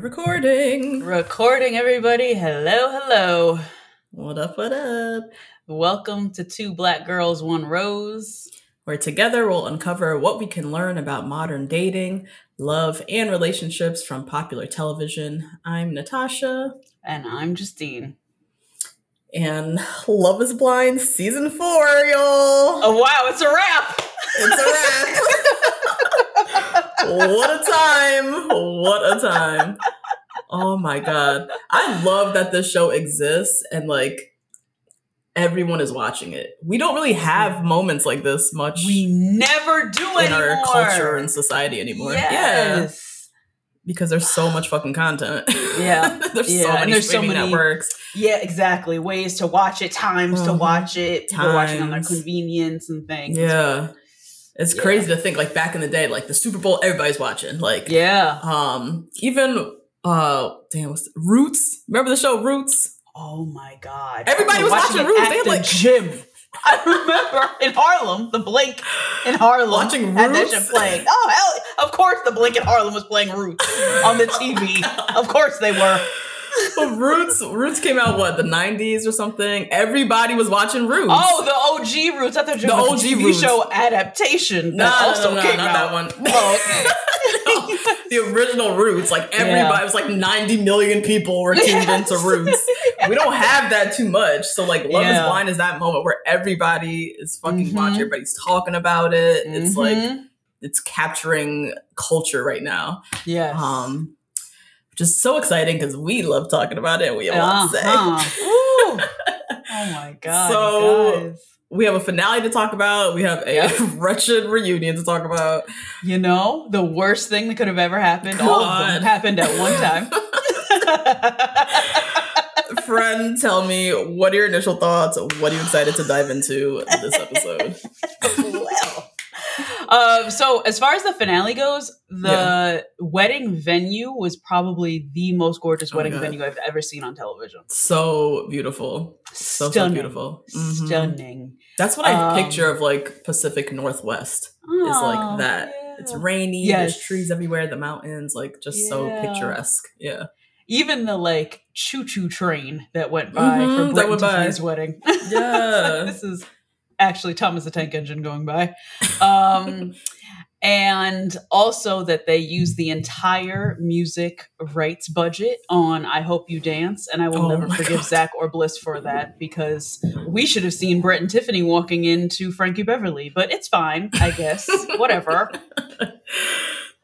We're recording. Recording, everybody. Hello, hello. What up, what up? Welcome to Two Black Girls, One Rose. Where together we'll uncover what we can learn about modern dating, love, and relationships from popular television. I'm Natasha, And I'm Justine. and Love is Blind season four, y'all. Oh, wow, it's a wrap. It's a wrap. what a time. What a time. Oh my god. I love that this show exists and like everyone is watching it. We don't really have moments like this much We never do in our culture and society anymore. Yeah. Yes. Because there's so much fucking content. Yeah. there's Yeah, so and many there's so streaming many- networks. Yeah, exactly. Ways to watch it, times to Mhm. watch it, people watching on their convenience and things. Yeah. It's Yeah. crazy to think like back in the day, like the Super Bowl, everybody's watching. Like Yeah. um even uh damn what's Roots. Remember the show Roots? Oh my God. Everybody was remember watching Roots. at They had, the like- gym. I remember in Harlem, the Blink in Harlem Watching Roots? shit playing. Oh hell, of course the Blink in Harlem was playing Roots on the TV. of course they were. Roots Roots came out what, the 90s or something? Everybody was watching Roots. Oh, the OG Roots. I thought you The OG TV Roots. show adaptation No, that no, also no, no, came not out. that one. Oh, okay. the original Roots. Like everybody Yeah. was like 90 million people were tuned Yes. into Roots. We don't have that too much. So like Love is Blind is that moment where everybody is fucking Mhm. watching, everybody's talking about it. It's like Mhm. it's capturing culture right now. yes. Um is so exciting because we love talking about it and we say. Uh-huh. Ooh. Oh my god. So- guys. We have a finale to talk about. We have a wretched reunion to talk about. You know, the worst thing that could have ever happened, all of them happened at one time. Friend, tell me what are your initial thoughts? What are you excited to dive into this episode? well. Um, so as far as the finale goes, the wedding venue was probably the most gorgeous Oh wedding venue I've ever seen on television. So beautiful. So, so beautiful. Mhm. Stunning. That's what I Um, picture of like Pacific Northwest. Is like that. It's rainy, Yes. there's trees everywhere, the mountains, like just so picturesque. Yeah. Even the like choo choo train that went by Mhm, for that Brett and went by. Tiffany's wedding. Yeah. this is actually Thomas the Tank Engine going by. Um, and also that they use the entire music rights budget on I Hope You Dance. And I will Oh never forgive God. Zach or Bliss for that because we should have seen Brett and Tiffany walking into Frankie Beverly, but it's fine, I guess. Whatever.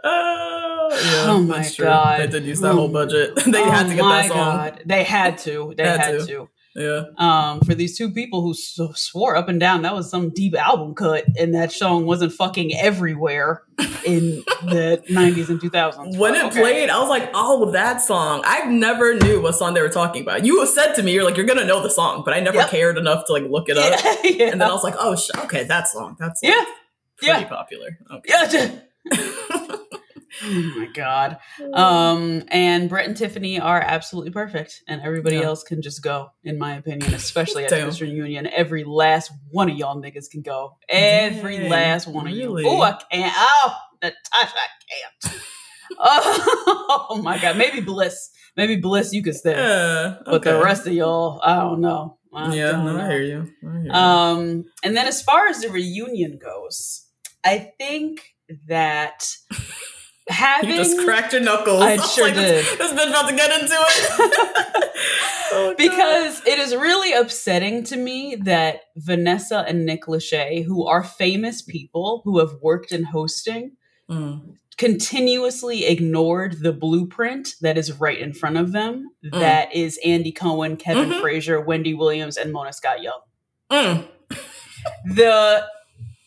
Oh, yeah, Oh my. God. They did use that whole budget. they oh had to get my that song. God. They had to. They Had had, to. to. Yeah. um, for these two people who swore up and down that was some deep album cut and that song wasn't fucking everywhere in the 90s and 2000s. When it okay. played, I was like, "Oh, that song!" I never knew what song they were talking about. You said to me, "You're like, you're gonna know the song," but I never Yep. cared enough to like look it up. yeah, yeah. And then I was like, "Oh, sh- okay, that song. That's like, Yeah. pretty Yeah. popular." Okay. Yeah, oh my god. Um, and Brett and Tiffany are absolutely perfect, and everybody Yeah. else can just go, in my opinion, especially at this reunion. Every last one of y'all niggas can go. Every Dang, last one really? of you. Oh, I can't. Oh, Natasha, I can't. oh, my god. Maybe Bliss. Maybe Bliss, you could stay. Yeah. But the rest of y'all, I don't know. I yeah, don't no, I know. hear you. I hear you. Um, and then as far as the reunion goes, I think that having You just cracked your knuckles. I sure like, did. This, this bitch about to get into it. Oh, God. because it is really upsetting to me that Vanessa and Nick Lachey, who are famous people who have worked in hosting, Mm. continuously ignored the blueprint that is right in front of them. Mm. That is Andy Cohen, Kevin Mhm. Frazier, Wendy Williams, and Mona Scott Young. Mm. The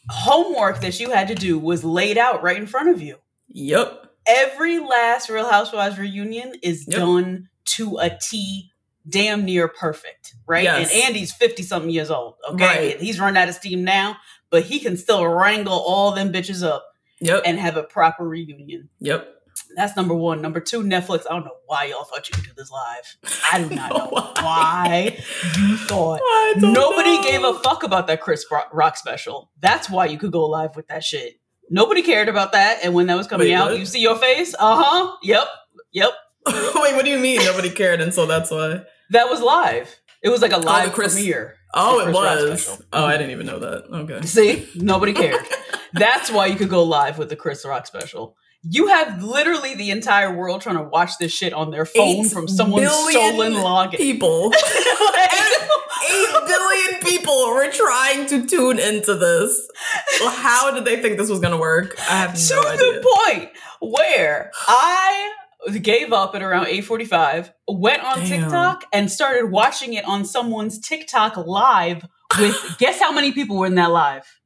homework that you had to do was laid out right in front of you. Yep. Every last Real Housewives reunion is Yep. done to a T, damn near perfect, right? Yes. And Andy's 50 something years old, okay? Right. He's run out of steam now, but he can still wrangle all them bitches up Yep. and have a proper reunion. yep. That's number one. Number two, Netflix. I don't know why y'all thought you could do this live. I do not know Why? why you thought. Nobody know. gave a fuck about that Chris Rock special. That's why you could go live with that shit. Nobody cared about that. And when that was coming Wait, out, what? you see your face? Uh huh. Yep. Yep. Wait, what do you mean nobody cared? And so that's why. That was live. It was like a live the Chris- premiere. Oh, it was. Oh, I didn't even know that. Okay. See, nobody cared. That's why you could go live with the Chris Rock special. You have literally the entire world trying to watch this shit on their phone Eight from someone's stolen login. People. Eight billion people were trying to tune into this. Well, how did they think this was going to work? I have to no idea. To the point where I gave up at around 8:45, went on Damn. TikTok and started watching it on someone's TikTok live with guess how many people were in that live?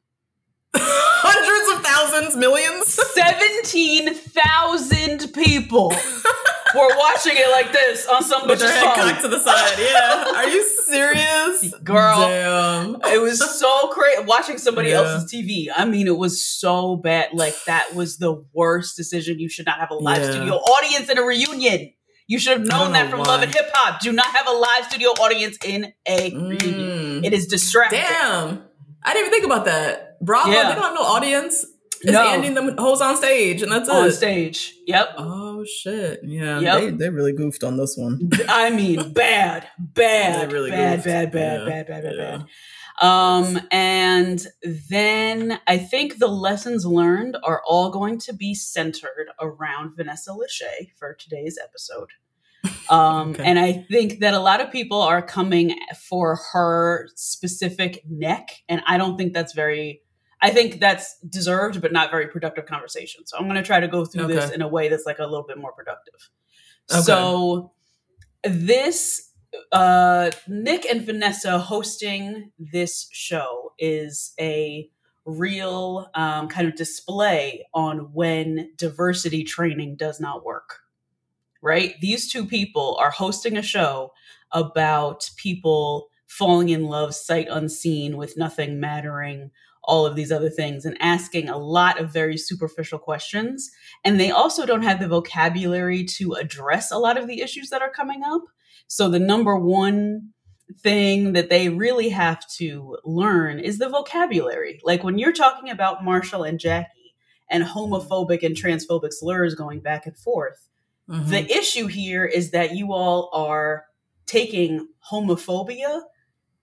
Hundreds of thousands, millions. 17,000 people were watching it like this on some With bitch's phone. cocked to the side. Yeah. Are you serious? Girl. Damn. It was so crazy watching somebody Yeah. else's TV. I mean, it was so bad. Like that was the worst decision. You should not have a live Yeah. studio audience in a reunion. You should have known that know from why. Love and Hip Hop. Do not have a live studio audience in a reunion. Mm. It is distracting. Damn. I didn't even think about that. Bravo, Yeah. they don't have no audience. It's No. Andy and them hoes on stage, and that's On it. stage. Yep. Oh shit! Yeah, Yep. they they really goofed on this one. I mean, bad, bad, They really bad, goofed. bad, bad, Yeah. bad, bad, bad, Yeah. bad. Um, and then I think the lessons learned are all going to be centered around Vanessa Lachey for today's episode. Um, Okay. and I think that a lot of people are coming for her specific neck, and I don't think that's very. I think that's deserved, but not very productive conversation. So I'm going to try to go through this in a way that's like a little bit more productive. Okay. So this uh Nick and Vanessa hosting this show is a real um, kind of display on when diversity training does not work. Right? These two people are hosting a show about people falling in love sight unseen with nothing mattering, all of these other things, and asking a lot of very superficial questions. And they also don't have the vocabulary to address a lot of the issues that are coming up. So, the number one thing that they really have to learn is the vocabulary. Like when you're talking about Marshall and Jackie and homophobic and transphobic slurs going back and forth, Mhm. the issue here is that you all are taking homophobia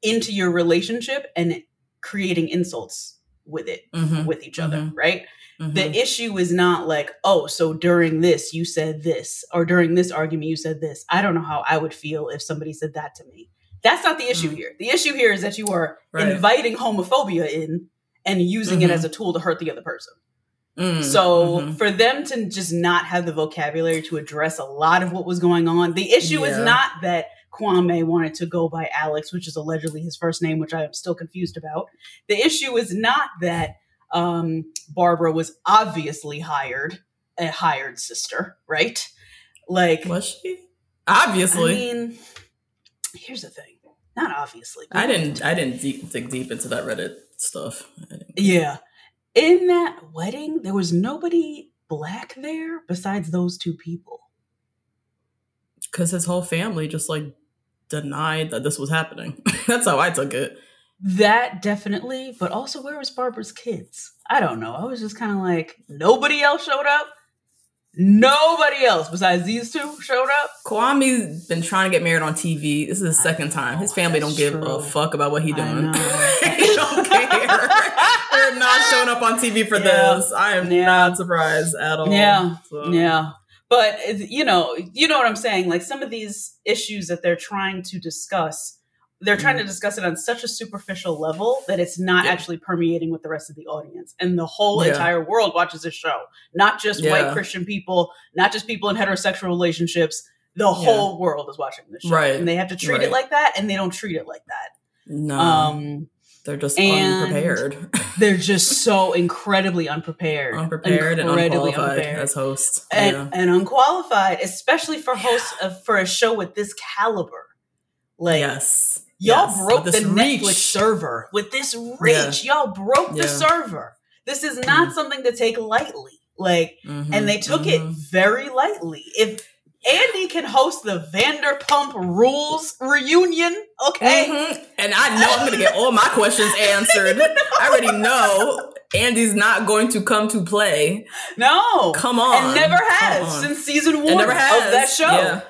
into your relationship and creating insults with it, Mhm. with each other, Mhm. right? Mhm. The issue is not like, oh, so during this you said this, or during this argument you said this. I don't know how I would feel if somebody said that to me. That's not the issue Mm. here. The issue here is that you are Right. inviting homophobia in and using it as a tool to hurt the other person. Mm, So mhm. for them to just not have the vocabulary to address a lot of what was going on, the issue is not that Kwame wanted to go by Alex, which is allegedly his first name, which I am still confused about. The issue is not that um, Barbara was obviously hired, a hired sister, right? Like, was she? Obviously. I mean, here's the thing. Not obviously. I didn't. I didn't deep, dig deep into that Reddit stuff. Yeah. In that wedding, there was nobody black there besides those two people. because his whole family just like denied that this was happening. That's how I took it. That definitely, but also where was Barbara's kids? I don't know. I was just kind of like, nobody else showed up. Nobody else besides these two showed up. Kwame's been trying to get married on TV. This is his second time. His family don't give true. a fuck about what he I doing. they don't care They're not showing up on TV for Yeah. this. I am Yeah. not surprised at all. Yeah. So- Yeah. But you know, you know what I'm saying. Like some of these issues that they're trying to discuss, they're trying to discuss it on such a superficial level that it's not Mm-hmm. Yeah. actually permeating with the rest of the audience. And the whole Yeah. entire world watches this show, not just Yeah. white Christian people, not just people in heterosexual relationships. The whole world is watching this show, Right. and they have to treat Right. it like that, and they don't treat it like that. No, Um, they're just and- unprepared. they're just so incredibly unprepared, unprepared and unqualified unprepared. as hosts. and, yeah. and unqualified, especially for hosts of, for a show with this caliber. Like yes. y'all Yes. broke the this Netflix server with this reach. Y'all broke the Yeah. Mm-hmm. server. This is not something to take lightly. Like, Mhm, and they took it mhm. very lightly. If Andy can host the Vanderpump Rules reunion, okay. Mhm. And I know I'm going to get all my questions answered. I already know Andy's not going to come to play. No, Come on. and never has since season one of that show. Yeah.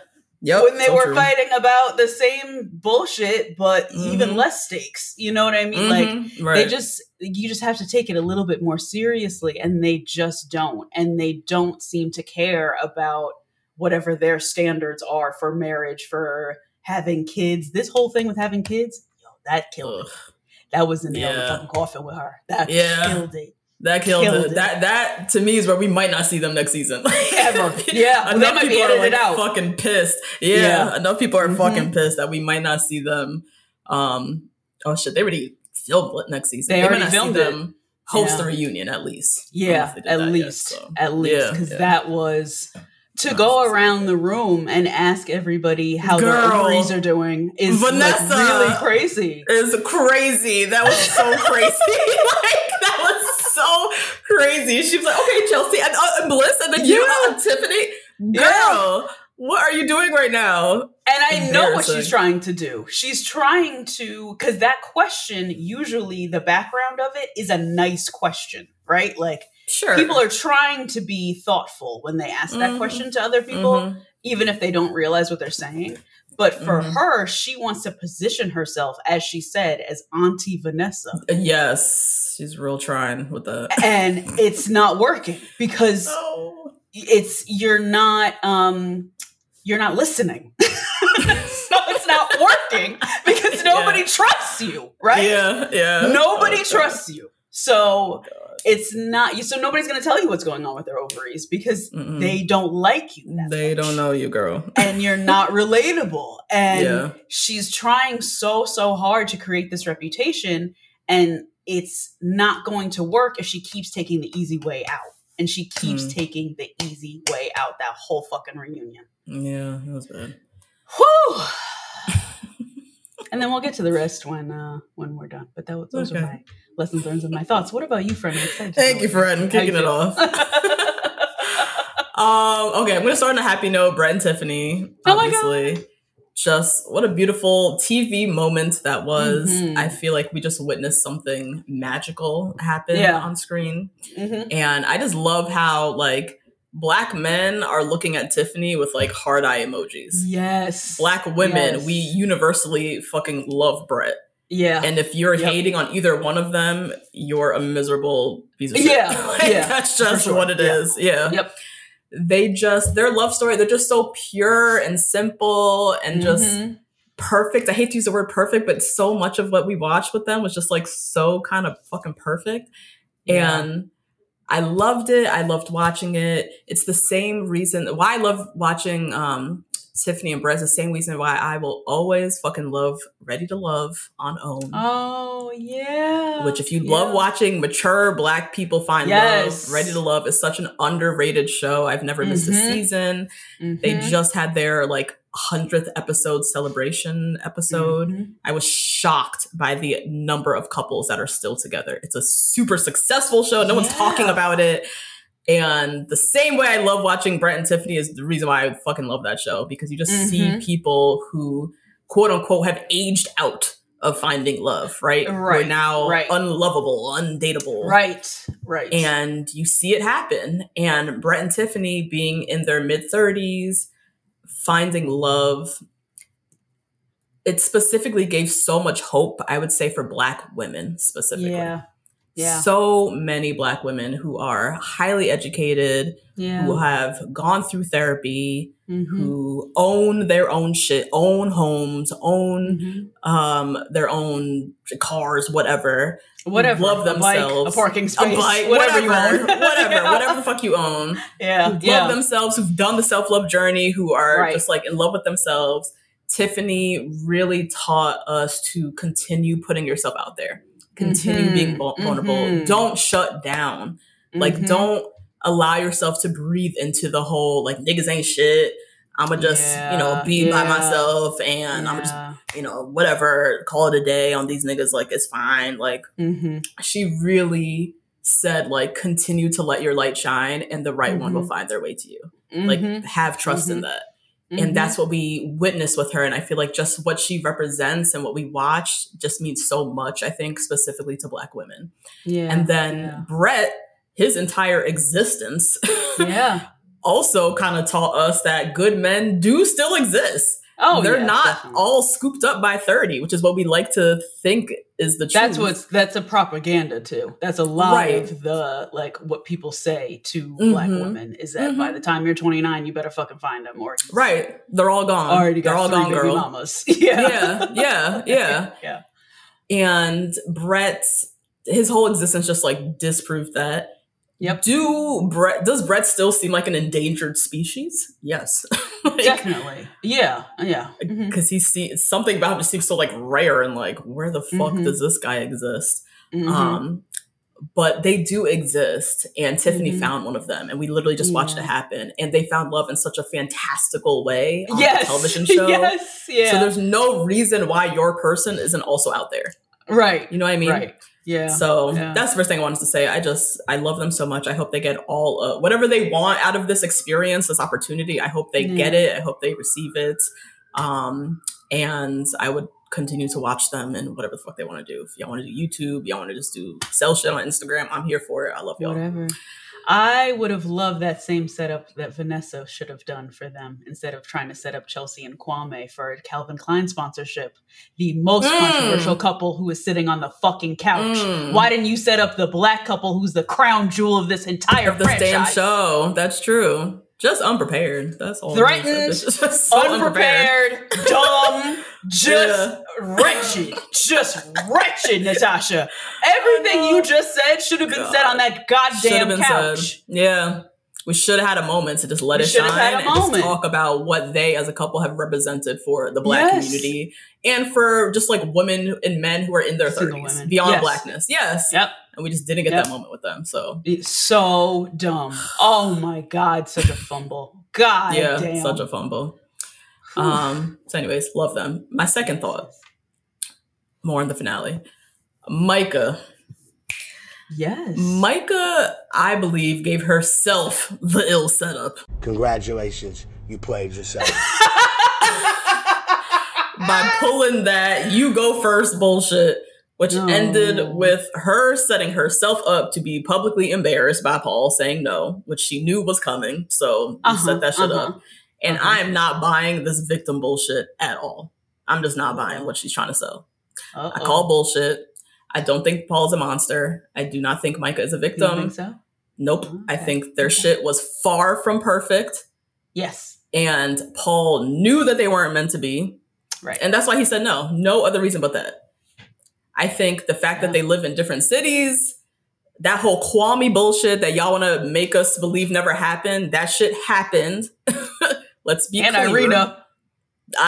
Yep. when they so were true. fighting about the same bullshit, but even Mhm. less stakes. You know what I mean? Like Mhm. right. they just you just have to take it a little bit more seriously, and they just don't, and they don't seem to care about whatever their standards are for marriage, for having kids. This whole thing with having kids, yo, that killed Ugh. it. That was the nail in the fucking coffin with her. That Yeah. killed it. That killed, Killed it. it. That that to me is where we might not see them next season. Ever. Yeah. They enough might be people are like out. fucking pissed. Yeah, Yeah. enough people are Mhm. fucking pissed that we might not see them. Um, oh shit, they already filmed it next season. They might already not see it. them host Yeah. the reunion at least. I don't know Yeah, they at that least, so. at least, Yeah, because that was to go around the room and ask everybody how Girl. their ovaries are doing is like, Vanessa. really crazy. Is crazy. That was so crazy. like that was so crazy. She was like, "Okay, Chelsea and, uh, and Bliss, and then you, Yeah. uh, Tiffany, Yeah. girl, what are you doing right now?" And I know what she's trying to do. She's trying to because that question usually the background of it is a nice question, right? Like Sure, people are trying to be thoughtful when they ask that Mhm. question to other people. Mhm. even if they don't realize what they're saying. But for Mhm. her, she wants to position herself, as she said, as Auntie Vanessa. Yes, she's real trying with that. And it's not working because Oh. it's you're not um you're not listening. so it's not working because nobody Yeah. trusts you, right? Yeah, yeah. Nobody Oh, trusts you. So God. It's not you so nobody's gonna tell you what's going on with their ovaries because Mm-mm. they don't like you. that They much. don't know you, girl. and you're not relatable. And Yeah. she's trying so, so hard to create this reputation, and it's not going to work if she keeps taking the easy way out. And she keeps Mm. taking the easy way out that whole fucking reunion. Yeah, it was bad. Whew. and then we'll get to the rest when uh when we're done. But that was those Okay. are my lessons learned and my thoughts. What about you, friend? I'm excited to Thank you, friend, kicking it off. Um, okay, I'm gonna start on a happy note. Brett and Tiffany, Oh obviously. Just what a beautiful TV moment that was. Mhm. I feel like we just witnessed something magical happen Yeah. on screen. Mhm. And I just love how like black men are looking at Tiffany with like hard eye emojis. Yes. Black women, Yes. we universally fucking love Brett. Yeah. And if you're Yep. hating on either one of them, you're a miserable piece of shit. Yeah, Like, yeah, that's just sure. what it Yeah. is. Yeah. Yep. They just their love story, they're just so pure and simple and just Mhm. perfect. I hate to use the word perfect, but so much of what we watched with them was just like so kind of fucking perfect. Yeah. And I loved it. I loved watching it. It's the same reason why I love watching um Tiffany and is the same reason why I will always fucking love Ready to Love on OWN. Oh yeah. Which, if you Yeah. love watching mature black people find Yes. love, Ready to Love is such an underrated show. I've never missed a Mhm. season. They Mhm. just had their like hundredth episode celebration episode. Mhm. I was shocked by the number of couples that are still together. It's a super successful show. No one's talking about it. And the same way I love watching Brett and Tiffany is the reason why I fucking love that show because you just see Mhm. people who quote unquote have aged out of finding love, right? Who are Right, now right. unlovable, undateable. Right. Right. And you see it happen. And Brett and Tiffany being in their mid 30s, finding love. it specifically gave so much hope, I would say, for Black women specifically. Yeah. Yeah. So many Black women who are highly educated, yeah. who have gone through therapy, Mhm. who own their own shit, own homes, own Mhm. um their own cars, whatever. Whatever. love a bike, themselves. a parking A space, bike, whatever, you own. whatever, Yeah. whatever the fuck you own. Yeah. Who yeah. love themselves, who've done the self love journey, who are Right. just like in love with themselves. Tiffany really taught us to continue putting yourself out there, continue Mhm, being vul- vulnerable. mhm. Don't shut down. Like, Mhm. don't allow yourself to breathe into the whole like niggas ain't shit. I'ma just you know Yeah, be by myself and i'ma just you know whatever call it a day on these niggas. Like it's fine. Like Mhm. she really said like continue to let your light shine and the right one will Mhm. find their way to you. Like Mhm. have trust in that. Mhm. And that's what we witness with her. And I feel like just what she represents and what we watch just means so much, I think, specifically to Black women. yeah. and then yeah. Brett, his entire existence, yeah. also kind of taught us that good men do still exist. Oh, They're yeah, not definitely. all scooped up by 30, which is what we like to think is the truth. That's what's that's a propaganda too. That's a lot Right. of the like what people say to black Mhm. women is that by Mhm. the time you're 29, you better fucking find them or right. They're all gone. already They're all three gone, girl. mamas. Yeah, Yeah, yeah, yeah. yeah. And Brett, his whole existence just like disproved that. Yep. Do Brett does Brett still seem like an endangered species? Yes. Definitely. Yeah. Yeah. Because he sees something about him just seems so like rare and like where the fuck Mhm. does this guy exist? Mhm. Um but they do exist and Tiffany Mhm. found one of them and we literally just watched Yeah. it happen and they found love in such a fantastical way on yes. the television show. yes. Yeah. So there's no reason why your person isn't also out there. right. You know what I mean? right. Yeah. So Yeah. that's the first thing I wanted to say. I just I love them so much. I hope they get all uh, whatever they want out of this experience, this opportunity. I hope they Yeah. get it. I hope they receive it. Um, and I would continue to watch them and whatever the fuck they want to do. If y'all want to do YouTube, y'all want to just do sell shit on Instagram, I'm here for it. I love y'all. Whatever. I would have loved that same setup that Vanessa should have done for them instead of trying to set up Chelsea and Kwame for a Calvin Klein sponsorship. The most Mm. controversial couple who is sitting on the fucking couch. Mm. Why didn't you set up the black couple who's the crown jewel of this entire Of damn franchise? show. That's true. Just unprepared. That's all. Threatened, so Unprepared, dumb, just Yeah. wretched, just wretched, Natasha. Everything you just said should have been said on that goddamn couch. said. Yeah. We should have had a moment to just let We it shine and just talk about what they as a couple have represented for the black Yes. community and for just like women and men who are in their 30s beyond Yes. blackness. Yes. Yep. And we just didn't get Yep. that moment with them. So It's so dumb. Oh my god, such a fumble. God yeah, damn. such a fumble. Um, so anyways, love them. My second thought, more in the finale. Micah. yes. Micah, I believe, gave herself the ill setup. Congratulations, you played yourself. by pulling that you go first bullshit, which No. ended with her setting herself up to be publicly embarrassed by Paul saying no, which she knew was coming. So you Uh-huh, set that shit uh-huh, up. And uh-huh. I am not buying this victim bullshit at all. I'm just not buying what she's trying to sell. Uh-oh. I call bullshit. I don't think Paul's a monster. I do not think Micah is a victim. think so? Nope. I think their Okay. shit was far from perfect. Yes. And Paul knew that they weren't meant to be. Right. And that's why he said no. No other reason but that. I think the fact that they live in different cities, that whole Kwame bullshit that y'all want to make us believe never happened, that shit happened. Let's be clear. and clear. Irina.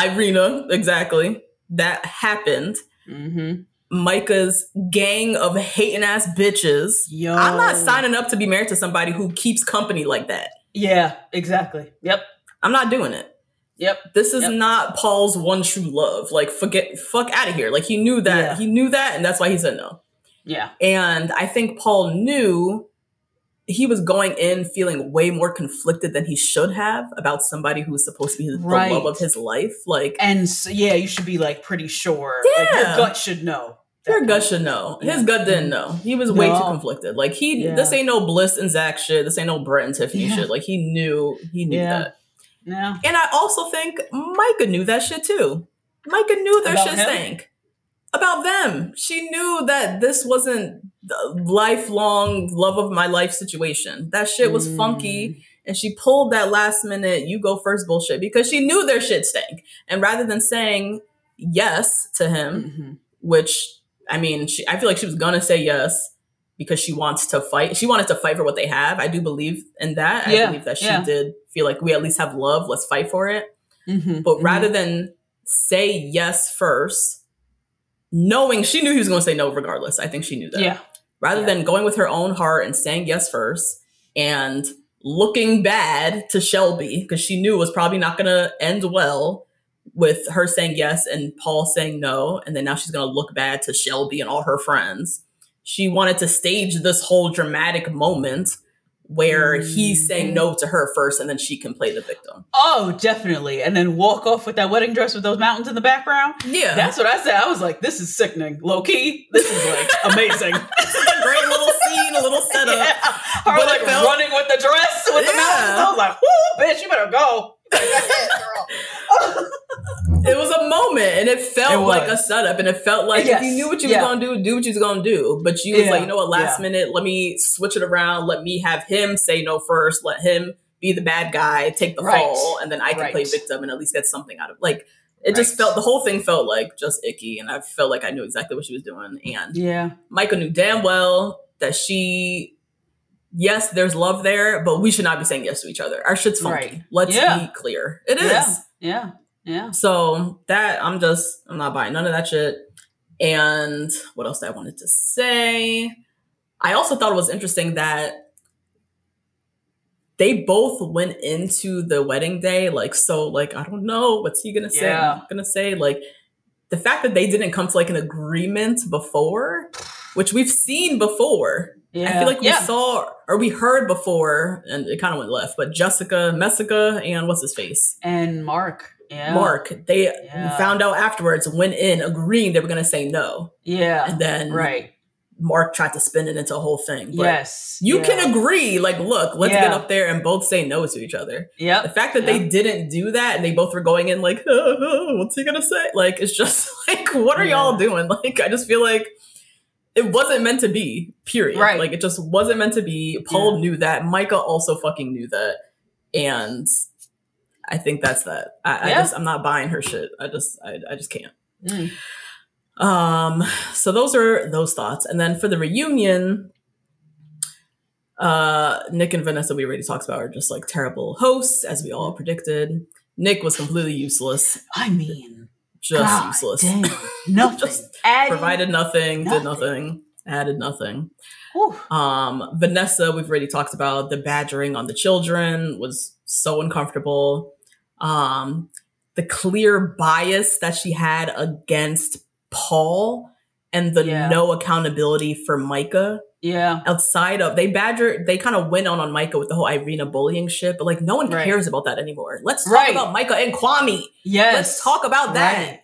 Irina, exactly. That happened. Mm-hmm. Micah's gang of hating ass bitches. Yo. I'm not signing up to be married to somebody who keeps company like that. Yeah, exactly. Yep. I'm not doing it. Yep. This is Yep. not Paul's one true love. Like, forget, fuck out of here. Like, he knew that. Yeah. He knew that, and that's why he said no. Yeah. And I think Paul knew he was going in feeling way more conflicted than he should have about somebody who was supposed to be his, Right. the love of his life. Like, And so, yeah, you should be like pretty sure. Like, Yeah. your gut should know. your gut should know. His gut didn't know. He was way too conflicted. Like, he, Yeah. this ain't no Bliss and Zach shit. This ain't no Brett and Tiffany Yeah. shit. Like, he knew, he knew Yeah. that. No. And I also think Micah knew that shit too. Micah knew their About shit him? stank. About them. She knew that this wasn't the lifelong love of my life situation. That shit was Mm. funky. And she pulled that last minute, you go first bullshit because she knew their shit stank. And rather than saying yes to him, Mhm. which I mean, she, I feel like she was gonna say yes because she wants to fight. She wanted to fight for what they have. I do believe in that. I Yeah, believe that she yeah. did feel like we at least have love. Let's fight for it. Mhm. But Mhm. rather than say yes first, knowing she knew he was going to say no regardless. I think she knew that. yeah, Rather yeah. than going with her own heart and saying yes first and looking bad to Shelby because she knew it was probably not going to end well with her saying yes and Paul saying no. And then now she's going to look bad to Shelby and all her friends. She wanted to stage this whole dramatic moment where he's mm-hmm. saying no to her first and then she can play the victim. oh, definitely. And then walk off with that wedding dress with those mountains in the background. Yeah. That's what I said. I was like, this is sickening. Low key, this is like amazing. It's a great little scene, a little setup. Yeah. Her But like felt- running with the dress with the mountains. I was like, whoo, bitch, you better go. You better go ahead, girl. It was a moment and it felt It like a setup and it felt like Yes. if you knew what you Yeah. was gonna do, do what you was gonna do. But she was like, you know what, last Yeah. minute, let me switch it around, let me have him say no first, let him be the bad guy, take the Right. fall, and then I can Right. play victim and at least get something out of it. like it just felt the whole thing felt like just icky and I felt like I knew exactly what she was doing. And Yeah. Micah knew damn well that she yes, there's love there, but we should not be saying yes to each other. Our shit's funky. Right. Let's Yeah. be clear. It is. Yeah. Yeah. Yeah. So that I'm just I'm not buying none of that shit. And what else I wanted to say? I also thought it was interesting that they both went into the wedding day like so like I don't know what's he gonna say. I'm gonna say like the fact that they didn't come to like an agreement before, which we've seen before. Yeah. I feel like we yeah. saw or we heard before, and it kind of went left. But Jessica, Messica, and what's his face? and Mark. Yeah. Mark. They Yeah. found out afterwards, went in agreeing they were going to say no. Yeah. And then right. Mark tried to spin it into a whole thing. But yes. You can agree, like, look, let's get up there and both say no to each other. Yeah, the fact that they didn't do that and they both were going in like, what's he gonna say? Like, it's just like, what are y'all doing? Like, I just feel like it wasn't meant to be, period. Right. Like, it just wasn't meant to be. Paul knew that. Micah also fucking knew that. And I think that's that. I, I just, I'm not buying her shit. I just, I, I just can't. Mm. Um, so those are those thoughts. And then for the reunion, uh, Nick and Vanessa, we already talked about, are just like terrible hosts, as we all predicted. Nick was completely useless, I mean, just God useless. damn, nothing. Just Added- Provided nothing, nothing. did nothing, added nothing. Whew. Um, Vanessa, we've already talked about the badgering on the children was so uncomfortable. Um, the clear bias that she had against Paul and the Yeah. no accountability for Micah Yeah. outside of they badger they kind of went on on Micah with the whole Irina bullying shit, but like no one Right. cares about that anymore. Let's talk Right. about Micah and Kwame. Yes. Let's talk about that. Right.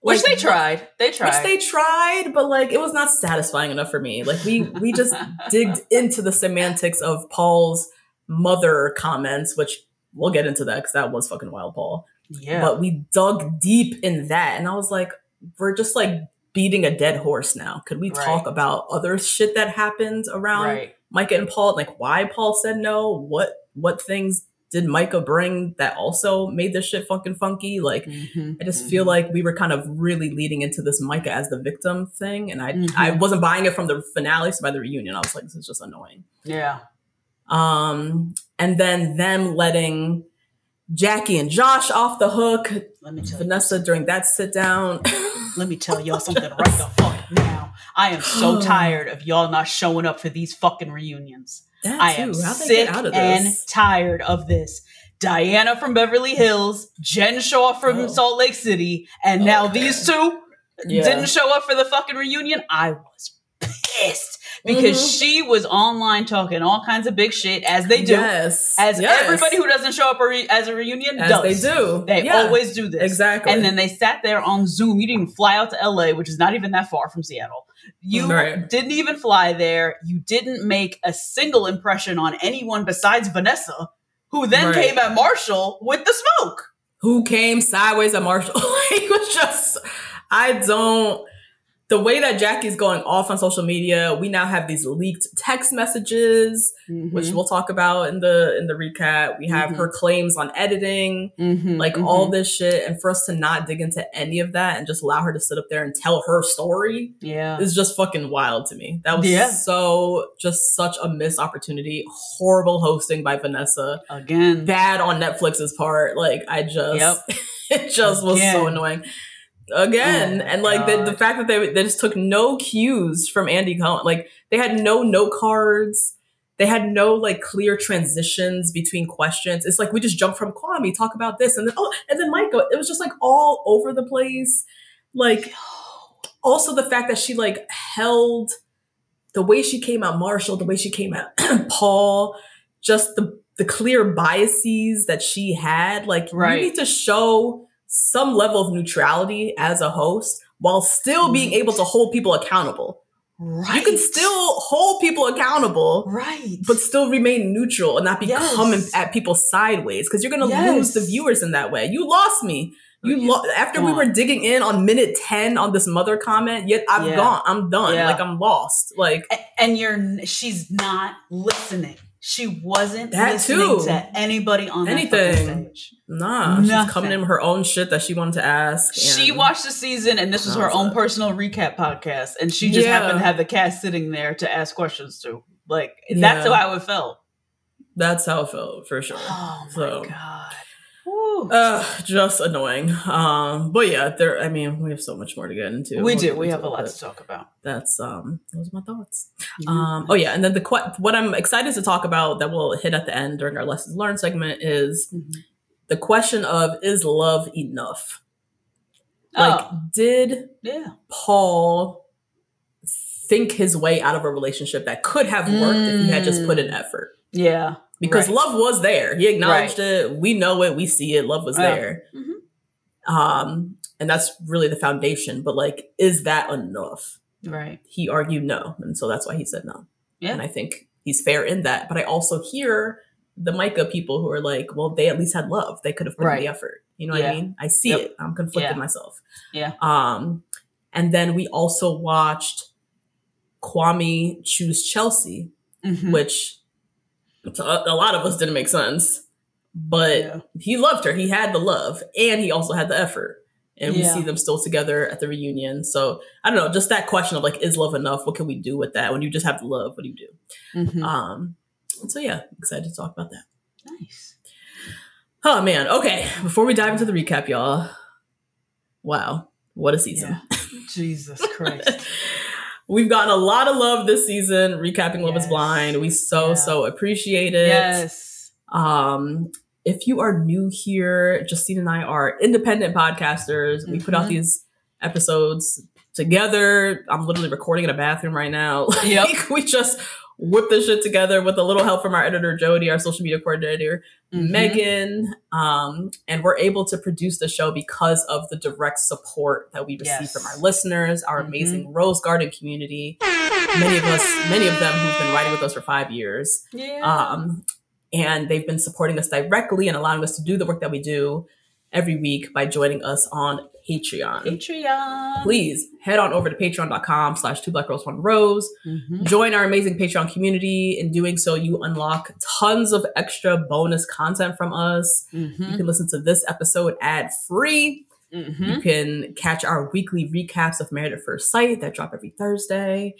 Which they tried. They tried. which they tried, but like it was not satisfying enough for me. Like we we just digged into the semantics of Paul's mother comments, which we'll get into that because that was fucking wild, Paul. yeah. But we dug deep in that, and I was like, we're just like beating a dead horse now. Could we Right. talk about other shit that happened around right. Micah and Paul? Like why Paul said no? What what things did Micah bring that also made this shit fucking funky? Like Mhm, I just mhm. feel like we were kind of really leading into this Micah as the victim thing, and I Mhm. I wasn't buying it from the finale. So by the reunion, I was like, this is just annoying. Yeah. Um, and then them letting Jackie and Josh off the hook. Let me tell you. Vanessa during that sit down. Let me tell y'all something right the fuck now. I am so tired of y'all not showing up for these fucking reunions. That I too. am sick get out of and tired of this. Diana from Beverly Hills, Jen Shah from Oh. Salt Lake City, and now these two Yeah. didn't show up for the fucking reunion. I was pissed because Mhm. she was online talking all kinds of big shit as they do. Yes. As Yes. everybody who doesn't show up a re- as a reunion as does. they do. They Yeah. always do this. Exactly. And then they sat there on Zoom. You didn't even fly out to LA, which is not even that far from Seattle. You Right. didn't even fly there. You didn't make a single impression on anyone besides Vanessa, who then Right. came at Marshall with the smoke. who came sideways at Marshall? like, was just, I don't. The way that Jackie's going off on social media, we now have these leaked text messages, which Mhm. we'll talk about in the in the recap. We have Mhm. her claims on editing, Mhm, like all this shit, and for us to not dig into any of that and just allow her to sit up there and tell her story yeah. is just fucking wild to me. That was Yeah. so just such a missed opportunity. Horrible hosting by Vanessa. Again. Bad on Netflix's part. Like I just Yep. it just was so annoying. Again, Oh and like the, the fact that they they just took no cues from Andy Cohen. Like they had no note cards. They had no like clear transitions between questions. It's like we just jumped from Kwame, talk about this, and then oh, and then Micah. It was just like all over the place. Like also the fact that she like held the way she came at Marshall, the way she came at Paul, just the the clear biases that she had. Like Right. you need to show some level of neutrality as a host while still being able to hold people accountable. Right. You can still hold people accountable, Right. but still remain neutral and not be Yes. coming at people sideways because you're going to lose the viewers in that way. You lost me. You oh, Yeah. lo- after we were digging in on minute 10 on this mother comment, yet I'm Yeah. gone. I'm done. Yeah. Like I'm lost. Like and you're she's not listening. She wasn't That listening too. to anybody on Anything. stage. nah, she's coming in with her own shit that she wanted to ask. She watched the season, and this was her own personal recap podcast, and she just Yeah. happened to have the cast sitting there to ask questions to. Like that's Yeah. how it felt. That's how it felt for sure. Oh my So- god. Uh, just annoying. Um, but yeah, there. I mean, we have so much more to get into. we We'll do. We have a lot to talk about. That's um, those are my thoughts. Yeah. Um, oh yeah, and then the que- what I'm excited to talk about that we'll hit at the end during our lessons learned segment is Mhm. the question of is love enough? Like, oh, did yeah. Paul think his way out of a relationship that could have worked if he had just put in Mm. effort? Yeah. Because Right. love was there. He acknowledged it. We know it. We see it. Love was Yeah. there. Mhm. Um, and that's really the foundation. But like, is that enough? Right. He argued no, and so that's why he said no. Yeah. And I think he's fair in that. But I also hear the Micah people who are like, well, they at least had love. They could have put in the effort. You know what I mean? I see Yep. it. I'm conflicted Yeah. myself. Yeah. Um, and then we also watched Kwame choose Chelsea, Mhm. which to a lot of us didn't make sense. But Yeah. he loved her. He had the love, and he also had the effort. And we see them still together at the reunion. So I don't know, just that question of like, is love enough? What can we do with that? When you just have the love, what do you do? Mhm. Um, so yeah, excited to talk about that. nice. Oh man. Okay. Before we dive into the recap, y'all. Wow. What a season. Jesus Christ. We've gotten a lot of love this season, recapping Love is Blind. We so, Yeah. so appreciate it. yes. Um, if you are new here, Justine and I are independent podcasters. We put out Mhm. these episodes together. I'm literally recording in a bathroom right now. Yep. Like, we just whip this shit together with a little help from our editor Jodie, our social media coordinator Mhm. Megan, um, and we're able to produce the show because of the direct support that we receive Yes. from our listeners, our Mhm. amazing Rose Garden community. Many of us, many of them who've been writing with us for five years. Yeah. Um, and they've been supporting us directly and allowing us to do the work that we do every week by joining us on Patreon. Patreon. Please head on over to patreon.com slash two black girls one rose. Mhm. Join our amazing Patreon community. In doing so, you unlock tons of extra bonus content from us. You Mhm. can listen to this episode ad free. Mhm. You can catch our weekly recaps of Married at First Sight that drop every Thursday.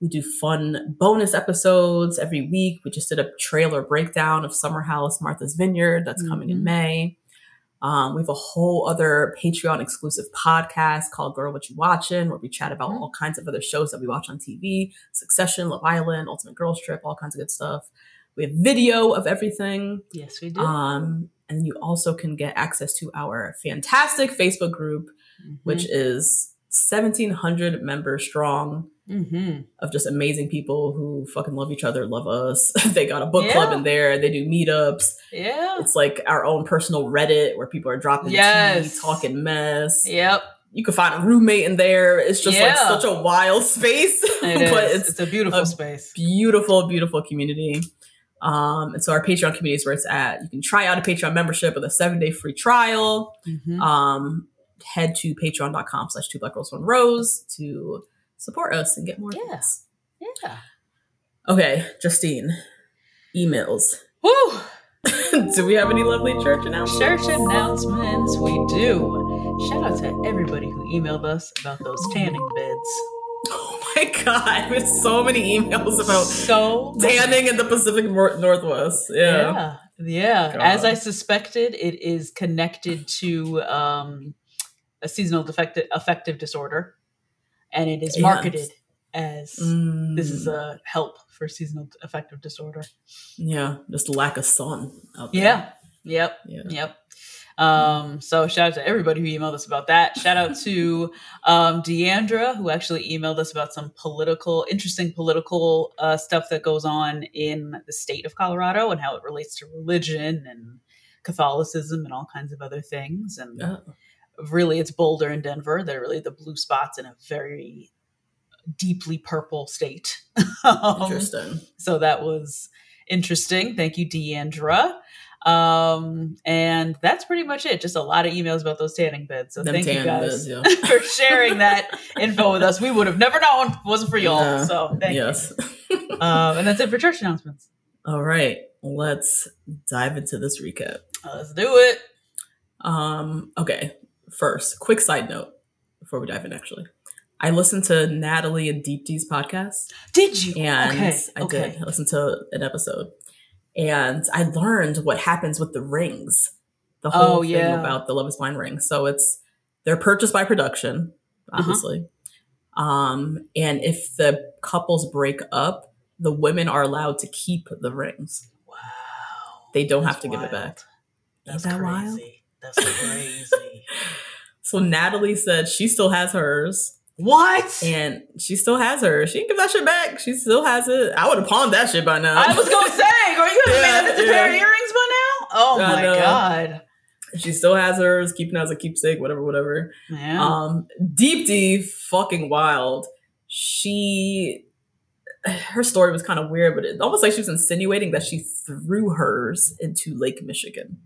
We do fun bonus episodes every week. We just did a trailer breakdown of Summer House Martha's Vineyard that's coming in Mhm. May. Um, we have a whole other Patreon exclusive podcast called Girl What You Watching, where we chat about Mhm. all kinds of other shows that we watch on TV Succession, Love Island, Ultimate Girls Trip, all kinds of good stuff. We have video of everything. Yes, we do. Um, and you also can get access to our fantastic Facebook group, which is 1,700 members strong Mhm. of just amazing people who fucking love each other, love us. they got a book Yeah. club in there. They do meetups. yeah. It's like our own personal Reddit where people are dropping Yes. tea, talking mess. Yep. You can find a roommate in there. It's just like such a wild space, It but it's It's, a beautiful a space. beautiful, beautiful community. Um, and so our Patreon community is where it's at. You can try out a Patreon membership with a seven day free trial. Mhm. Um, head to patreon.com slash two black girls one rose to support us and get more Yeah. things. Yeah. Okay, Justine, emails. Woo! do we have any lovely church announcements? Church announcements, we do. Shout out to everybody who emailed us about those tanning beds. Oh my god, have so many emails about So tanning in the Pacific Northwest. Yeah. Yeah. Yeah. As I suspected, it is connected to um, a seasonal defective affective disorder. And it is Yes. marketed as Mm, this is a help for seasonal affective disorder. yeah, just lack of sun out there. Yeah. Yep. Yeah. Yep. Um, so shout out to everybody who emailed us about that. Shout out to um, Deandra, who actually emailed us about some political, interesting political uh, stuff that goes on in the state of Colorado and how it relates to religion and Catholicism and all kinds of other things. And Oh, really, it's Boulder and Denver. They're really the blue spots in a very deeply purple state. Um, interesting. so that was interesting. Thank you, Deandra. Um, and that's pretty much it. Just a lot of emails about those tanning beds. So Them thank you guys beds, yeah. for sharing that info with us. We would have never known if it wasn't for y'all. No. So thank yes. you. Um, and that's it for church announcements. All right, let's dive into this recap. Let's do it. Um, okay, first, quick side note before we dive in. Actually, I listened to Natalie and Deepti's podcast, Did you? and okay. I okay. did I listened to an episode, and I learned what happens with the rings. The whole Oh, thing yeah. about the Love Is Blind ring. So it's they're purchased by production, Uh-huh. obviously. Um, and if the couples break up, the women are allowed to keep the rings. Wow. They don't That's have to give it back. That's Ain't that wild? That's crazy. So Natalie said she still has hers, what? and she still has hers. She can give that shit back. She still has it. I would have pawned that shit by now. I was gonna say, are you gonna Yeah, make a pair of earrings by now? Oh I my know. god. she still has hers, keeping as a keepsake, whatever, whatever. Yeah. Um, Deepti, fucking wild. She, her story was kind of weird, but it almost like she was insinuating that she threw hers into Lake Michigan.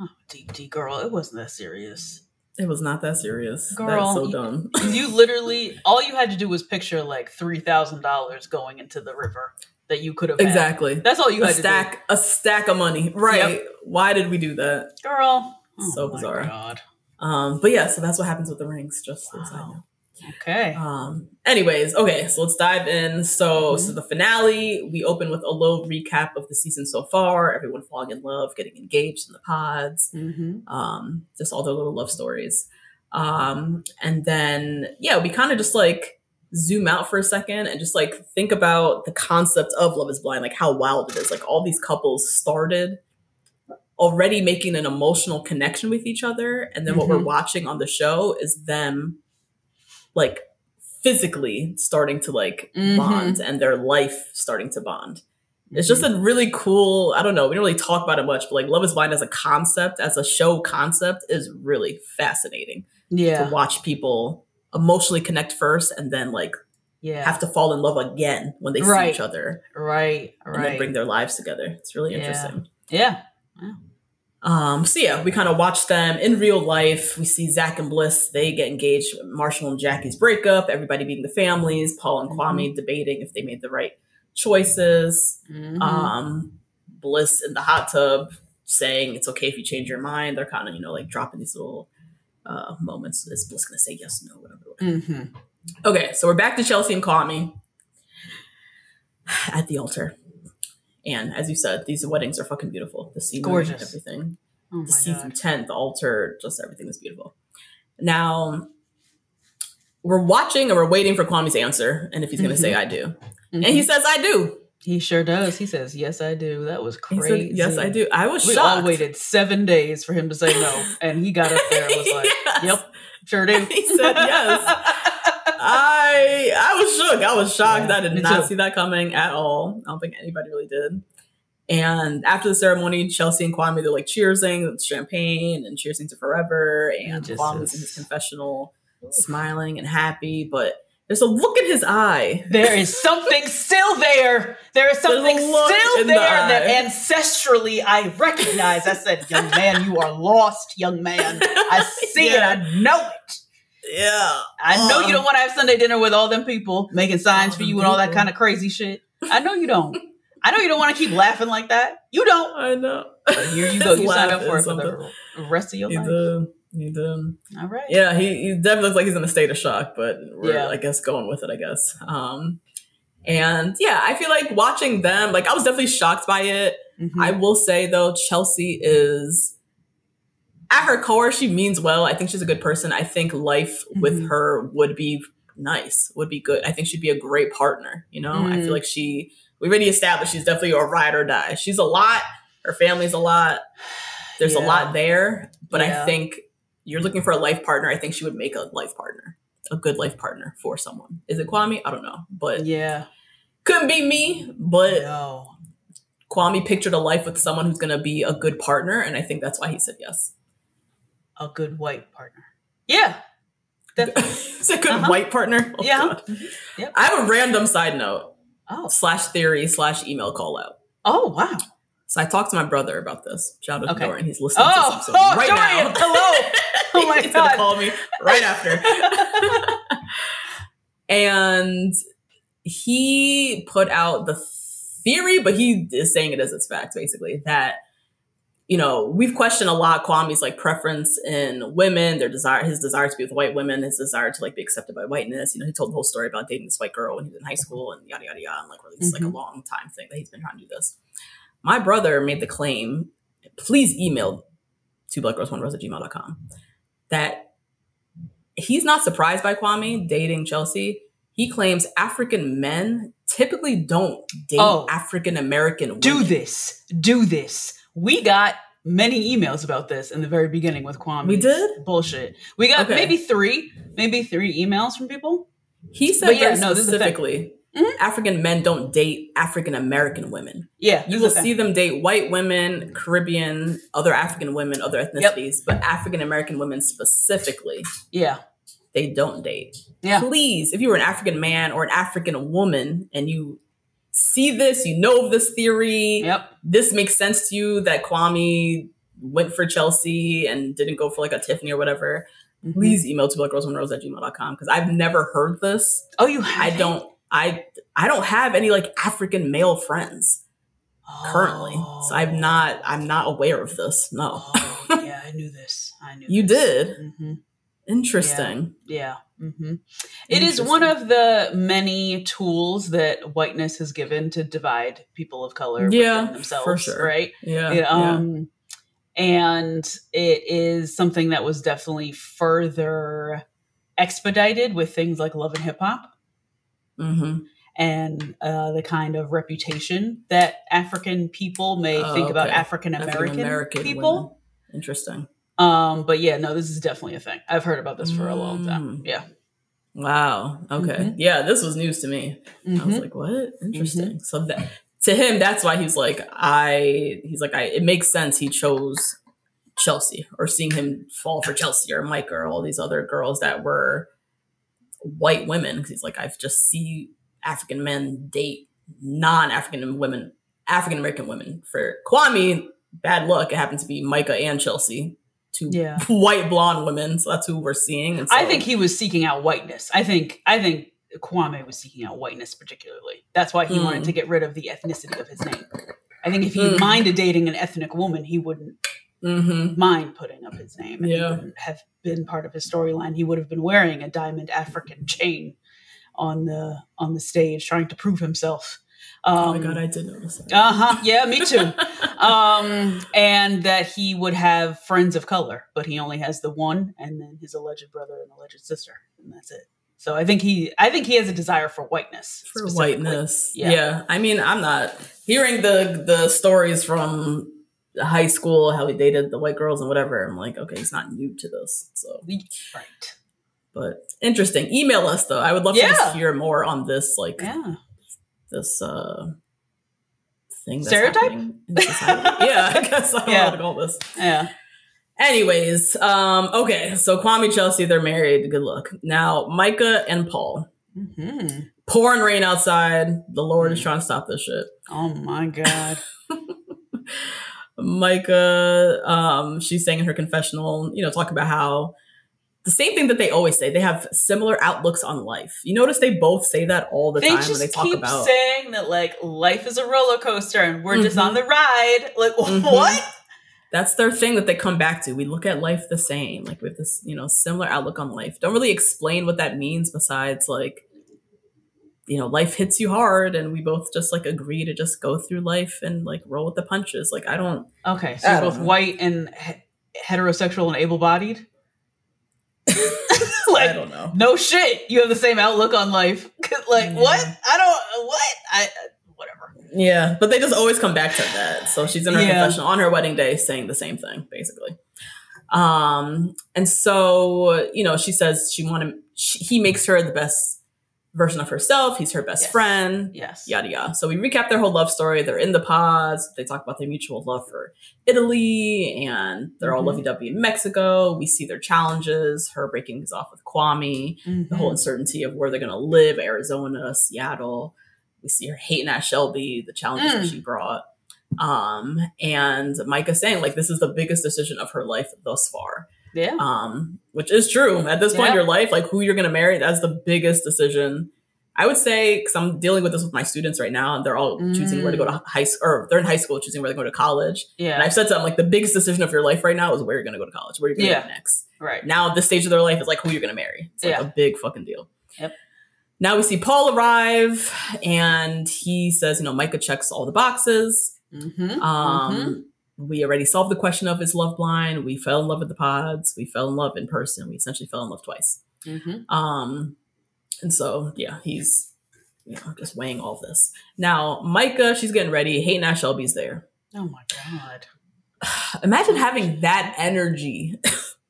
Oh, Deepti girl, it wasn't that serious. It was not that serious. Girl, so dumb. You literally, all you had to do was picture like three thousand dollars going into the river that you could have had. exactly. That's all you a had to stack, a stack of money. Right. Yep. Why did we do that? girl. Oh So my bizarre. God. Um, but yeah, so that's what happens with the rings. Just Wow. Okay. Um, anyways, okay, so let's dive in. So, Mhm. so the finale, we open with a little recap of the season so far. Everyone falling in love, getting engaged in the pods, mm-hmm. um, just all their little love stories. Um, and then yeah, we kind of just like zoom out for a second and just like think about the concept of Love Is Blind, like how wild it is. Like all these couples started already making an emotional connection with each other, and then what we're Mhm. watching on the show is them like physically starting to like Mhm. bond and their life starting to bond. It's just a really cool, I don't know, we don't really talk about it much, but like Love is Blind as a concept, as a show concept, is really fascinating yeah. to watch people emotionally connect first and then like yeah. have to fall in love again when they Right. see each other right. Right. And then bring their lives together. It's really Yeah. interesting. yeah. Um, so yeah, we kind of watch them in real life. We see Zach and Bliss, they get engaged, Marshall and Jackie's breakup, everybody being the families, Paul and Kwame debating if they made the right choices. Mhm. Um, Bliss in the hot tub saying it's okay if you change your mind. They're kind of, you know, like dropping these little uh moments. Is Bliss gonna say yes, no, whatever. whatever. Mhm. Okay, so we're back to Chelsea and Kwame at the altar. And as you said, these weddings are fucking beautiful. The scenery, Gorgeous. everything Oh the season. 10, the altar, just everything was beautiful. Now, we're watching and we're waiting for Kwame's answer and if he's going to say, I do. And he Mhm. says, I do. He sure does. He says, "Yes, I do." That was crazy. said, Yes, I do. I was We shocked. all waited seven days for him to say no, and he got up there and was like, Yes. "Yep, sure do." He said yes. I I was shook. I was shocked. Yeah, I did not too. see that coming at all. I don't think anybody really did. And after the ceremony, Chelsea and Kwame they're like cheersing, with champagne and cheersing to forever. And Kwame's in his confessional, smiling and happy. But There's a look in his eye. There is something still there. There is something still in the there that ancestrally I recognize. I said, young man, you are lost, young man. I see Yeah. it. I know it. Yeah. I know you Um, don't want to have Sunday dinner with all them people making signs for you and all that kind of crazy shit. I know you don't. I know you don't want to keep laughing like that. You don't. I know. But here you go. You signed up for it is for something. the rest of your He life. did. He did. All right. Yeah, he, he definitely looks like he's in a state of shock, but we're, Yeah. I guess, going with it, I guess. Um, and yeah, I feel like watching them, like, I was definitely shocked by it. Mhm. I will say, though, Chelsea is, at her core, she means well. I think she's a good person. I think life with Mhm. her would be nice, would be good. I think she'd be a great partner. You know, I Mm. feel like she, we already established she's definitely a ride or die. She's a lot. Her family's a lot. There's a lot there, but I think you're looking for a life partner. I think she would make a life partner, a good life partner for someone. Is it Kwame? I don't know, but yeah. couldn't be me. But No. Kwame pictured a life with someone who's going to be a good partner, and I think that's why he said yes. A good white partner. Yeah. It's a good Uh-huh. white partner. Oh, Yeah. Yep. I have a random side note Oh. slash theory slash email call out. Oh wow. So I talked to my brother about this. Shout out Okay. to Dorian. He's listening to Oh, this episode oh, right Dorian, now. hello. Oh my He's gonna God. call me right after. and he put out the theory, but he is saying it as its fact, basically, that you know, we've questioned a lot Kwame's like preference in women, their desire, his desire to be with white women, his desire to like be accepted by whiteness. You know, he told the whole story about dating this white girl when he was in high school and yada yada yada, and like really, it's like a Mhm. long time thing that he's been trying to do this. My brother made the claim. Please email two black girls one rose at gmail.com that he's not surprised by Kwame dating Chelsea. He claims African men typically don't date Oh. African American women. Do this. Do this. We got many emails about this in the very beginning with Kwame. We did? Bullshit. We got Okay. maybe three, maybe three emails from people. He said But yeah, no, this is the thing. specifically Mhm. African men don't date African American women. Yeah. You will see them date white women, Caribbean, other African women, other ethnicities, but African American women specifically, Yeah. they don't date. Yeah. Please, if you were an African man or an African woman and you see this, you know of this theory, Yep. this makes sense to you that Kwame went for Chelsea and didn't go for like a Tiffany or whatever, Mm-hmm. please email to blackgirlsrose at gmail.com because I've never heard this. Oh, you I don't I I don't have any like African male friends currently. So I'm not I'm not aware of this. No. Oh, yeah, I knew this. I knew You this. did. hmm Interesting. Yeah. Hmm It is one of the many tools that whiteness has given to divide people of color Yeah, within themselves, for sure. right? Yeah. It, yeah. um, And it is something that was definitely further expedited with things like love and hip hop Mhm. and uh, the kind of reputation that African people may Oh, think about okay. African American people. women. Interesting. Um, but yeah, no, this is definitely a thing. I've heard about this for a long time. Mm. Yeah. Wow. Okay. Mhm. Yeah, this was news to me. I was Mhm. like, what? Interesting. So that to him, that's why he's like, I he's like, I it makes sense he chose Chelsea or seeing him fall for Chelsea or Micah or all these other girls that were white women. Cause he's like, I've just see African men date non-African women, African American women. For Kwame, bad luck. It happened to be Micah and Chelsea, two Yeah. white blonde women. So that's who we're seeing. And so, I think he was seeking out whiteness. I think I think Kwame was seeking out whiteness particularly. That's why he Mm. wanted to get rid of the ethnicity of his name. I think if he Mm. minded dating an ethnic woman, he wouldn't Mhm. mind putting up his name. And Yeah. Have been part of his storyline. He would have been wearing a diamond African chain on the on the stage, trying to prove himself. Um, oh my god, I did notice that. uh huh. Yeah, me too. um, and that he would have friends of color, but he only has the one, and then his alleged brother and alleged sister, and that's it. So I think he, I think he has a desire for whiteness, for whiteness. Yeah. Yeah. I mean, I'm not hearing the the stories from high school, how he dated the white girls and whatever. I'm like, okay, he's not new to this. So, Right. but interesting. Email us though. I would love to Yeah. just hear more on this, like Yeah. This uh thing. That's Stereotype? happening in society. yeah, I guess I don't Yeah. know how to call this. Yeah. Anyways, um, okay, so Kwame Chelsea, they're married. Good luck. Now, Micah and Paul. Mm-hmm. Pouring rain outside. The Lord is trying to stop this shit. Oh my god. Micah, um, she's saying in her confessional, you know, talk about how the same thing that they always say. They have similar outlooks on life. You notice they both say that all the they time when they talk keep about saying that like life is a roller coaster and we're just Mhm. on the ride. Like Mhm. what? that's their thing that they come back to. We look at life the same, like we have this, you know, similar outlook on life. Don't really explain what that means besides like, you know, life hits you hard and we both just like agree to just go through life and like roll with the punches. Like I don't Okay, so I you're both know. white and he- heterosexual and able-bodied. I don't know. no shit, you have the same outlook on life. like what? I don't what? I whatever. Yeah, but they just always come back to that. So she's in her Yeah. confessional on her wedding day saying the same thing, basically. Um, and so, you know, she says she wanted, she, he makes her the best version of herself. He's her best Yes. friend, Yes. yada, yada. So we recap their whole love story. They're in the pods. They talk about their mutual love for Italy and they're all Mhm. lovey dovey in Mexico. We see their challenges, her breaking things off with Kwame the whole Mhm. uncertainty of where they're going to live Arizona, Seattle. We see her hating at Shelby, the challenges that Mm. she brought. Um, and Micah saying, like, this is the biggest decision of her life thus far. Yeah. Um, which is true. At this point in your life, like who you're going to marry, that's the biggest decision. I would say, because I'm dealing with this with my students right now, and they're all choosing where to go to high school, or they're in high school choosing where to go to college. Yeah. And. I've said to them, like, the biggest decision of your life right now is where you're going to go to college, where you're going to Yeah. go next right. now this stage of their life is like who you're gonna marry. It's like Yeah. a big fucking deal. Yep. Now we see Paul arrive and he says, you know, Micah checks all the boxes. Mm-hmm. Um, we already solved the question of is love blind. We fell in love with the pods. We fell in love in person. We essentially fell in love twice. Mm-hmm. Um, and so yeah, he's you know just weighing all this. Now Micah, she's getting ready. Hey, Nash Shelby's there. Oh my god. imagine having that energy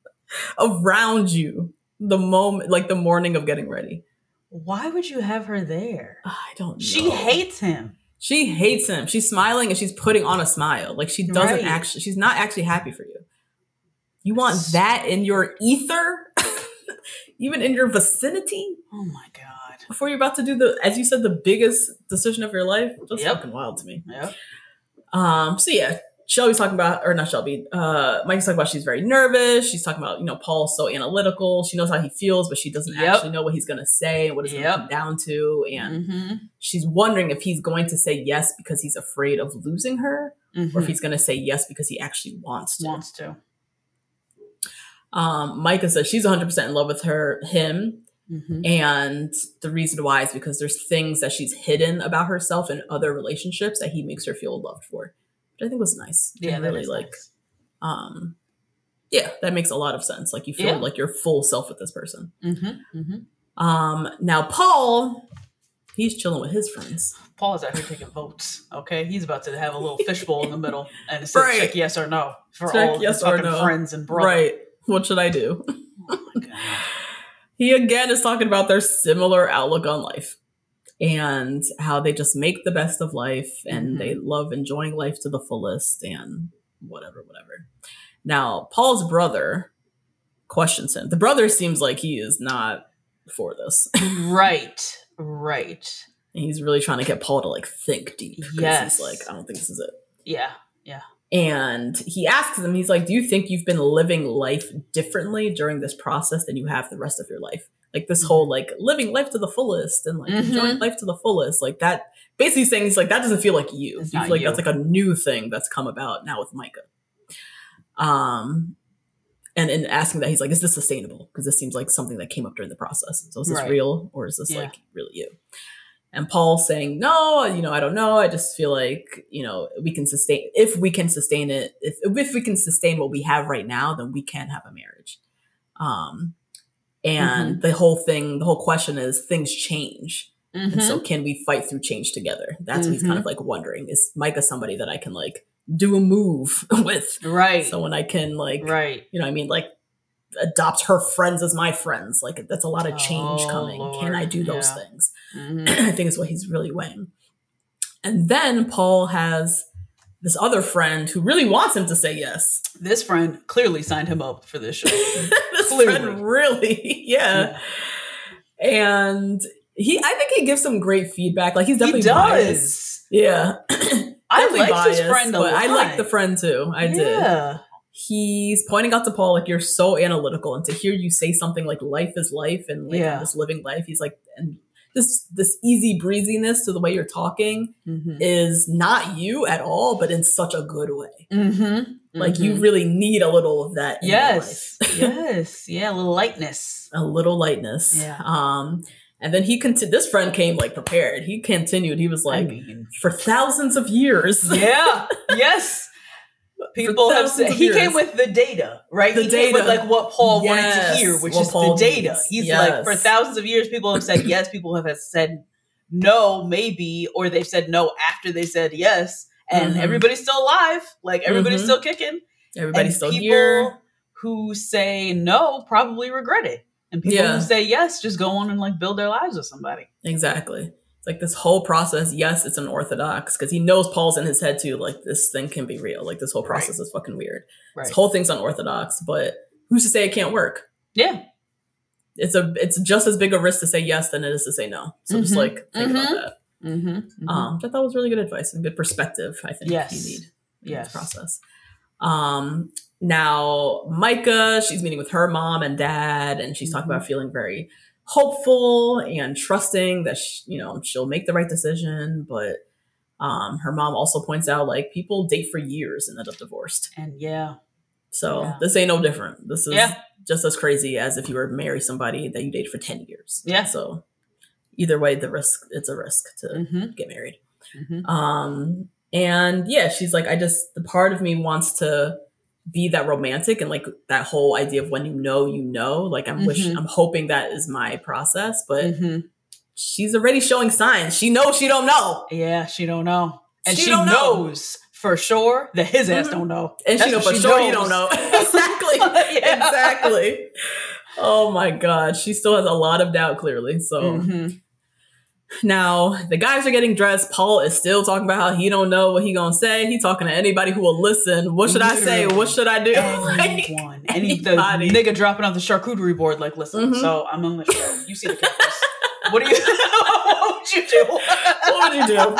around you the moment like the morning of getting ready Why would you have her there? i don't know She hates him. She hates him she's smiling and she's putting on a smile like she doesn't Right. actually she's not actually happy for you you want that in your ether even in your vicinity Oh my god. before you're about to do the as you said the biggest decision of your life just Yep. fucking wild to me Yep. Um, so yeah, Shelby's talking about, or not Shelby, uh, Micah's talking about she's very nervous. She's talking about, you know, Paul's so analytical. She knows how he feels, but she doesn't Yep. actually know what he's going to say and what it's Yep. going to come down to. And Mm-hmm. she's wondering if he's going to say yes because he's afraid of losing her Mm-hmm. or if he's going to say yes because he actually wants to. wants to. Um, Micah says she's 100% in love with her, him. Mm-hmm. And the reason why is because there's things that she's hidden about herself in other relationships that he makes her feel loved for. Which I think was nice. Yeah, And really like nice. um yeah that makes a lot of sense like you feel Yeah. like your full self with this person Mm-hmm. Mm-hmm. um now paul he's chilling with his friends Paul is out here taking votes. Okay, he's about to have a little fishbowl in the middle and it says Right. check yes or no for Check all yes his or fucking no. friends and brothers. right what should i do Oh my god. he again is talking about their similar outlook on life and how they just make the best of life and Mhm. they love enjoying life to the fullest and whatever whatever now paul's brother questions him the brother seems like he is not for this right. Right. And he's really trying to get Paul to like think deep. Yes. He's like, I don't think this is it. Yeah, yeah. And he asks him, he's like, Do you think you've been living life differently during this process than you have the rest of your life? Like this whole like living life to the fullest and like Mhm. enjoying life to the fullest. Like that basically saying he's like, that doesn't feel like you. It's you feel like you. that's like a new thing that's come about now with Micah. Um and in asking that, he's like, is this sustainable? Because this seems like something that came up during the process. So is this Right. real or is this Yeah. like really you? And paul saying, no, you know, I don't know. I just feel like, you know, we can sustain, if we can sustain it, if, if we can sustain what we have right now, then we can have a marriage. Um, and Mm-hmm. the whole thing, the whole question is things change. Mhm. And so can we fight through change together? That's what he's Mm-hmm. kind of like wondering. Is Micah somebody that I can like do a move with? right. Someone I can like, right. you know, I mean, like adopt her friends as my friends. Like that's a lot of change Oh, coming. Can I do those Yeah. things? Mhm. I think is what he's really weighing. And then Paul has this other friend who really wants him to say yes. This friend clearly signed him up for this show. this Clearly. friend really, yeah. And he I think he gives some great feedback. Like he's definitely He does. biased. Yeah. I like his friend a but I like the friend too. I did. He's pointing out to Paul like you're so analytical, and to hear you say something like "life is life" and like Yeah. Just living life, he's like, and this this easy breeziness to the way you're talking Mm-hmm. is not you at all, but in such a good way. Mm-hmm. Like you really need a little of that. Yes. yes. Yeah. A little lightness. a little lightness. Yeah. Um, and then he continued. This friend came like prepared. He continued. He was like, I mean, for thousands of years. yeah. yes. People have said he years. came with the data, right? The he came with like what Paul wanted to hear, which what is Paul the data. He's Yes. like, for thousands of years, people have said yes, people have said no, maybe, or they've said no after they said yes, and Mhm. everybody's still alive. Like everybody's Mhm. still kicking. Everybody's and still people here. who say no probably regret it. And people Yeah. who say yes just go on and like build their lives with somebody. Exactly. Like this whole process. Yes, it's unorthodox because he knows Paul's in his head too. Like this thing can be real. Like this whole process is fucking weird. Right. This whole thing's unorthodox, but who's to say it can't work? Yeah. It's a it's just as big a risk to say yes than it is to say no. So just Mhm. like think about Mhm. that. Mm-hmm. Um, which I thought was really good advice and good perspective. I think Yes. you need in Yes. this process. Um, now Micah, she's meeting with her mom and dad, and she's talking Mhm. about feeling very hopeful and trusting that she, you know she'll make the right decision. But um, her mom also points out like people date for years and end up divorced. And yeah. So Yeah. this ain't no different. This is Yeah. just as crazy as if you were to marry somebody that you dated for ten years. Yeah. So either way, the risk it's a risk to Mm-hmm. get married. Mm-hmm. Um, and yeah, she's like, I just, the part of me wants to be that romantic and like that whole idea of when you know, you know, like I'm wish, Mhm. I'm hoping that is my process, but Mm-hmm. she's already showing signs. She knows she don't know. Yeah, she don't know. And She she, don't know. knows for sure that his ass Mhm. don't know. And she That's know what for sure he knows. don't know. exactly. Yeah. Exactly. Oh my God. She still has a lot of doubt, clearly. So Mhm. Now the guys are getting dressed. Paul is still talking about how he don't know what he gonna say. He talking to anybody who will listen. What should I say? What should I do? Like, Anyone. Any the nigga dropping off the charcuterie board, like, listen, Mhm. so I'm on the show. You see the characters. what do you what would you do? what would you do?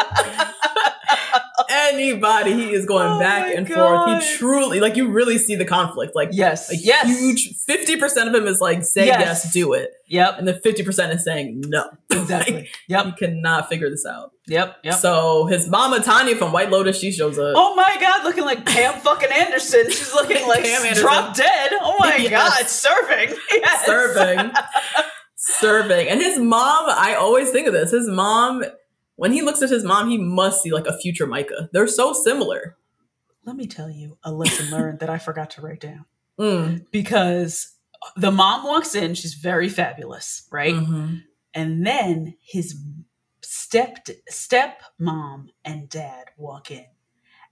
anybody. He is going Oh back and God. forth. He truly like you really see the conflict. Like Yes. yes. huge fifty percent of him is like say yes. Yes. do it, Yep. and fifty percent is saying no. Exactly. Like, Yep. he cannot figure this out. Yep. Yep. So his mama Tanya from White Lotus, she shows up. Oh my god, looking like Pam fucking Anderson. She's looking like drop dead. Oh my Yes. god, serving. Yes. serving serving and his mom i always think of this his mom when he looks at his mom he must see like a future micah they're so similar Let me tell you a lesson learned that I forgot to write down. Mm. Because the mom walks in, she's very fabulous, right? Mhm. And then his step step mom and dad walk in.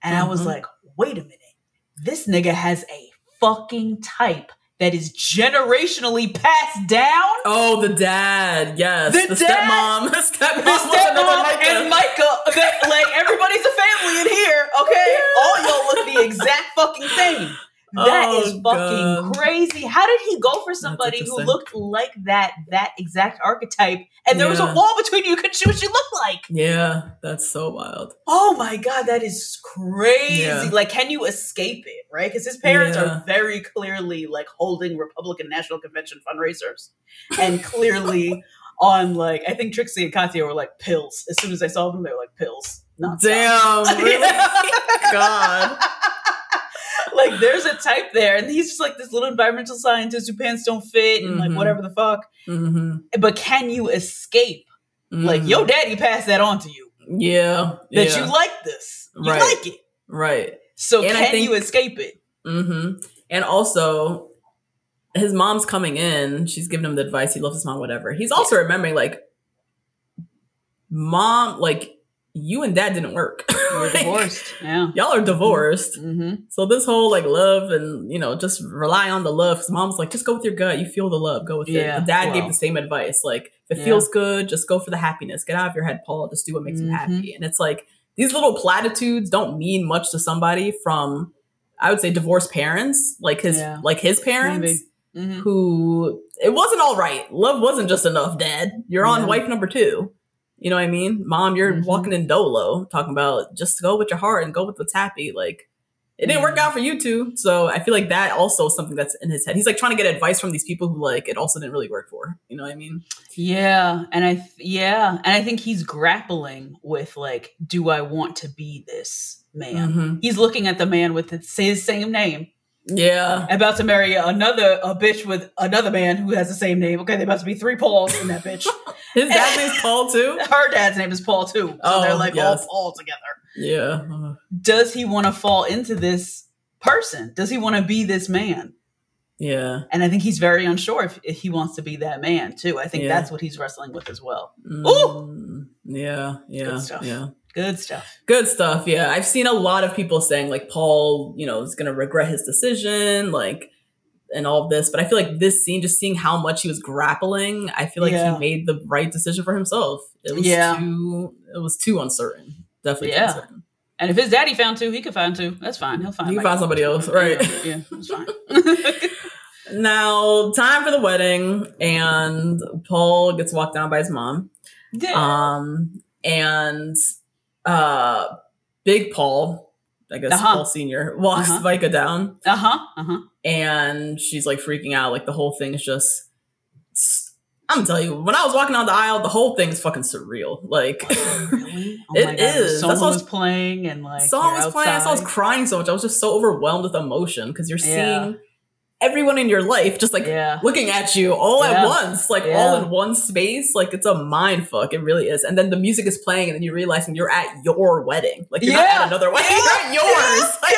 And I was Mhm. like, wait a minute. This nigga has a fucking type that is generationally passed down. oh the dad yes The the, dad- stepmom the stepmom, The stepmom Micah. and Micah, that, like everybody's a family in here, okay? All y'all look the exact fucking same. That Oh, is fucking God. crazy. How did he go for somebody who looked like that, that exact archetype, and there was a wall between you? You couldn't see what she looked like. yeah that's so wild Oh my god, that is crazy. Yeah. Like, can you escape it? Right? Because his parents Yeah. are very clearly like holding Republican National Convention fundraisers, and clearly on like I think Trixie and Katya were like pills. As soon as I saw them, they were like pills. Not damn really? god like there's a type there, and he's just like this little environmental scientist who pants don't fit and like Mhm. whatever the fuck. hmm But can you escape? Like your daddy passed that on to you yeah that yeah. you like this, you Right. like it. right So And can think- you escape it? hmm And also, his mom's coming in. She's giving him the advice. He loves his mom, whatever. He's also remembering, like, mom, like, you and dad didn't work. Like, divorced. Yeah. Y'all are divorced. Mm-hmm. So this whole like love and you know just rely on the love. Cause mom's like just go with your gut. You feel the love. Go with Yeah, it. The dad gave the same advice. Like if it Yeah. feels good, just go for the happiness. Get out of your head, Paul. Just do what makes you Mhm. happy. And it's like these little platitudes don't mean much to somebody from I would say divorced parents, like his Yeah. like his parents. Mhm. who it wasn't all right. Love wasn't just enough, Dad. You're on wife number two. You know what I mean? Mom, you're Mhm. walking in dolo, talking about just go with your heart and go with what's happy. Like it didn't work out for you two. So I feel like that also is something that's in his head. He's like trying to get advice from these people who like it also didn't really work for. You know what I mean? Yeah, and I th- yeah, and I think he's grappling with like, do I want to be this man? Mhm. He's looking at the man with his same name, Yeah. about to marry another a bitch with another man who has the same name. Okay, there about to be three Pauls in that bitch. His dad's name's Paul too. Her dad's name is Paul too, so Oh, they're like yes. all Paul together. Yeah. Does he want to fall into this person? Does he want to be this man? yeah. And I think he's very unsure if, if he wants to be that man too. I think Yeah. that's what he's wrestling with as well. Mm, yeah. Yeah. Good stuff. Yeah. Good stuff. Good stuff. Yeah. I've seen a lot of people saying like Paul, you know, is going to regret his decision, like, and all of this. But I feel like this scene, just seeing how much he was grappling, I feel like Yeah. he made the right decision for himself. It was Yeah. too, it was too uncertain. Definitely Yeah. uncertain. And if his daddy found two, he could find two. That's fine. He'll find. You Mike. find somebody else, right? Yeah, it's fine. Now, time for the wedding, and Paul gets walked down by his mom. yeah. Um, and uh, Big Paul, I guess Uh-huh. Paul Senior, walks Uh-huh. Micah down, Uh huh. Uh huh. and she's like freaking out. Like the whole thing is just. I'm telling you, when I was walking down the aisle, the whole thing's fucking surreal. Like, Really? Oh It is. Song That's was was- playing, and like song was playing. I was crying so much. I was just so overwhelmed with emotion because you're Yeah. seeing everyone in your life just like Yeah. looking at you all at once, like Yeah. all in one space. Like it's a mind fuck. It really is. And then the music is playing, and then you're realizing you're at your wedding. Like you're not at another wedding. Yeah. You're at yours. Yeah. Like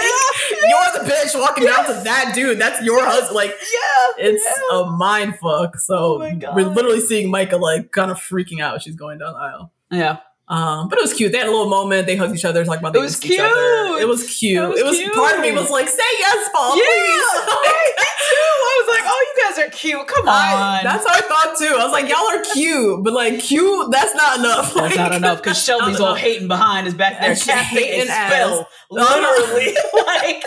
you're the bitch walking down to that dude. That's your husband. Like Yeah. it's yeah. a mind fuck. So Oh we're literally seeing Micah like kind of freaking out. She's going down the aisle. yeah. Um, but it was cute. They had a little moment. They hugged each other, talked about It was missed each other. cute. It was cute. It was it was part of me was like, "Say yes, Paul, Yeah, please." right, me too. I was like, oh, you guys are cute. Come on. I, that's how I thought too. I was like, "Y'all are cute, but like cute, that's not enough." That's not enough because Shelby's all hating behind his back there, And she casting a hating ass. spell. Literally, like,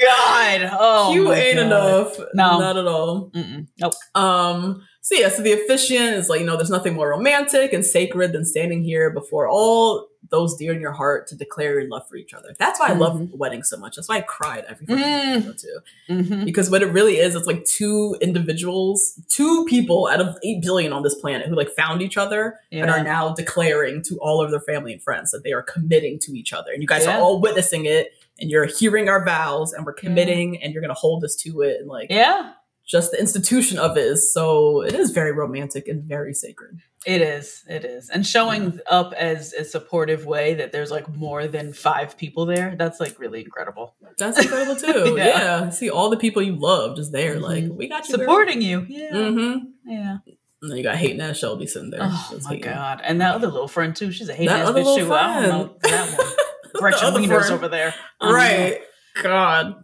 God, oh, cute my ain't God. enough. No. not at all. Mm-mm. Nope. Um. So yeah, so the officiant is like, you know, there's nothing more romantic and sacred than standing here before all those dear in your heart to declare your love for each other. That's why I love weddings so much. That's why I cried every fucking Mm. time I go to. Mm-hmm. because what it really is it's like two individuals two people out of 8 billion on this planet who like found each other and are now declaring to all of their family and friends that they are committing to each other and you guys Yeah. are all witnessing it and you're hearing our vows and we're committing and you're gonna hold us to it and like Yeah, just the institution of it is so it is very romantic and very sacred it is. It is, and showing up as a supportive way that there's like more than five people there. That's like really incredible. that's incredible too Yeah. yeah. see all the people you love just there like Mhm. we got you Supporting you. Yeah. mm-hmm Yeah. and then you got hating ass Shelby sitting there Oh just my hating. god! And that other little friend too. She's a hate That ass bitch too. I don't know friend. that one. Gretchen Wieners over there. Don't. Right. God.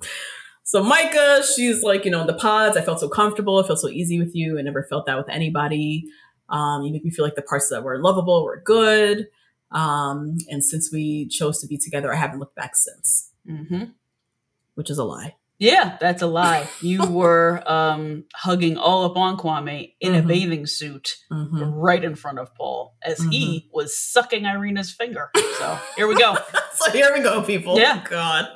So Micah, she's like, you know, in the pods, I felt so comfortable. I felt so easy with you. I never felt that with anybody. Um, you make me feel like the parts that were lovable were good. Um, and since we chose to be together, I haven't looked back since, hmm which is a lie. Yeah, that's a lie. You were um, hugging all up on Kwame in a Mhm. bathing suit Mhm. right in front of Paul as he Mm-hmm. was sucking Irina's finger. So here we go. so here we go, people. Yeah. God.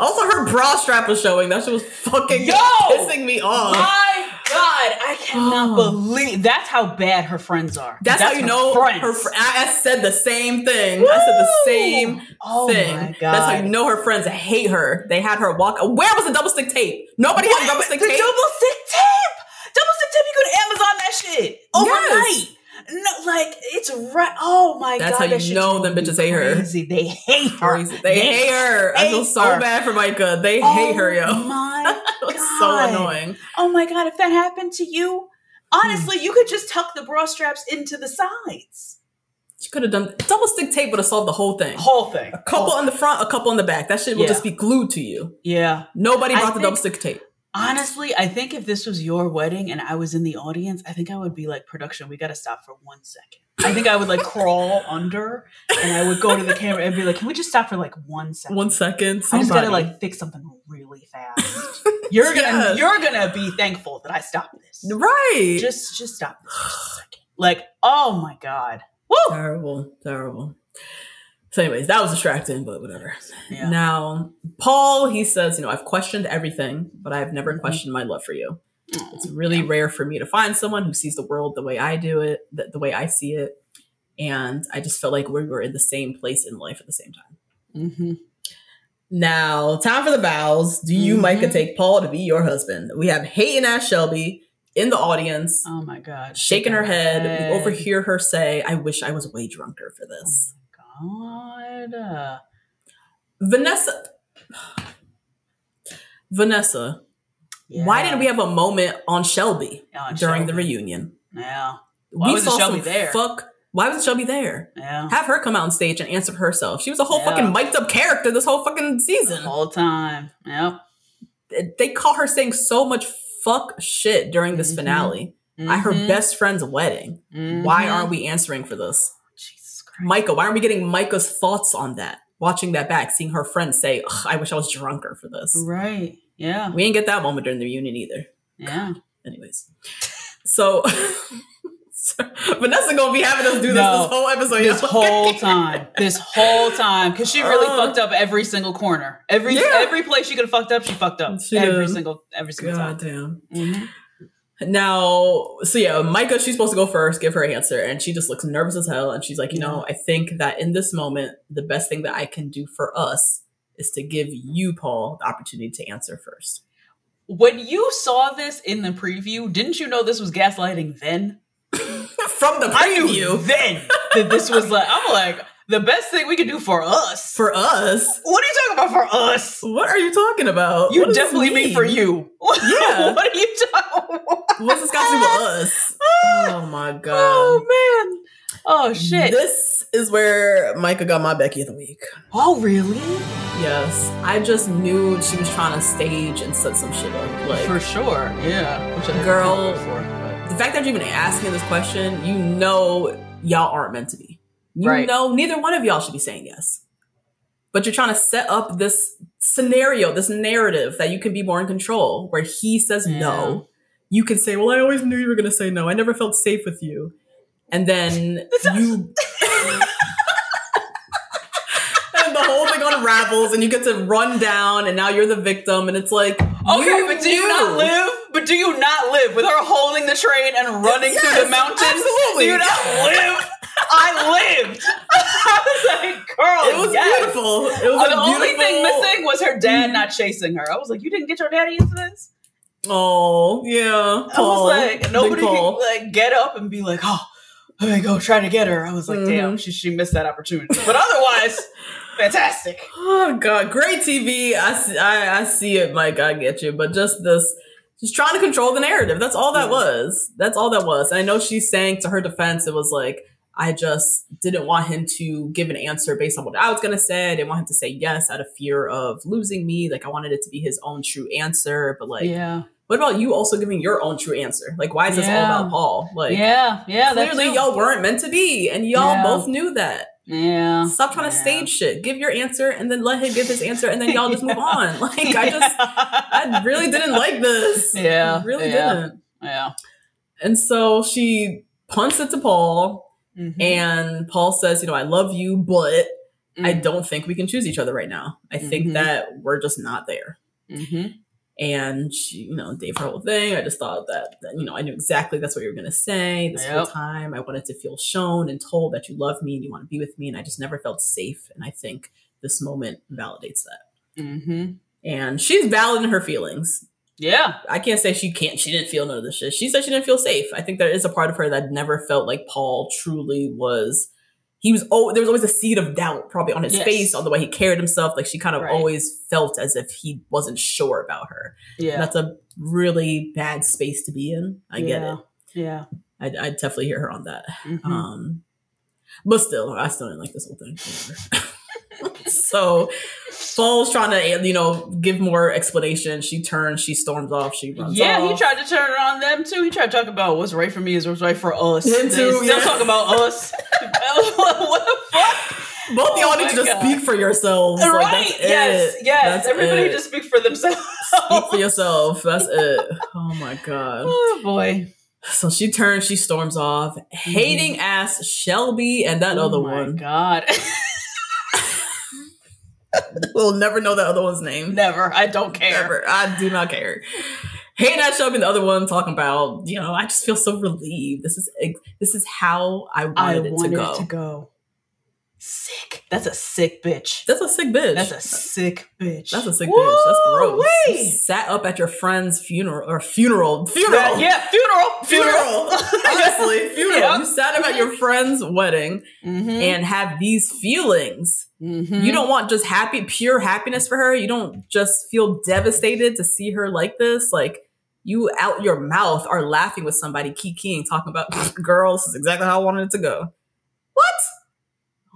Also, her bra strap was showing. That shit was fucking Yo! pissing me off. My God, I cannot Oh. believe that's how bad her friends are. That's, how you her know friends. her. Fr- I, said the same thing. I said the same Oh thing. my God. That's how you know her friends hate her. They had her walk. Where was the double stick tape? Nobody had double stick the tape. double stick tape. Double stick tape. You go to Amazon that shit overnight. Yes. No, like it's right. Oh my That's god, That's how you know them bitches hate her. Crazy. They hate her. Crazy. They, hate her. I feel so her. bad for Micah. They oh hate her, yo. Oh my god. so annoying. Oh my god, if that happened to you, hmm. honestly, you could just tuck the bra straps into the sides. She could have done double stick tape would have solved the whole thing. Whole thing. A couple on the front, a couple on the back. That shit will Yeah. just be glued to you. Yeah. Nobody I brought the double stick tape. Honestly, I think if this was your wedding and I was in the audience, I think I would be like, production, we got to stop for one second. I think I would like crawl under and I would go to the camera and be like, can we just stop for like one second? One second. I just got to like fix something really fast. You're gonna Yes. you're gonna be thankful that I stopped this. Right. Just just stop this for a second. Like, oh my god. Woo! terrible, terrible. So, anyways, that was distracting, but whatever. Yeah. Now, Paul, he says, you know, I've questioned everything, but I've never Mhm. questioned my love for you. Oh, It's really rare for me to find someone who sees the world the way I do it, the, the way I see it. And I just felt like we were in the same place in life at the same time. hmm Now, time for the vows. Do you, Mhm. Micah, take Paul to be your husband? We have hating ass Shelby in the audience, Oh my god. shaking her head. Head. We overhear her say, I wish I was way drunker for this. God. Vanessa. Vanessa, why yeah. did we have a moment on Shelby On during the reunion? Yeah. Why we wasn't saw Shelby some there? fuck. Why wasn't Shelby there? Yeah. Have her come out on stage and answer for herself. She was a whole Yeah. fucking mic'd up character this whole fucking The season. whole time. Yep. They caught her saying so much fuck shit during this Mhm. finale at her Mhm. best friend's wedding. Why Mhm. aren't we answering for this? Micah, why aren't we getting Micah's thoughts on that? Watching that back, seeing her friends say, I wish I was drunker for this. Right. Yeah. We didn't get that moment during the reunion either. Yeah. Anyways. So, Vanessa gonna be having us do this No. this whole episode. This whole time. This whole time. Because she really Uh. fucked up every single corner. Every Yeah. every place she could have fucked up, she fucked up. She every did. single every single God time. damn. Mhm. Now, so yeah, Micah, she's supposed to go first, give her answer, and she just looks nervous as hell. And she's like, you know, I think that in this moment, the best thing that I can do for us is to give you, Paul, the opportunity to answer first. When you saw this in the preview, didn't you know this was gaslighting then? From the I knew preview, then that this was like I'm like the best thing we could do for us. for us, what are you talking about for us? what are you talking about? You What definitely mean for you. Yeah. what are you talking about? What's this got to do with us? Oh my oh, god. Oh man. Oh shit. This is where Micah got my Becky of the week. oh really? Yes. I just knew she was trying to stage and set some shit up. Like For sure. Yeah. Which I Girl. before, the fact that you're even asking this question, you know y'all aren't meant to be. You Right. know neither one of y'all should be saying yes. But you're trying to set up this scenario, this narrative that you can be more in control, where he says Yeah. no. You can say, Well, I always knew you were gonna say no. I never felt safe with you. And then you and the whole thing unravels and you get to run down and now you're the victim and it's like Okay, you but do you knew. not live? But do you not live with her holding the train and running through the mountains? absolutely. Do you not live? I lived. I was like, girl, It was yes. beautiful. It was the only beautiful- thing missing was her dad not chasing her. I was like, you didn't get your daddy into this? Oh, yeah. I was like, nobody Paul. can like get up and be like, oh, let me go try to get her. I was like, damn, Mhm. she, she missed that opportunity. But otherwise, fantastic. Oh god, great TV. I see, I, I see it, Mike. I get you, but just this, just trying to control the narrative. That's all that was. That's all that was. And I know she's saying to her defense, it was like I just didn't want him to give an answer based on what I was gonna say. I didn't want him to say yes out of fear of losing me. Like I wanted it to be his own true answer. But like, yeah. what about you also giving your own true answer? Like, why is this all about Paul? Like, yeah, yeah. clearly y'all weren't meant to be, and y'all Yeah. both knew that. Yeah. Stop trying to stage shit. Give your answer and then let him give his answer and then y'all just move on. Like I just I really didn't like this. Yeah, I really yeah. didn't. Yeah. And so she punts it to Paul Mhm. and Paul says, you know, I love you, but I Mhm. don't think we can choose each other right now. I think Mhm. that we're just not there. Mhm. And she, you know, Dave, her whole thing. I just thought that, that, you know, I knew exactly that's what you were going to say this whole time. I wanted to feel shown and told that you love me and you want to be with me. And I just never felt safe. And I think this moment validates that. Mhm. And she's valid in her feelings. Yeah. I can't say she can't, she didn't feel none of this shit. She said she didn't feel safe. I think there is a part of her that never felt like Paul truly was. He was, oh, there was always a seed of doubt probably on his Yes. face, on the way he carried himself. Like she kind of Right. always felt as if he wasn't sure about her. Yeah. That's a really bad space to be in. I get it. Yeah. I, I definitely hear her on that. Mhm. Um, but still, I still didn't like this whole thing. So Paul's trying to, you know, give more explanation. She turns, she storms off, she runs yeah, off. he tried to turn it on them too. He tried to talk about what's right for me is what's right for us. Him too, Still yeah. talk about us. what the fuck? Both of y'all Oh need to just oh God. speak for yourselves. Like, right? that's yes, it. yes. That's Everybody it. just speak for themselves. speak for yourself. That's it. Oh my god. Oh boy. So she turns, she storms off, mm-hmm. hating ass Shelby and that oh other my one. God. We'll never know that other one's name. Never. I don't care. Never. I do not care. Ass Shelby and the other one talking about, you know, I just feel so relieved. This is this is how I wanted, I it, to go. it to go. Sick. That's a sick bitch. That's a sick bitch. That's a sick bitch. That's a sick bitch. That's gross. You sat up at your friend's funeral or funeral. Funeral. Yeah, funeral. Funeral. Honestly, funeral. Yeah. You sat up at your friend's wedding Mm-hmm. and have these feelings. You don't want just happy, pure happiness for her. You don't just feel devastated to see her like this. Like you out your mouth are laughing with somebody, kikiing, talking about, girl, this is exactly how I wanted it to go.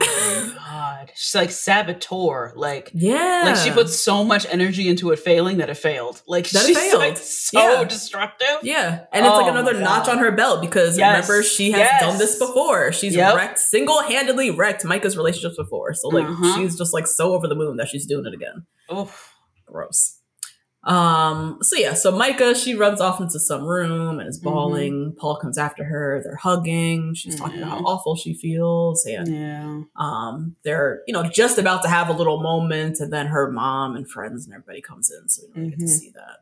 Oh God. She's like saboteur. Like, Yeah. like she put so much energy into it failing that it failed. Like That she's failed. like so Yeah. destructive. Yeah, and it's like Oh another notch on her belt because Yes. remember she has Yes. done this before. She's Yep. wrecked single-handedly wrecked Micah's relationships before. So like Uh-huh. she's just like so over the moon that she's doing it again. Oof. Gross. Um. So yeah. So Micah she runs off into some room and is Mm-hmm. bawling. Paul comes after her. They're hugging. She's talking about how awful she feels and. Yeah. Um, they're you know just about to have a little moment, and then her mom and friends and everybody comes in, so you know you get to Mhm. see that.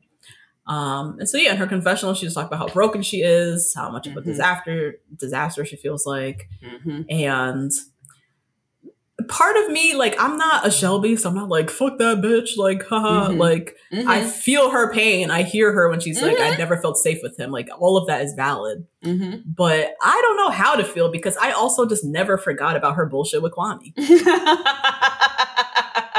Um, and so yeah, in her confessional, she just talked about how broken she is, how much of a disaster disaster she feels like, Mm-hmm. and part of me, like, I'm not a Shelby, so I'm not like fuck that bitch, like, haha, Mhm. like Mm-hmm. I feel her pain, I hear her when she's like, I never felt safe with him, like all of that is valid, Mm-hmm. but I don't know how to feel because I also just never forgot about her bullshit with Kwame.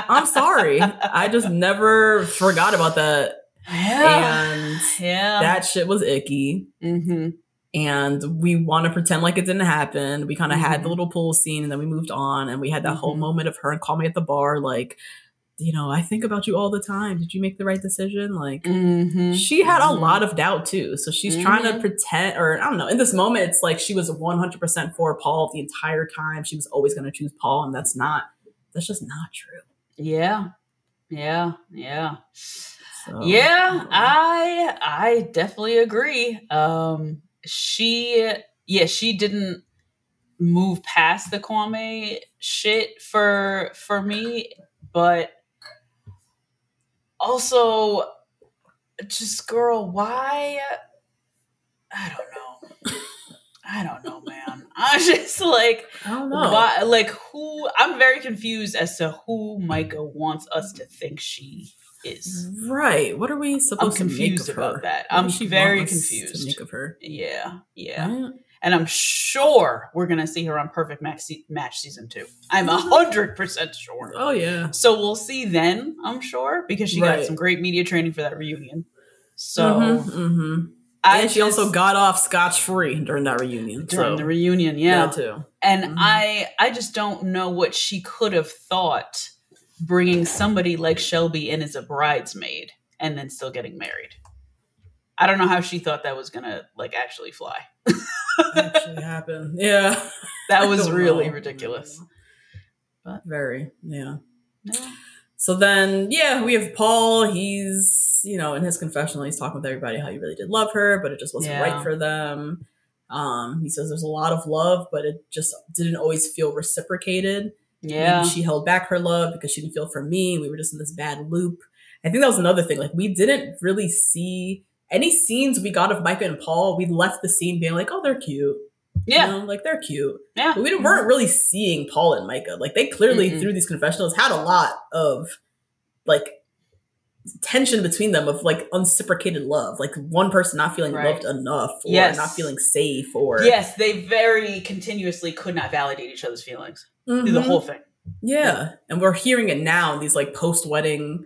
I'm sorry. I just never forgot about that. Yeah. And yeah. that shit was icky. mm-hmm. And we want to pretend like it didn't happen. We kind of had Mhm. the little pool scene and then we moved on and we had that whole Mhm. moment of her and Kwame at the bar, like, you know, I think about you all the time. Did you make the right decision? Like, Mm-hmm. she had a Mhm. lot of doubt too. So she's trying to Mhm. pretend, or I don't know, in this moment, it's like she was 100% for Paul the entire time. She was always going to choose Paul. And that's not, that's just not true. Yeah. Yeah. Yeah. So, yeah, I I definitely agree. Um she yeah, she didn't move past the Kwame shit for for me, but also just girl, why I don't know. I don't know, man. I'm just like I don't know. why like who I'm very confused as to who Micah wants us to think she is. Right. What are we supposed to confused make of about her? that. What I'm she very confused. To make of her. Yeah, yeah. Right? And I'm sure we're gonna see her on Perfect Match, se- match season two. I'm a hundred percent sure. Oh yeah. So we'll see then. I'm sure because she got some great media training for that reunion. So Mhm, mhm. I and she also got off scotch free during that reunion. during so the reunion, yeah. that too. And Mhm. I I just don't know what she could have thought bringing somebody like Shelby in as a bridesmaid and then still getting married. I don't know how she thought that was gonna like actually fly. Actually happened. Yeah. That was really know. ridiculous. But Very. Yeah. yeah. So then, yeah, we have Paul. He's, you know, in his confessional, he's talking with everybody how he really did love her, but it just wasn't Yeah. right for them. Um, he says there's a lot of love, but it just didn't always feel reciprocated. Yeah. Maybe she held back her love because she didn't feel for me. We were just in this bad loop. I think that was another thing. Like we didn't really see any scenes we got of Micah and Paul. We left the scene being like, oh, they're cute. Yeah. You know, like they're cute. Yeah. But we weren't really seeing Paul and Micah. Like they clearly Mm-mm. through these confessionals had a lot of like tension between them of like unreciprocated love. Like one person not feeling Right. loved enough or Yes. not feeling safe or Yes, they very continuously could not validate each other's feelings through the Mhm. whole thing. Yeah. And we're hearing it now in these like post wedding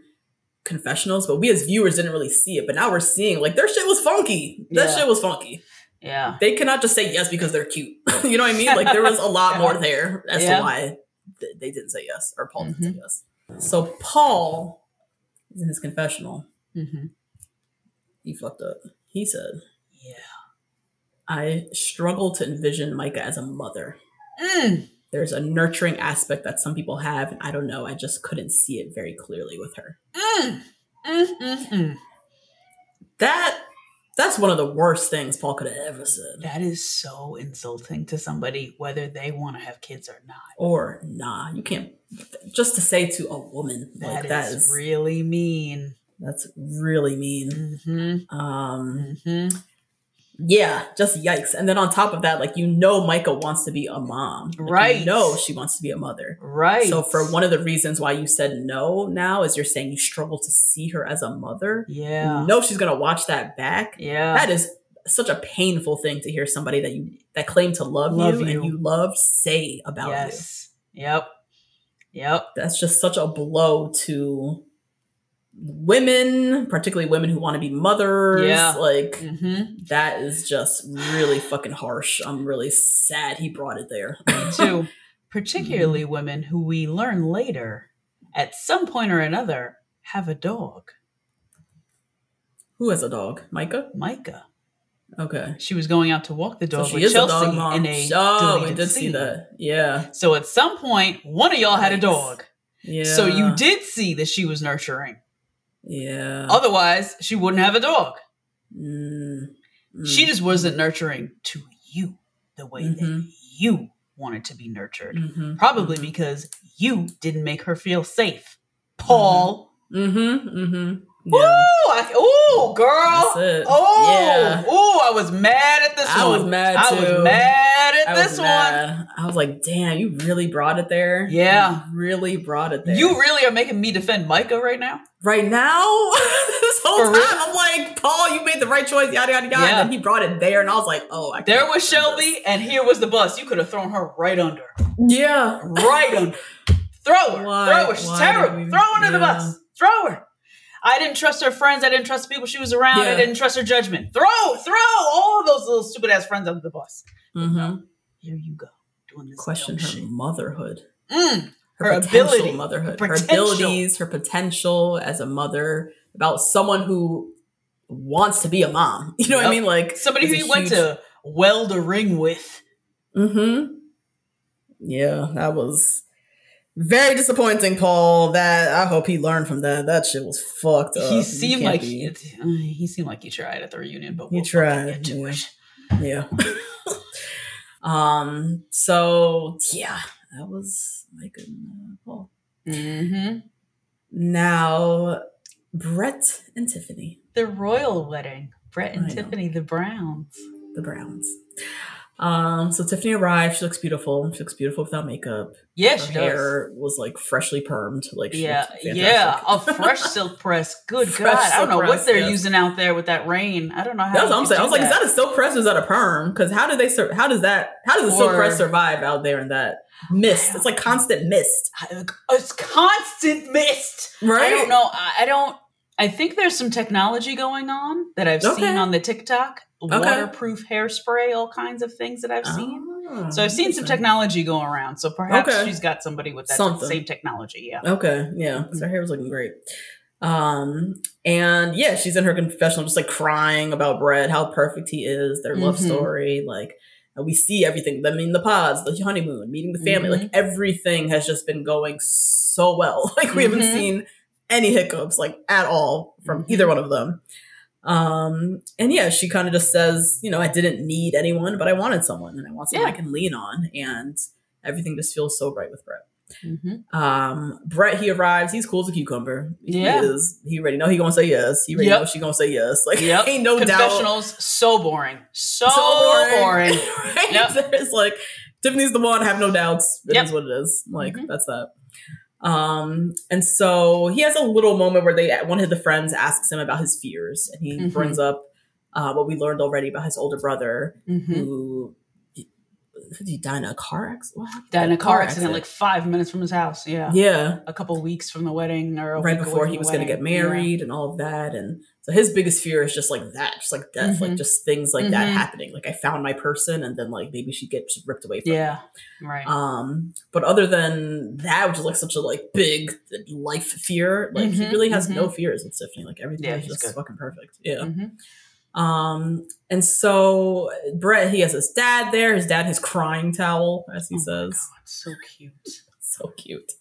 confessionals, but we as viewers didn't really see it. But now we're seeing like their shit was funky. That Yeah. shit was funky. Yeah. They cannot just say yes because they're cute. you know what I mean? Like there was a lot more there as Yeah. to why th- they didn't say yes or Paul didn't Mhm. say yes. So Paul is in his confessional. Mm-hmm. He fucked up. He said, Yeah. I struggle to envision Micah as a mother. Mm. there's a nurturing aspect that some people have, and I don't know. I just couldn't see it very clearly with her. Mm, mm, mm, mm. That that's one of the worst things Paul could have ever said. That is so insulting to somebody, whether they want to have kids or not. Or nah, you can't. Just to say to a woman like that that is is really mean. that's really mean. Mm-hmm. Um, Mm-hmm. Yeah, just yikes. And then on top of that, like you know, Micah wants to be a mom, Like, Right. You know, she wants to be a mother. Right. So for one of the reasons why you said no now is you're saying you struggle to see her as a mother. yeah. You know she's gonna watch that back. Yeah. That is such a painful thing to hear somebody that you that claim to love, Love you, you. and you love say about you. Yep. Yep. That's just such a blow to women, particularly women who want to be mothers. Yeah. Like Mm-hmm. that is just really fucking harsh. I'm really sad he brought it there. Too. Particularly women who we learn later, at some point or another, have a dog. Who has a dog? Micah? Micah. Okay. She was going out to walk the So dog she with Chelsea a dog in a oh, we did see scene. that. Yeah. So at some point, one of y'all had a dog. Yeah. So you did see that she was nurturing. Yeah. Otherwise, she wouldn't have a dog. Mm, mm. She just wasn't nurturing to you the way that Mhm. you wanted to be nurtured. Mhm, Probably mhm. because you didn't make her feel safe. Paul. Mm-hmm. Ooh, I, ooh, girl. That's it. Oh, Yeah. ooh, I was mad at this I one. was mad I was mad at I this was one. I was like, damn, you really brought it there. Yeah. You really brought it there. You really are making me defend Micah right now? right now, this whole For time, real? I'm like, Paul, you made the right choice, yada yada yada. Yeah. And then he brought it there, and I was like, oh, I There was Shelby, this. and here was the bus. You could have thrown her right under. Yeah. Right under. Throw her. Why- Throw her. She's terrible. Throw her under the bus. Throw her. I didn't trust her friends. I didn't trust the people she was around. I didn't trust her judgment. Throw, throw all of those little stupid ass friends under the bus. Mhm. Here you go. Doing this Question her shit. motherhood. Mm, her, Her potential ability, motherhood, her her, abilities, her potential as a mother, about someone who wants to be a mom. You know what I mean? Like Somebody who you a went to weld a ring with. Mm-hmm. Yeah, that was very disappointing, Paul. That I hope he learned from that. That shit was fucked up. he seemed can't like be- he, uh, he seemed like he tried at the reunion, but He we'll fucking tried, get to yeah. it. Yeah. um. So yeah, that was Mike and uh, Paul. Mm-hmm. Now, Brett and Tiffany, The royal wedding. Brett and I know. Tiffany, the Browns. the Browns. Um. So Tiffany arrived. She looks beautiful. She looks beautiful without makeup. Yeah, Her she hair was like freshly permed. Like Yeah, yeah, a fresh silk press. Good Fresh God, I don't know what they're using out there with that rain. I don't know how. That's what I'm saying. I was like, is that a silk press or is that a perm? Because how do they sur- how does that how does a silk press survive out there in that mist? It's like constant mist. It's constant mist. Right? I don't know. I I don't. I think there's some technology going on that I've Okay. seen on the TikTok. Waterproof hairspray, all kinds of things that I've seen. Oh, So I've seen some technology going around. So perhaps Okay. she's got somebody with that Something. same technology. Yeah. Okay, yeah, 'cause her hair was looking great. Um, and yeah, she's in her confessional, just like crying about Brett, how perfect he is, their love Mhm. story, like. We see everything. I mean, the pods, the honeymoon, meeting the family, Mhm. like everything has just been going so well. Like we haven't Mhm. seen any hiccups, like at all, from either one of them. Um, and yeah, she kind of just says, you know, I didn't need anyone, but I wanted someone, and I want someone Yeah. I can lean on, and everything just feels so right with Brett. Mm-hmm. Um, Brett, he arrives. He's cool as a cucumber. Yeah. He is. He already know he gonna say yes. He already Yep. know she gonna say yes. Like, Yep. ain't no doubt. Confessionals, so boring. So, So boring. right? Yep. There's like Tiffany's the one. Have no doubts. It is Yep. what it is. Like Mhm. that's that. Um, and so he has a little moment where they one of the friends asks him about his fears, and he Mhm. brings up uh, what we learned already about his older brother Mhm. who. He die in a car accident? Died in a car accident like five minutes from his house. Yeah. yeah, A couple weeks from the wedding or right before he was going to get married and all of that and so his biggest fear is just like that just like death like Mhm. just things like that Mhm. happening like i found my person and then like maybe she gets ripped away from Yeah. me. Yeah. Right. um but other than that which is like such a like big life fear like he Mhm, really has no fears with tiffany like everything Yeah, is just good. fucking perfect yeah Mhm. Um, and so Brett, he has his dad there. His dad, his crying towel, as he Oh says. God, so cute. So cute.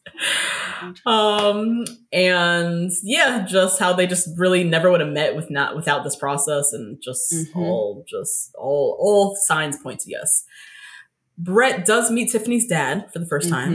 Um, and yeah, just how they just really never would have met with not without this process, and just Mhm. all just all all signs point to yes. Brett does meet Tiffany's dad for the 1st time,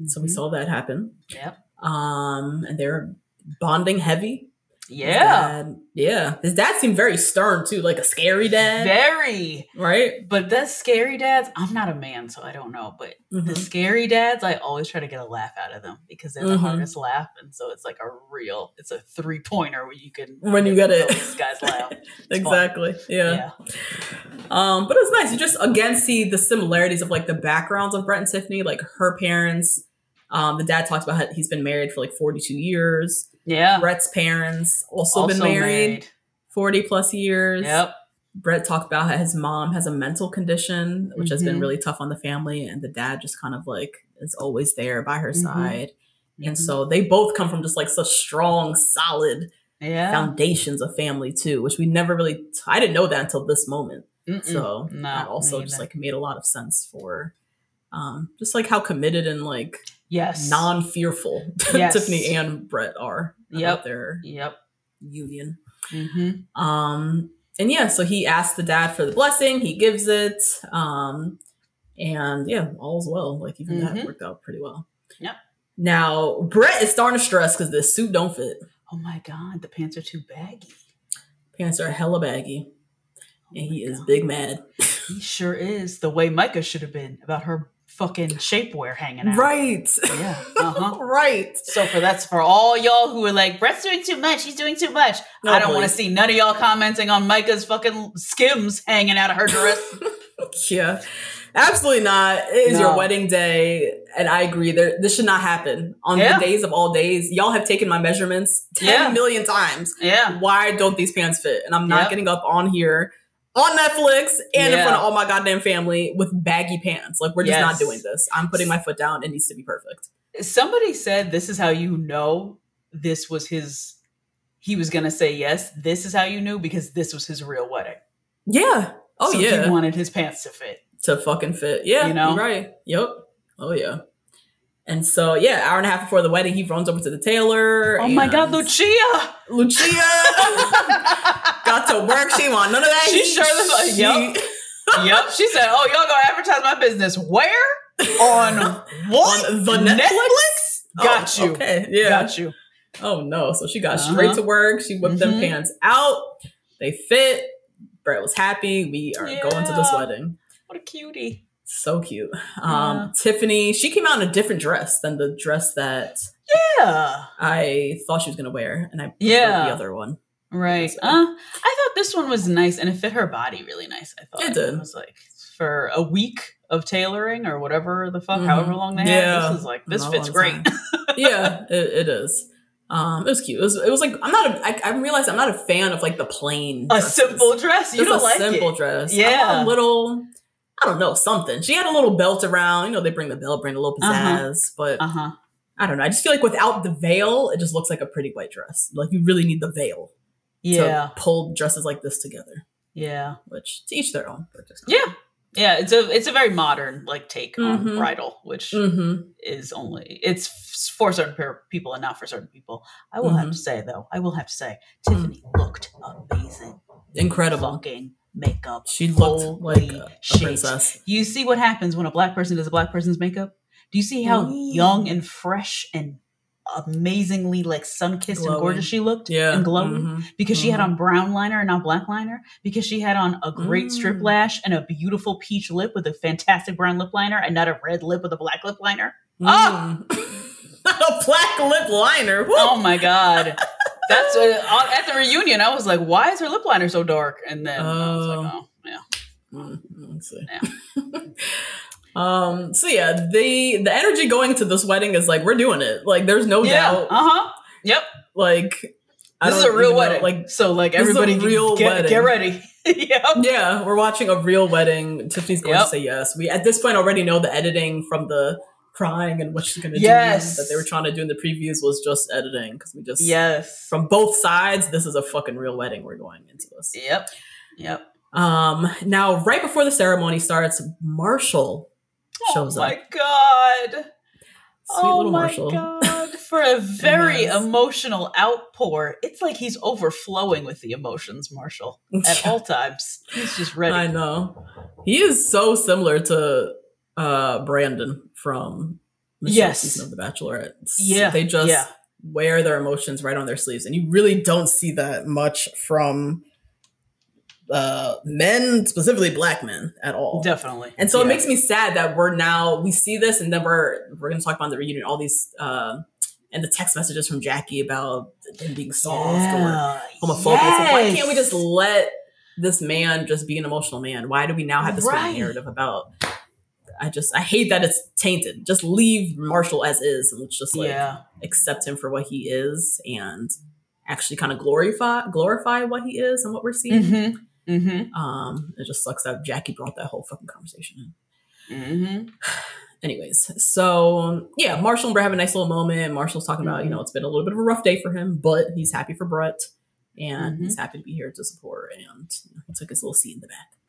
Mhm. so we Mhm. saw that happen. Yep. Um, and they're bonding heavy. His Yeah. dad- yeah. His dad seemed very stern too, like a scary dad, Very. right? But that's scary dads. I'm not a man, so I don't know. But the Mhm. scary dads, I always try to get a laugh out of them because they're the Mhm. hardest laugh, and so it's like a real, it's a three pointer where you can When you get it. These guys laugh. Exactly. Yeah. Yeah. Um, but it's nice. You just again see the similarities of like the backgrounds of Brett and Tiffany, like her parents. Um, the dad talks about how he's been married for like 42 years. Yeah. Brett's parents also, been married, 40 plus years. Yep. Brett talked about how his mom has a mental condition, which has been Mhm. really tough on the family, and the dad just kind of like is always there by her Mhm. side. And Mhm. so they both come from just like such strong, solid Yeah. foundations of family too, which we never really. I didn't know that until this moment. Mm-mm. So No, that also just like made a lot of sense for um just like how committed and like yes. non-fearful Yes. Tiffany and Brett are Yep. their Yep. union. hmm Um and yeah, so he asked the dad for the blessing, he gives it. Um and yeah, all's well. Like even Mhm. that worked out pretty well. Yep. Now Brett is starting to stress because this suit don't fit. Oh my god, the pants are too baggy. Pants are hella baggy. Oh And he is big mad. He sure is. The way Micah should have been about her fucking shapewear hanging out. Right. Yeah. Uh-huh. right. So for that's for all y'all who are like, Brett's doing too much, he's doing too much. No, I don't want to see none of y'all commenting on Micah's fucking skims hanging out of her dress. Yeah, absolutely not. It is No. your wedding day, and I agree. There, this should not happen on Yeah. the days of all days. Y'all have taken my measurements ten million Yeah. times. yeah. Why don't these pants fit? And I'm not Yep. getting up on here on Netflix and in front of all my goddamn family with baggy pants. Like we're just not doing this. I'm putting my foot down. It needs to be perfect. Somebody said this is how you know this was his he was gonna say yes. This is how you knew because this was his real wedding. Yeah. Oh So yeah. He wanted his pants to fit. to fucking fit. Yeah, You know? right. Yep. Oh yeah. And so yeah, hour and a half before the wedding, he runs over to the tailor. Oh my god, Lucia! Lucia got to work. She want none of that. She sure fuck- She- Yup. yep. She said, Oh, y'all gonna advertise my business where? On what? On the Netflix? Got Oh, you. Okay. Yeah. Got you. Oh no. So she got Uh-huh. straight to work. She whipped them Mhm. pants out. They fit. Brett was happy. We are going to this wedding. What a cutie. So cute. Um, Tiffany, she came out in a different dress than the dress that Yeah. I thought she was gonna wear, and I Yeah. the other one. Right. So- Uh, I thought this one was nice and it fit her body really nice. I thought It did. was like for a week of tailoring or whatever the fuck, Mhm. however long they had. Yeah. This is like this Not fits great. yeah, it, it is. Um, it was cute. It was, it was like I'm not. A, I, I realized I'm not a fan of like the plain. a simple dress. You Just don't a like simple it. dress. Yeah. a little. I don't know something. She had a little belt around. You know, they bring the belt, bring a little pizzazz, but Uh huh. I don't know. I just feel like without the veil, it just looks like a pretty white dress. Like you really need the veil Yeah. to pull dresses like this together. Yeah. Which to each their own. but just- Yeah. Yeah. It's a it's a very modern like take on Mhm. bridal, which Mhm. is only it's for certain people and not for certain people. I will have Mhm. to say though, I will have to say, Tiffany looked amazing. Incredible. Fucking makeup. She looked like a, a princess. You see what happens when a black person does a black person's makeup? Do you see how Mm. young and fresh and amazingly like sun kissed and gorgeous she looked? Yeah. And glowing? mhm. Because she had Mhm. on brown liner and not black liner? Because she had on a great strip Mm. lash and a beautiful peach lip with a fantastic brown lip liner and not a red lip with a black lip liner? Mm. a black lip liner. Woo! Oh my god. That's uh, at the reunion. I was like, "Why is her lip liner so dark?" And then I was like, Oh. "Oh, yeah, Mm, let's see. um. So yeah, the the energy going to this wedding is like we're doing it. Like there's no yeah, doubt. uh huh, yep." Like I This is a real even know, wedding. Like so, like this is a everybody, real get, wedding. get ready. yep. yeah, we're watching a real wedding. Tiffany's going Yep. to say yes. We at this point already know the editing from the crying and what she's going to Yes. do that they were trying to do in the previews was just editing because we just Yes. from both sides. This is a fucking real wedding. We're going into this. Yep. Yep. Um, now, right before the ceremony starts, Marshall shows up. oh my up. god. Sweet oh little my Marshall. god. For a very Yes. emotional outpour. It's like he's overflowing with the emotions, Marshall. At all times. He's just ready. I know. He is so similar to uh Brandon from Michelle's Yes. season of The Bachelorette. Yeah, They just yeah. wear their emotions right on their sleeves. And you really don't see that much from uh men, specifically black men, at all. Definitely. And so it makes me sad that we're now we see this and then we're we're gonna talk about the reunion, all these uh, and the text messages from Jackie about him being soft or homophobic. It's like, why can't we just let this man just be an emotional man? Why do we now have this Right. narrative about? I just I hate that it's tainted. Just leave Marshall as is and let's just like yeah. accept him for what he is and actually kind of glorify glorify what he is and what we're seeing. Mm-hmm. Mm-hmm. Um, it just sucks that Jackie brought that whole fucking conversation in. Mm-hmm. Anyways, so yeah, Marshall and Brett have a nice little moment. Marshall's talking about, you know, it's been a little bit of a rough day for him, but he's happy for Brett and he's happy to be here to support. And you know, he took his little seat in the back.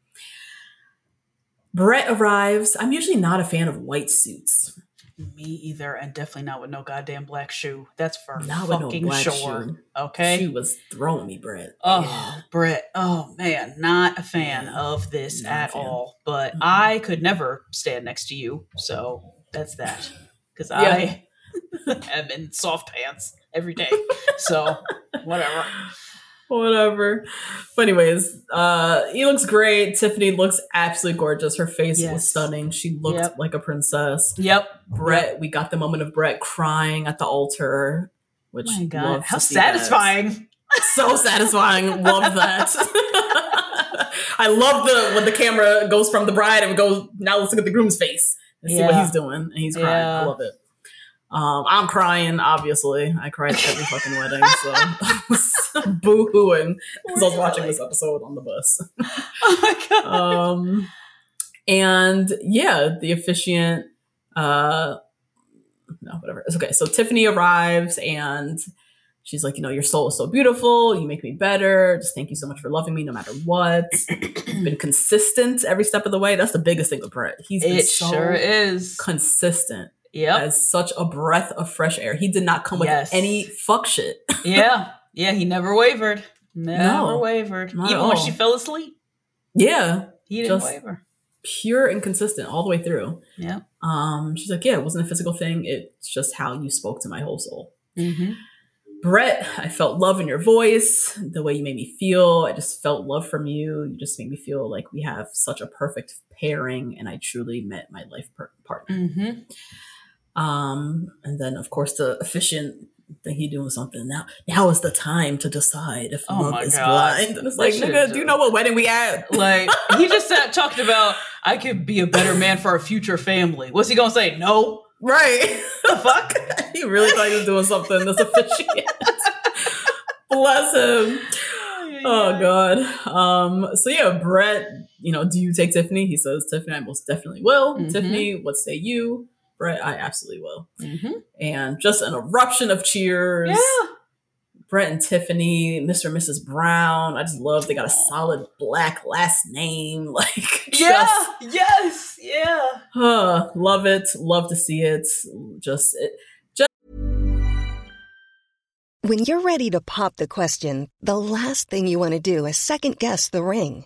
Brett arrives. I'm usually not a fan of white suits. Me either, and definitely not with no goddamn black shoe. That's for Not no fucking black sure. shoe. Okay. She was throwing me, Brett. Oh, Yeah. Brett. Oh man, not a fan Yeah, of this not at all. But Mhm. I could never stand next to you, so that's that. Because Yeah. I am in soft pants every day. So whatever. Whatever. But anyways, uh he looks great. Tiffany looks absolutely gorgeous. Her face was stunning. She looked Yep. like a princess. Yep. Brett, we got the moment of Brett crying at the altar, which Oh my god, how satisfying! So satisfying. love that. I love the when the camera goes from the bride and we go now let's look at the groom's face and see what he's doing. And he's crying. I love it. Um, I'm crying, obviously. I cried at every fucking wedding, so I was boo hooing because I was watching this episode on the bus. Oh my god. um and yeah the officiant uh no whatever it's okay so tiffany arrives and she's like you know your soul is so beautiful you make me better just thank you so much for loving me no matter what You've been consistent every step of the way that's the biggest thing with brett he's been it so sure is. consistent Yep. as such a breath of fresh air he did not come with Yes. any fuck shit yeah. Yeah. He never wavered. Never No, wavered. Even when she fell asleep, yeah he didn't Just- waver. pure and consistent all the way through Yeah. Um, she's like, yeah, it wasn't a physical thing. It's just how you spoke to my whole soul. Mm-hmm. Brett, I felt love in your voice, the way you made me feel. I just felt love from you. You just made me feel like we have such a perfect pairing, and I truly met my life per- partner. Mm-hmm. Um, and then of course the officiant thing he doing something now. Now is the time to decide if Oh love is God. blind. And it's like, nigga, do you know what wedding we at? Like he just sat, talked about I could be a better man for our future family. What's he gonna say? No. Right. The fuck? he really thought he was doing something that's officiant. Bless him. Oh god. Um. So yeah, Brett. You know, do you take Tiffany? He says, Tiffany, I most definitely will. Mhm. Tiffany, what say you? Brett, I absolutely will. Mm-hmm. And just an eruption of cheers. Yeah. Brett and Tiffany, Mr. and Mrs. Brown. I just love they got a solid black last name. Like, Yeah. just, Yes. Yeah. uh, love it. Love to see it. Just it, just. When you're ready to pop the question, the last thing you want to do is second guess the ring.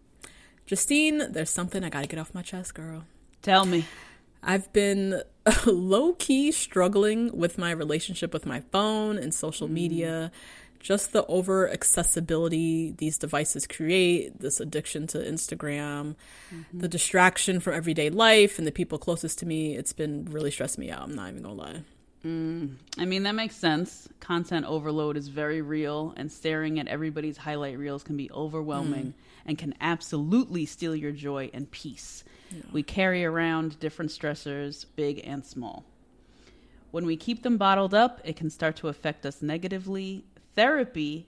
Justine, there's something I gotta get off my chest, girl. Tell me. I've been low key struggling with my relationship with my phone and social mm. media. Just the over accessibility these devices create, this addiction to Instagram, mm-hmm. the distraction from everyday life and the people closest to me. It's been really stressing me out. I'm not even gonna lie. Mm. I mean, that makes sense. Content overload is very real, and staring at everybody's highlight reels can be overwhelming mm. And can absolutely steal your joy and peace. We carry around different stressors, big and small. When we keep them bottled up, it can start to affect us negatively. Therapy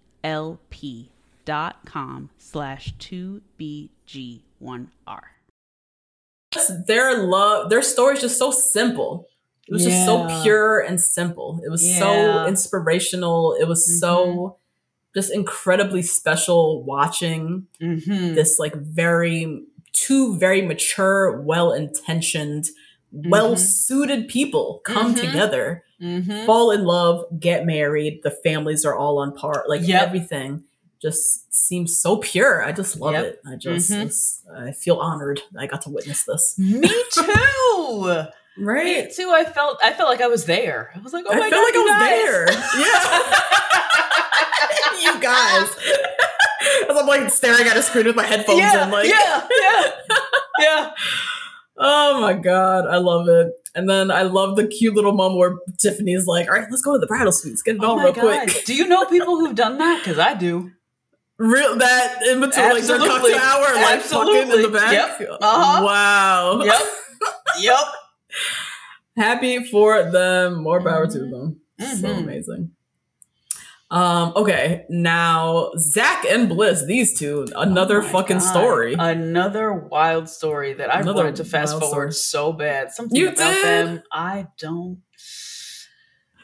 E L P dot com slash 2BG1R. Their love, their story is just so simple. It was just so pure and simple. It was so inspirational. It was so just incredibly special watching Mm-hmm. this like very two very mature, well intentioned, well suited people come Mhm. together, Mm-hmm. fall in love, get married. The families are all on par. Like Yep. everything just seems so pure. I just love Yep. it. I just Mhm. it's- I feel honored I got to witness this. Me too. right. Me too. I felt I felt like I was there. I was like, oh my I god, felt like I guys. was there. Yeah. you guys. As I'm like staring at a screen with my headphones yeah, in, like yeah, yeah, yeah. Oh my god, I love it. And then I love the cute little moment where Tiffany's like, "All right, let's go to the bridal suites, get it Oh my real god! quick." Do you know people who've done that? Because I do. Real that in between like their Absolutely. cocktail hour, like fucking in the back. Yep. Uh-huh. Wow. Yep. yep. Happy for them. More power to Mhm. them. So Mhm. amazing. Um, okay, now Zach and Bliss, these two, another Oh fucking God. story. Another wild story that I Another wanted to fast forward so bad. Something You about did? them, I don't.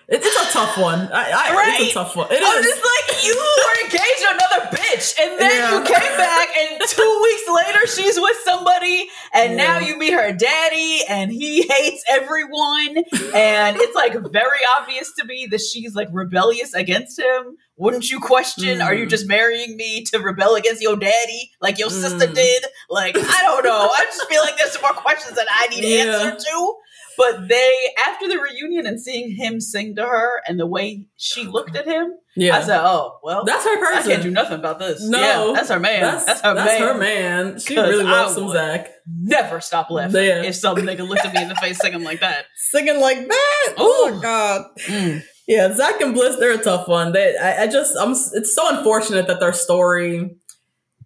It- it's a tough one. I, I, Right? It's a tough one. It I'm is. just like, you were engaged to another bitch, and then Yeah. you came back, and two weeks later, she's with somebody, and now you meet her daddy, and he hates everyone, and it's like very obvious to me that she's like rebellious against him. Wouldn't you question? Are you Mm. just marrying me to rebel against your daddy, like your sister Mm. did? Like, I don't know. I just feel like there's some more questions that I need to Yeah. answer to. But they, after the reunion and seeing him sing to her and the way she looked at him, yeah. I said, "Oh, well, that's her person. I can't do nothing about this." No. yeah, that's her man. That's, her man. her man. She really loves some. Zach. Never stop laughing Yeah. if some nigga looked at me in the face singing like that. Singing like that. Oh my god. Mm. Yeah, Zach and Bliss, they're a tough one. They, I, I just, I'm. It's so unfortunate that their story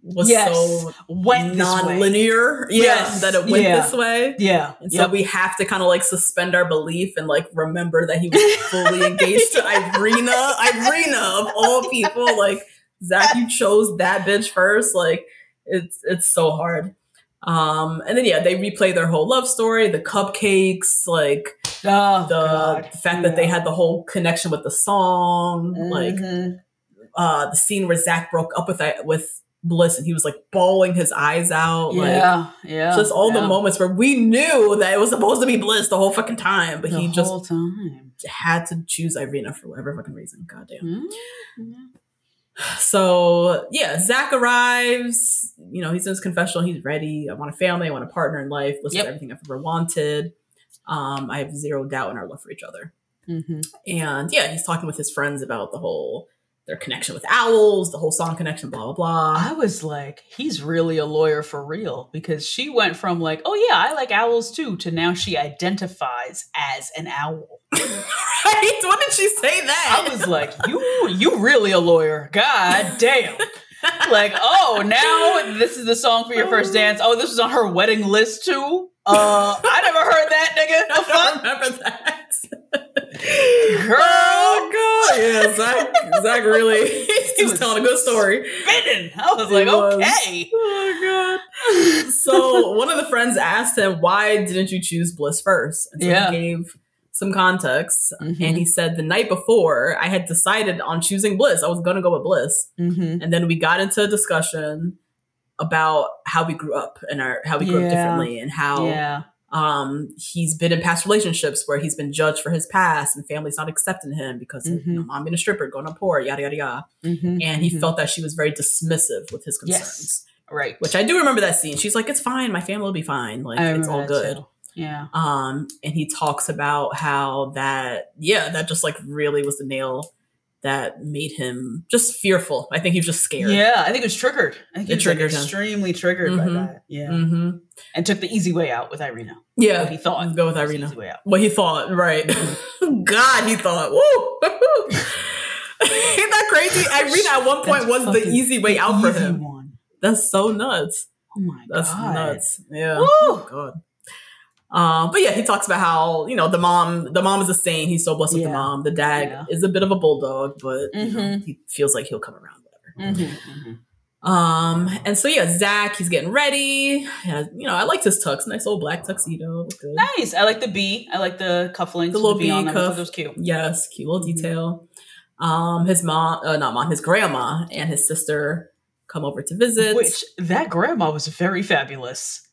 was Yes. so Went non-linear. Yeah, Yes. that it went Yeah. this way. Yeah, And so Yep. we have to kind of like suspend our belief and like remember that he was fully engaged to Irina. Irina of all people, like Zach, you chose that bitch first. Like it's it's so hard. Um, and then yeah, they replay their whole love story, the cupcakes, like Oh, the God. fact that they had the whole connection with the song, like Mhm. uh the scene where Zach broke up with with Bliss and he was like bawling his eyes out. Like yeah, yeah, just all the moments where we knew that it was supposed to be Bliss the whole fucking time, but the he just time. had to choose Irina for whatever fucking reason. Goddamn. Mm. So yeah, Zach arrives. You know, he's in his confessional. He's ready. I want a family. I want a partner in life. Listen Yep. to everything I've ever wanted. Um, I have zero doubt in our love for each other. Mhm. And yeah, he's talking with his friends about the whole their connection with owls, the whole song connection, blah blah blah. I was like, he's really a lawyer for real because she went from like, oh yeah, I like owls too, to now she identifies as an owl. right? When did she say that? I was like, you, you really a lawyer? God damn! Like, oh, now this is the song for your first dance. Oh, this was on her wedding list too. Uh, I never heard that, nigga. The I fuck, don't remember that. Girl? Oh yeah, Zach, Zach really he was telling a good story. Spinning. I was like, was. okay. Oh god. So one of the friends asked him, "Why didn't you choose Bliss first? And so Yeah. he gave some context, Mhm. and he said the night before I had decided on choosing Bliss. I was going to go with Bliss, Mm-hmm. and then we got into a discussion about how we grew up and our how we grew Yeah. up differently and how Yeah. Um he's been in past relationships where he's been judged for his past and family's not accepting him because of you know, Mhm. mom being a stripper, going up poor, yada yada yada. Mm-hmm. And he felt that she was very dismissive with his concerns. Yes. Right. Which I do remember that scene. She's like, "It's fine. My family will be fine. Like it's all good." too. Yeah. Um, and he talks about how that, yeah, that just like really was the nail that made him just fearful. I think he was just scared. Yeah, I think it was triggered. I think It it was like, triggered him. extremely triggered by Mhm. that. Yeah. hmm And took the easy way out with Irina. Yeah, What he thought. Go with Irina. easy way out. What he thought, right? God, he thought, woo. Ain't that crazy? Irina at one point That's was the easy way out for him. One. That's so nuts. Oh my That's god. That's nuts. Yeah. Woo! Oh, God. Um, but yeah, he talks about how you know the mom. The mom is a saint. He's so blessed with the mom. The dad Yeah. is a bit of a bulldog, but you know, Mhm. he feels like he'll come around. Whatever. Mm-hmm, Um, and so yeah, Zach, he's getting ready. Yeah, you know, I liked his tux, nice old black tuxedo. Good. Nice. I like the B. I like the cufflinks. The little B on bee them. Cuff. That was cute. Yes, cute little Mhm. detail. Um, his mom, uh, not mom, his grandma and his sister come over to visit. Which that grandma was very fabulous.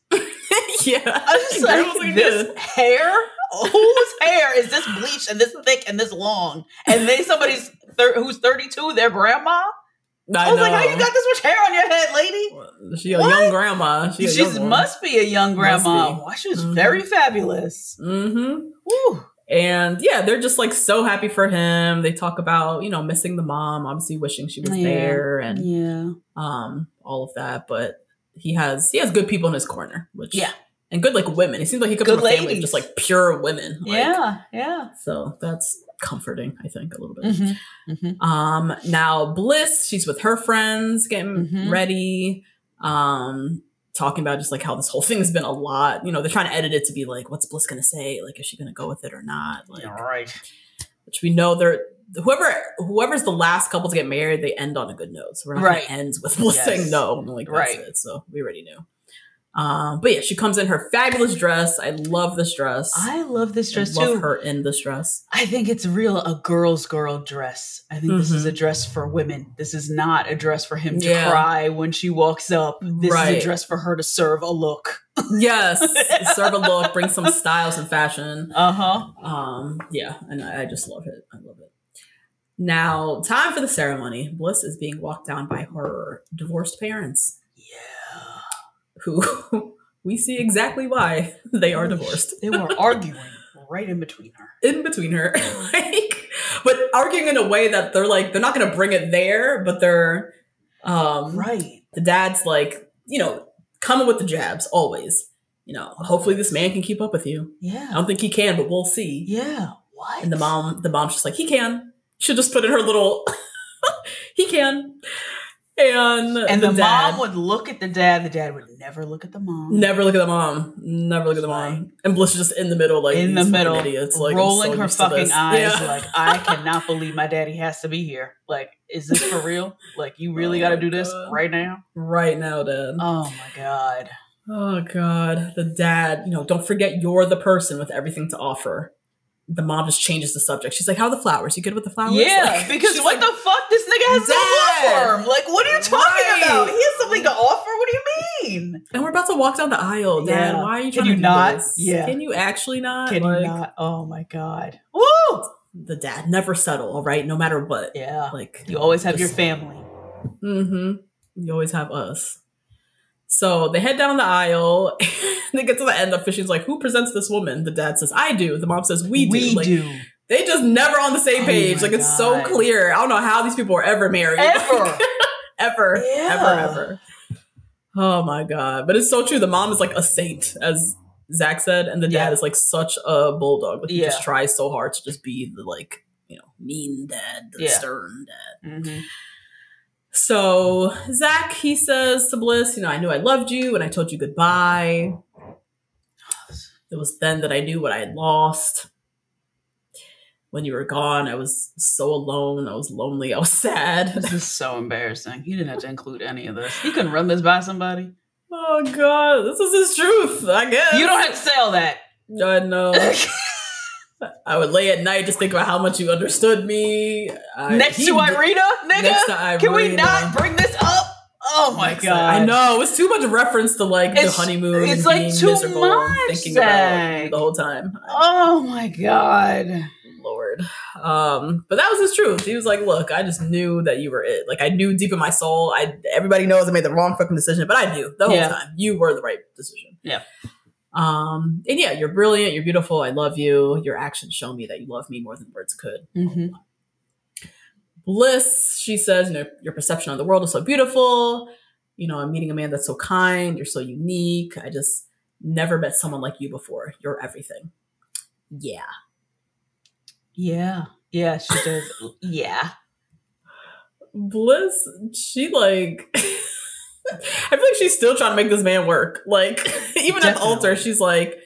yeah, I was like, like this this. hair? Whose hair is this bleached and this thick and this long? And they somebody's thir- who's 32, their grandma? I, was like, how you got this much hair on your head, lady? She a What? young grandma. She She must be a young grandma. Why she was Mhm. very fabulous. Mm-hmm. And yeah, they're just like so happy for him. They talk about you know missing the mom, obviously wishing she was Yeah. there, and Yeah. um all of that. But he has he has good people in his corner, which Yeah. And good like women. It seems like he comes Good from a family of just like pure women. Like, yeah. Yeah. So that's comforting, I think, a little bit. Mm-hmm. Mm-hmm. Um, now Bliss, she's with her friends, getting Mhm. ready. Um, talking about just like how this whole thing has been a lot. You know, they're trying to edit it to be like, what's Bliss gonna say? Like, is she gonna go with it or not? Like, All right. which we know they're whoever whoever's the last couple to get married, they end on a good note. So we're not Right. gonna end with Bliss Yes. saying no. and, Like that's Right. it. So we already knew. Um, but yeah, she comes in her fabulous dress. I love this dress. I love this dress I love too. her in this dress. I think it's real a girl's girl dress. I think this is Mhm. a dress for women. This is not a dress for him to Yeah. cry when she walks up. This is a dress for her to serve a look. Yes, serve a look, bring some style, some fashion. Uh huh. Um, yeah, and I, I just love it. I love it. Now, time for the ceremony. Bliss is being walked down by her divorced parents. Who we see exactly why they are divorced. They were arguing right in between her. In between her, like, but arguing in a way that they're like they're not going to bring it there, but they're um Right. the dad's like you know coming with the jabs always. You know, hopefully this man can keep up with you. Yeah. I don't think he can, but we'll see. Yeah. What? And the mom, the mom's just like, he can. She'll just put in her little, he can. And, And the, dad, mom would look at the dad. The dad would never look at the mom. never look at the mom. Never look at the mom. And Bliss is just in the middle, like in the middle, idiots, like rolling so her fucking eyes, Yeah. like I cannot believe my daddy has to be here. Like, is this for real? Like, you really Oh got to do this God. right now? right now, dad. Oh my god! Oh god, the dad. You know, don't forget you're the person with everything to offer. The mom just changes the subject. She's like, "How are the flowers? You good with the flowers?" Yeah, Like, because what like, the fuck? This nigga has Dad! no platform. Like, what are you talking Right. about? He has something to offer. What do you mean? And we're about to walk down the aisle, Dad. Yeah. Why are you Can trying you to do not? this? Yeah. Can you actually not? Can Like, you not? Oh my god! Woo! The dad never settle. All right, no matter what. Yeah, Like you always have your family. Mm-hmm. You always have us. So they head down the aisle. they get to the end. The fishing's like, "Who presents this woman?" The dad says, "I do." The mom says, "We do." We Like, do They just never on the same Oh page. my like it's so clear. I don't know how these people are ever married. ever. ever, Yeah. ever, ever. Oh my god! But it's so true. The mom is like a saint, as Zach said, and the dad Yeah. is like such a bulldog. Like he just tries so hard to just be the like you know mean dad, the Yeah. stern dad. Mhm. So Zach he says to Bliss, you know, I knew I loved you, and I told you goodbye. It was then that I knew what I had lost. when you were gone. I was so alone. I was lonely. I was sad. This is so embarrassing. He didn't have to include any of this. He couldn't run this by somebody. oh God, this is his truth. I guess You don't have to say all that. I know. I would lay at night just think about how much you understood me. I, next he to Irina, nigga. Next to Can we not bring this up? Oh my Next to- god! I know it was too much reference to like It's- the honeymoon. it's like too miserable much, thinking about the whole time. Oh my god! Lord. Um, but that was his truth. He was like, "Look, I just knew that you were it. Like I knew deep in my soul. I everybody knows I made the wrong fucking decision, but I knew the whole Yeah. time you were the right decision. Yeah. Um, and yeah, you're brilliant. You're beautiful. I love you. Your actions show me that you love me more than words could. Mm-hmm. Bliss, she says, you know, your perception of the world is so beautiful. You know, I'm meeting a man that's so kind. You're so unique. I just never met someone like you before. You're everything. Yeah. Yeah, yeah, she did. yeah, Bliss, she like I feel like she's still trying to make this man work. Like even at the altar, she's like,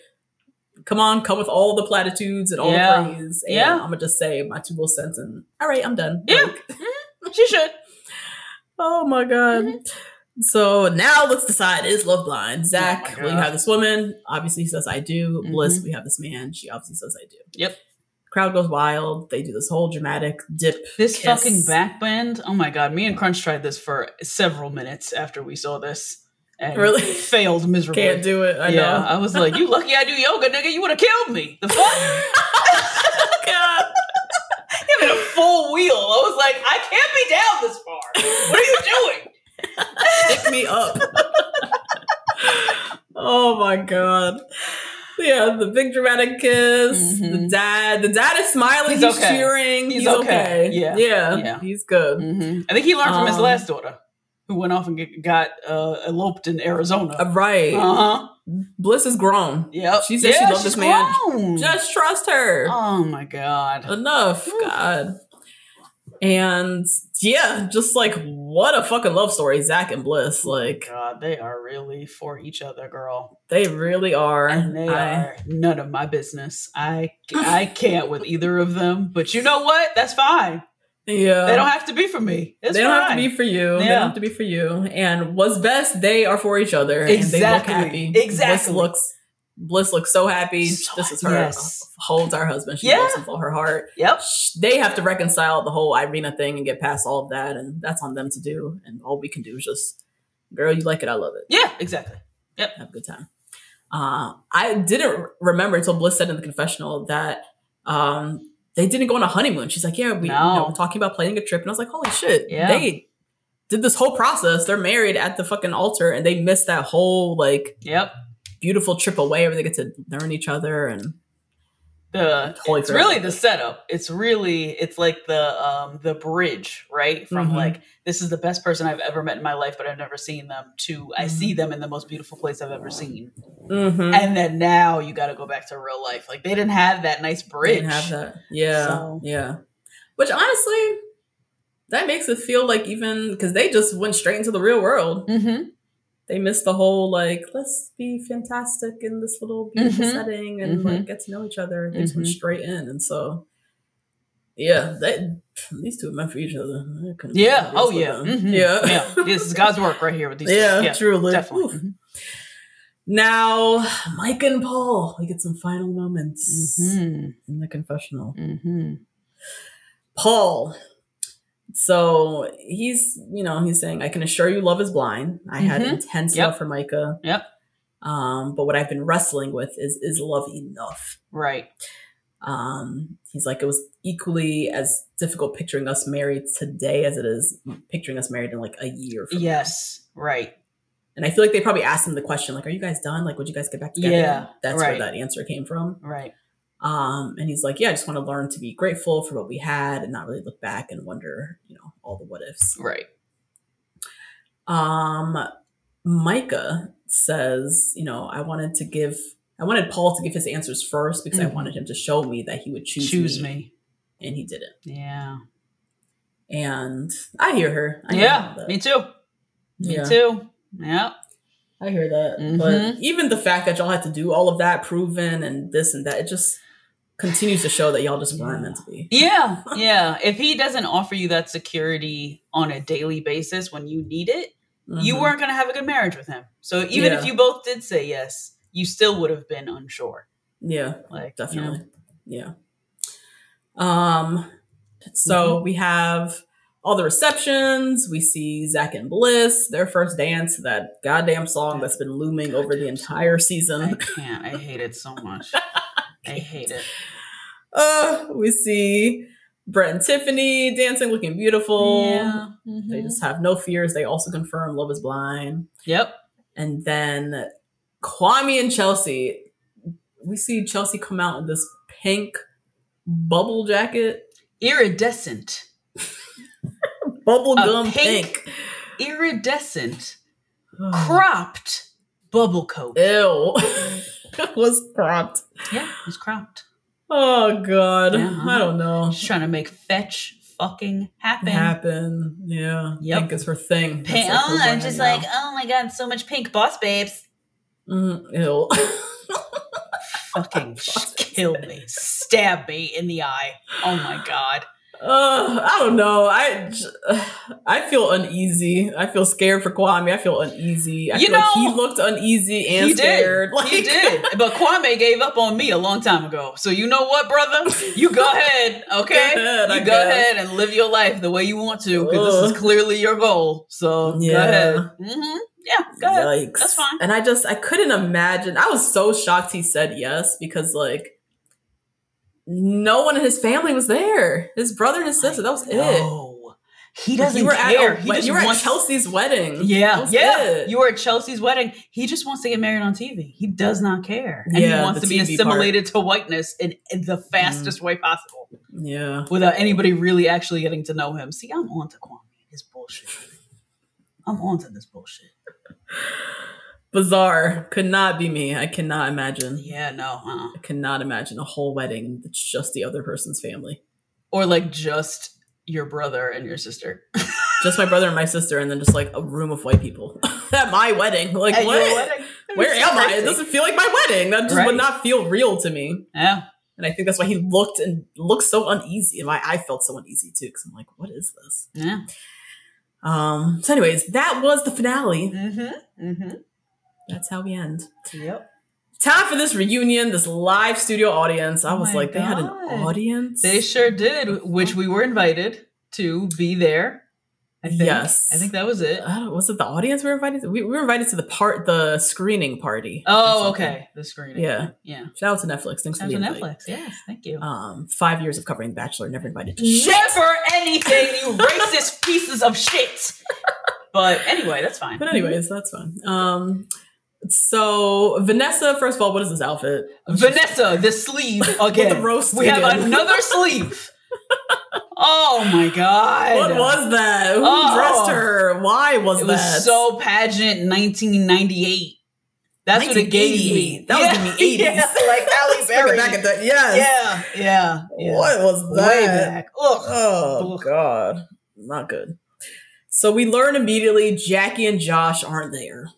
"Come on, come with all the platitudes and all Yeah. the praise." And Yeah. I'm gonna just say my two little cents and all right, I'm done. Yeah. Like, she should. oh my god. Mm-hmm. So now let's decide: is love blind? Zach, Oh will you have this woman? Obviously, he says I do. Bliss, Mhm. we have this man. She obviously says I do. Yep. Crowd goes wild. They do this whole dramatic dip. This kiss. fucking backbend. Oh my god, me and Crunch tried this for several minutes after we saw this, and Really? failed miserably. Can't do it. I yeah, know. I was like, "You lucky I do yoga, nigga. You would have killed me." The fuck? God. Give it a full wheel. I was like, I can't be down this far. What are you doing? pick me up. oh my god. Yeah, the big dramatic kiss. The Mhm. dad. The dad is smiling. He's He's, okay. cheering. He's He's, okay. okay. Yeah. yeah. Yeah. He's good. Mhm. I think he learned from his Um, last daughter, who went off and get, got uh, eloped in Arizona. Uh, right. Uh huh. Bliss is grown. Yep. She said she Yeah, loved she's this man. Just trust her. Oh my god. Enough. God. And yeah, just like what a fucking love story, Zach and Bliss. Oh like God, they are really for each other, girl. they really are. And they I- are none of my business. I I can't with either of them. But you know what? That's fine. Yeah. They don't have to be for me. It's they don't have to be for you. They don't have to be for you. And what's best, they are for each other. Exactly. And they look happy. Exactly. Bliss looks Bliss looks so happy. So- this is her yes. holds our husband. She Yeah. loves him all her heart. Yep. They have to reconcile the whole Irina thing and get past all of that, and that's on them to do. And all we can do is just, girl, you like it, I love it. Yeah, exactly. Yep. Have a good time. Uh, I didn't remember until Bliss said in the confessional that um, they didn't go on a honeymoon. She's like, yeah, we you No. know, we're talking about planning a trip, and I was like, holy shit, Yeah. they did this whole process. They're married at the fucking altar, and they missed that whole like Yep. Beautiful trip away where they get to learn each other and The Totally it's really the setup. It's really it's like the um the bridge, right? From Mhm. like this is the best person I've ever met in my life, but I've never seen them to I Mm-hmm. see them in the most beautiful place I've ever seen. Mhm. And then now you got to go back to real life. Like they didn't have that nice They bridge. didn't have that. Yeah, So- yeah. Which honestly, that makes it feel like even because they just went straight into the real world. Mm-hmm. they missed the whole like let's be fantastic in this little beautiful Mhm. setting and Mhm. like get to know each other. They just went Mhm. straight in, and so yeah, they, these two are meant for each other. Yeah. Oh yeah. Mhm. yeah, yeah. This is God's work right here with these. two. yeah, truly. Definitely. Mhm. Now, Micah and Paul, we get some final moments Mhm. in the confessional. Paul. So he's, you know, he's saying, I can assure you love is blind. I had Mhm. intense Yep. love for Micah. Yep. Um, but what I've been wrestling with is is love enough? Right. Um, he's like, it was equally as difficult picturing us married today as it is picturing us married in like a year. From now. Yes. Right. And I feel like they probably asked him the question, like, are you guys done? Like, would you guys get back together? Yeah, That's right. where that answer came from. Right. Um, and he's like, yeah, I just want to learn to be grateful for what we had and not really look back and wonder, you know, all the what ifs. Right. Um, Micah says, you know, I wanted to give, I wanted Paul to give his answers first because I Mhm. wanted him to show me that he would choose, Choose me, me. and he didn't. Yeah. And I hear her. I Yeah. that. Me too. Me Yeah. too. Yeah. I hear that. Mhm. But even the fact that y'all had to do all of that, proven and this and that, it just continues to show that y'all just weren't meant to be. Yeah, yeah. If he doesn't offer you that security on a daily basis when you need it, you Mhm. weren't going to have a good marriage with him. So even if you both did say yes, you still would have been unsure. Yeah, Like definitely. Yeah. Um. So Mm-hmm. we have all the receptions. We see Zach and Bliss, their first dance, that goddamn song that's been looming over the entire I season. can't. I hate it so much. I hate it. Uh, we see Brett and Tiffany dancing, looking beautiful. Yeah. They Mhm. just have no fears. They also confirm Love is Blind. Yep. And then Kwame and Chelsea. We see Chelsea come out in this pink bubble jacket. Iridescent. Bubble gum pink- pink. Iridescent. Cropped bubble coat. Ew. it was cropped. Yeah, it was cropped. Oh god. Yeah. I don't know. She's trying to make fetch fucking happen. Happen. Yeah. Yep. Pink is her thing. Pink. That's Oh, I'm just now. like, oh my god, so much pink, boss babes. Mm, ew. Fucking kill me, stab me in the eye. Oh my god. Uh, I don't know. I I feel uneasy. I feel scared for Kwame. I feel uneasy. I You feel like he looked uneasy and he scared. did. Like, He did. But Kwame gave up on me a long time ago. So you know what, brother? You go ahead, okay? Go ahead, you I go guess. ahead and live your life the way you want to, because this is clearly your goal. So Yeah. go ahead. hmm Yeah, go ahead. Yikes. That's fine. And I just I couldn't imagine. I was so shocked he said yes because like no one in his family was there. His brother and his sister. That was it. He doesn't you were care. At, a, he just you were at Chelsea's wedding. Yeah, yeah. it. You were at Chelsea's wedding. He just wants to get married on TV. He does not care, and Yeah, he wants to be TV assimilated to whiteness in, in the mm. fastest way possible, yeah. without anybody really actually getting to know him. See, I'm on to Kwame. His bullshit. I'm on to this bullshit. Bizarre. Could not be me. I cannot imagine. Yeah, no, uh-uh. I cannot imagine a whole wedding that's just the other person's family. or like just your brother and your sister Just my brother and my sister, and then just like a room of white people at my wedding. Like At what? wedding? Where am I? It doesn't feel like my wedding. That just Right. would not feel real to me. Yeah, And I think that's why he looked and looked so uneasy. And why I felt so uneasy too, because I'm like, what is this? yeah. Um, so anyways, that was the finale. Mm-hmm. Mm-hmm. That's how we end. Yep. Time for this reunion, this live studio audience. I Oh was my like, they had an audience. They sure did, which we were invited to be there. I think. Yes. I think that was it. I was it the audience we were invited to? We, we were invited to the part, the screening party. Oh, okay. The screening. Yeah. Yeah. Shout out to Netflix. Thanks Shout for the to invite. Netflix. Yes. Thank you. Um, five years of covering The Bachelor, never invited to shit. Never anything, you racist pieces of shit. But anyway, that's fine. But anyways, that's fine. Um, so Vanessa, first of all, what is this outfit? Vanessa, the sleeve again. the roast we have another sleeve. Oh my god! What was that? Who Oh. dressed her? Why was It that? was so pageant 1998. That's what it gave me. 1988. That was giving me 80s. Yeah, like Halle Berry. Back at that, yes. yeah, yeah, yeah. What was that? Way back. Ugh. Oh Ugh. god, not good. So we learn immediately Jackie and Josh aren't there.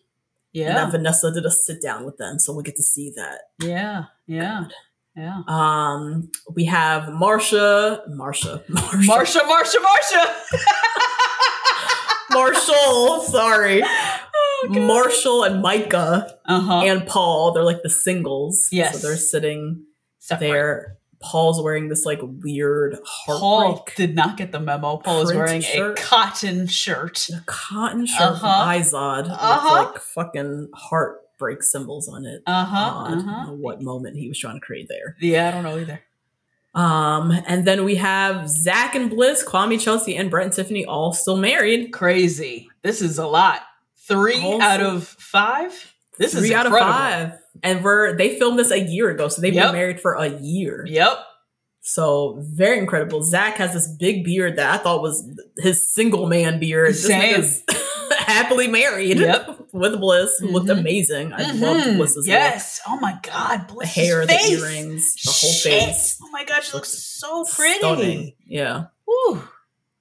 And Yeah, that Vanessa did a sit down with them, so we get to see that. yeah, yeah, yeah. Um, we have Marsha, Marsha, Marsha, Marsha, Marsha, Marsha. Marshall. Sorry, Oh, Marshall and Micah Uh huh. and Paul. They're like the singles. Yes. so they're sitting there. Paul's wearing this like weird Paul heartbreak did not get the memo. Paul is wearing shirt. a cotton shirt. a cotton shirt Uh-huh. from Izod Uh-huh. with like fucking heartbreak symbols on it. Uh huh. Uh, I don't huh. know what moment he was trying to create there. Yeah, I don't know either. Um, and then we have Zach and Bliss, Kwame, Chelsea, and Brett and Tiffany all still married. Crazy. This is a lot. Three Also- out of five. This Three is out incredible. of five. And we're they filmed this a year ago, so they've Yep. been married for a year. Yep. So very incredible. Zach has this big beard that I thought was his single man beard. This Same. happily married Yep. with Bliss, who looked Mhm. amazing. I Mhm. loved Bliss's look. Yes. Oh my God. The Bliss's hair, face. the earrings, the whole Shit. face. Oh my God. She looks so pretty. Stunning. Yeah. Whew.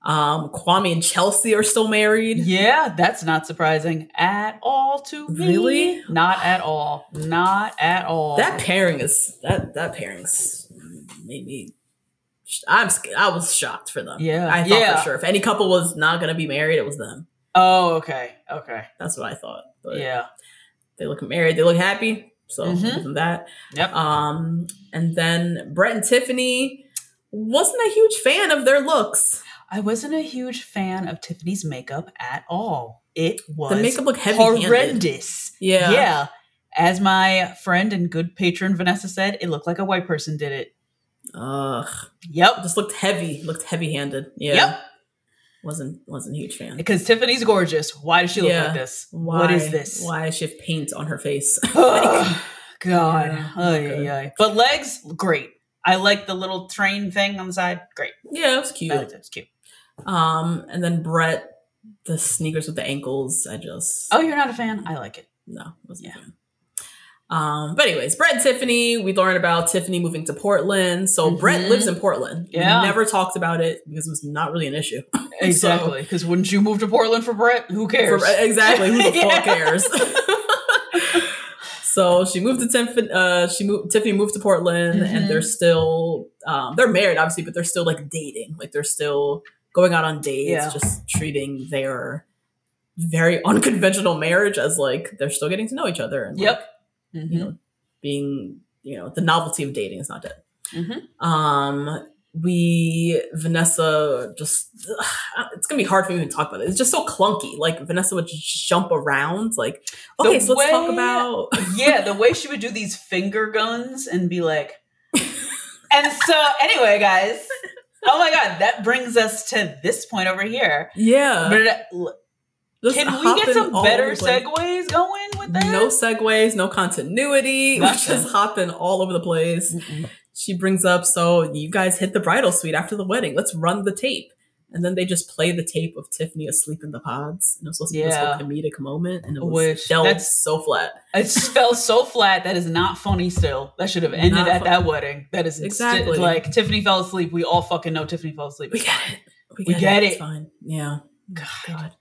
Um, Kwame and Chelsea are still married. Yeah, that's not surprising at all to me. Really? Not at all. Not at all. That pairing is that that pairing's made me. I'm I was shocked for them. Yeah. I thought Yeah. for sure if any couple was not gonna be married, it was them. Oh, okay. Okay. That's what I thought. But Yeah. they look married. They look happy. So Mhm. that. Yep. Um, and then Brett and Tiffany wasn't a huge fan of their looks. I wasn't a huge fan of Tiffany's makeup at all. It was The makeup looked heavy-handed. horrendous. Yeah. Yeah. As my friend and good patron Vanessa said, it looked like a white person did it. Ugh. Yep. Just looked heavy. Looked heavy handed. Yeah. Yep. Wasn't wasn't a huge fan. Because Tiffany's gorgeous. Why does she look Yeah. like this? Why, What is this? Why does she have paint on her face? Ugh, God. Yeah, good. ay, ay. But legs, great. I like the little train thing on the side. Great. yeah, it was cute. Like that. It's cute. Um, and then Brett, the sneakers with the ankles. I just Oh, you're not a fan? I like it. no, wasn't Yeah. a fan. Um, but anyways, Brett and Tiffany, we learned about Tiffany moving to Portland. So Brett Mhm. lives in Portland. Yeah. We never talked about it because it was not really an issue. Exactly. Because wouldn't you move to Portland for Brett? Who cares? For- exactly. Who the fuck cares? so she moved to Tiffany. Uh, she moved. Tiffany moved to Portland, Mhm. and they're still. Um, they're married, obviously, but they're still like dating. Like they're still going out on dates, Yeah. just treating their very unconventional marriage as like they're still getting to know each other. And Yep. like, Mhm. you know, being you know the novelty of dating is not dead. Mhm. Um, we Vanessa just it's gonna be hard for me to talk about it. It's just so clunky. Like Vanessa would just jump around. Like The okay, so let's talk about yeah, the way she would do these finger guns and be like, and so anyway, guys. Oh my god, that brings us to this point over here. yeah. But uh, Just can we get some better over the place. segues going with that? No segues, no continuity. We're Nothing. just hopping all over the place. She brings up, so you guys hit the bridal suite after the wedding. Let's run the tape. And then they just play the tape of Tiffany asleep in the pods. And it was supposed to be this whole comedic moment. And it was Which- fell that's- so flat. It just fell so flat that is not funny. Still, that should have ended Not at funny. that wedding. That is Exactly. like Tiffany fell asleep. We all fucking know Tiffany fell asleep. We get it. We get It's it. fine. Yeah. God. God.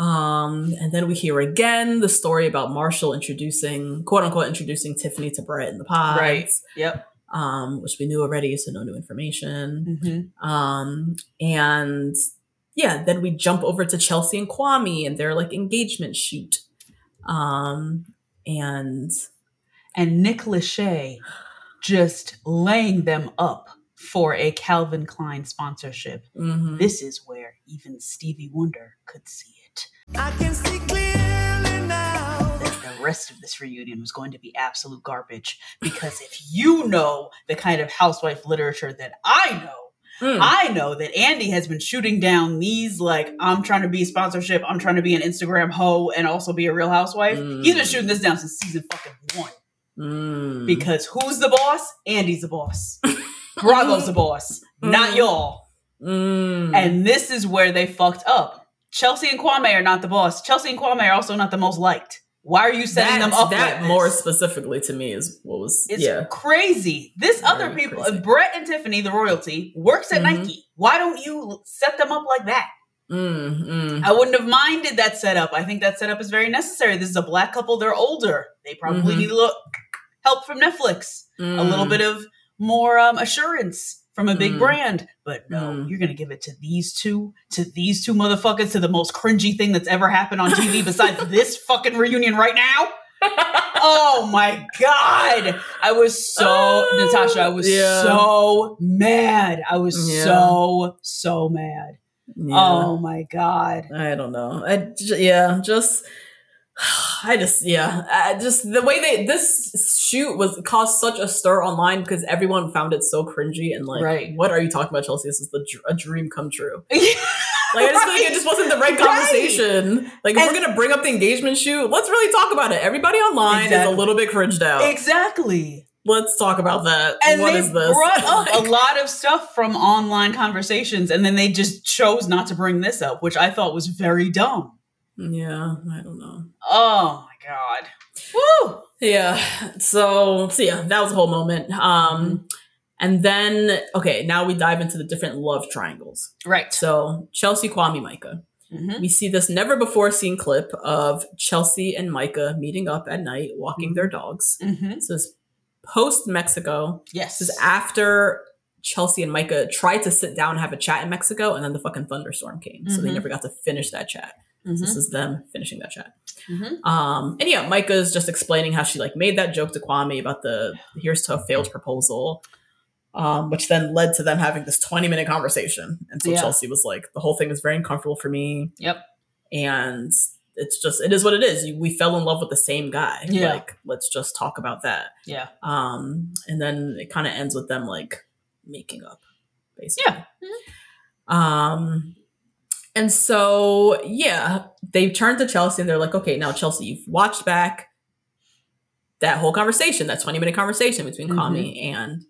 Um, and then we hear again the story about Marshall introducing, quote unquote, introducing Tiffany to Brett in the pods. Right. Yep. Um, which we knew already, so no new information. hmm Um, and yeah, then we jump over to Chelsea and Kwame and their like engagement shoot. Um, and And Nick Lachey just laying them up for a Calvin Klein sponsorship. mhm. This is where even Stevie Wonder could see it. I can see clearly now. That the rest of this reunion was going to be absolute garbage because if you know the kind of housewife literature that I know, Mm. I know that Andy has been shooting down these like I'm trying to be sponsorship, I'm trying to be an Instagram hoe and also be a real housewife. He's been Mm. shooting this down since season fucking one. Mm. Because who's the boss? Andy's the boss. Bravo's the boss, not Mm. y'all. Mm. And this is where they fucked up. Chelsea and Kwame are not the boss. Chelsea and Kwame are also not the most liked. Why are you setting that, them up that like more specifically to me is what was It's yeah. crazy. This other people, crazy. uh, Brett and Tiffany, the royalty, works at Mhm. Nike. Why don't you set them up like that? Mm, mm. I wouldn't have minded that setup. I think that setup is very necessary. This is a black couple. They're older. They probably Mhm. need a little help from Netflix. A little Mm. bit of more um, assurance from a big Mm. brand. But no, Mm. you're gonna give it to these two, to these two motherfuckers, to the most cringy thing that's ever happened on TV besides this fucking reunion right now. oh my god! I was so Oh, Natasha. I was yeah. so mad. I was Yeah. so so mad. Yeah. Oh my god. I don't know. I yeah, just I just yeah, I just the way they this shoot was caused such a stir online because everyone found it so cringy and like, Right. what are you talking about, Chelsea? This is the a dream come true. Like I just feel like it just wasn't the right Right. conversation. Like if And- we're gonna bring up the engagement shoot, let's really talk about it. Everybody online is a little bit cringed out. Exactly. Let's talk about that. And What they is this? brought up a lot of stuff from online conversations, and then they just chose not to bring this up, which I thought was very dumb. Yeah, I don't know. Oh my god. Woo! Yeah. So, so yeah, that was a whole moment. Um, and then okay, now we dive into the different love triangles. Right. So Chelsea, Kwame, Micah. Mhm. We see this never before seen clip of Chelsea and Micah meeting up at night, walking their dogs. Mhm. So it's post Mexico. Yes. This is after Chelsea and Micah tried to sit down and have a chat in Mexico, and then the fucking thunderstorm came, so they Mhm. never got to finish that chat. So this is them finishing that chat. Mhm. Um, and yeah, Micah's just explaining how she like made that joke to Kwame about the here's to a failed proposal, um, which then led to them having this 20 minute conversation. And so Yeah. Chelsea was like, the whole thing was very uncomfortable for me. Yep. And it's just, it is what it is. We fell in love with the same guy. Yeah. Like, let's just talk about that. Yeah. Um, and then it kind of ends with them like making up, basically. Yeah. Um, and so yeah, they turned to Chelsea and they're like, okay, now Chelsea, you've watched back that whole conversation, that 20 minute conversation between Mhm. Kwame and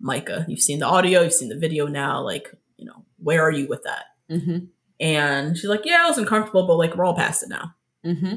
Micah. You've seen the audio, you've seen the video now, like, you know, where are you with that? Mm-hmm. And she's like, yeah, I was uncomfortable, but like, we're all past it now. Mm-hmm.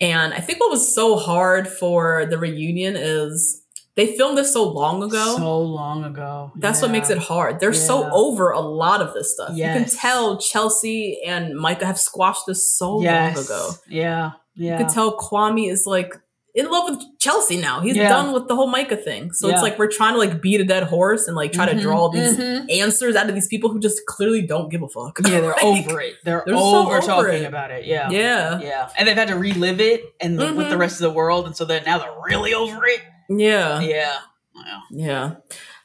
And I think what was so hard for the reunion is they filmed this so long ago. So long ago. That's what makes it hard. They're so over a lot of this stuff. You can tell Chelsea and Micah have squashed this so Yes. long ago. Yeah. Yeah. You can tell Kwame is like in love with Chelsea now. He's Yeah. done with the whole Micah thing. So Yeah. it's like we're trying to like beat a dead horse and like try to Mhm, draw these mhm. answers out of these people who just clearly don't give a fuck. Yeah, they're Like, over it. They're, they're so over over talking it. about it. Yeah. Yeah. Yeah. And they've had to relive it and the- with the Mhm. rest of the world. And so then now they're really over it. Yeah. Yeah. Yeah. Yeah.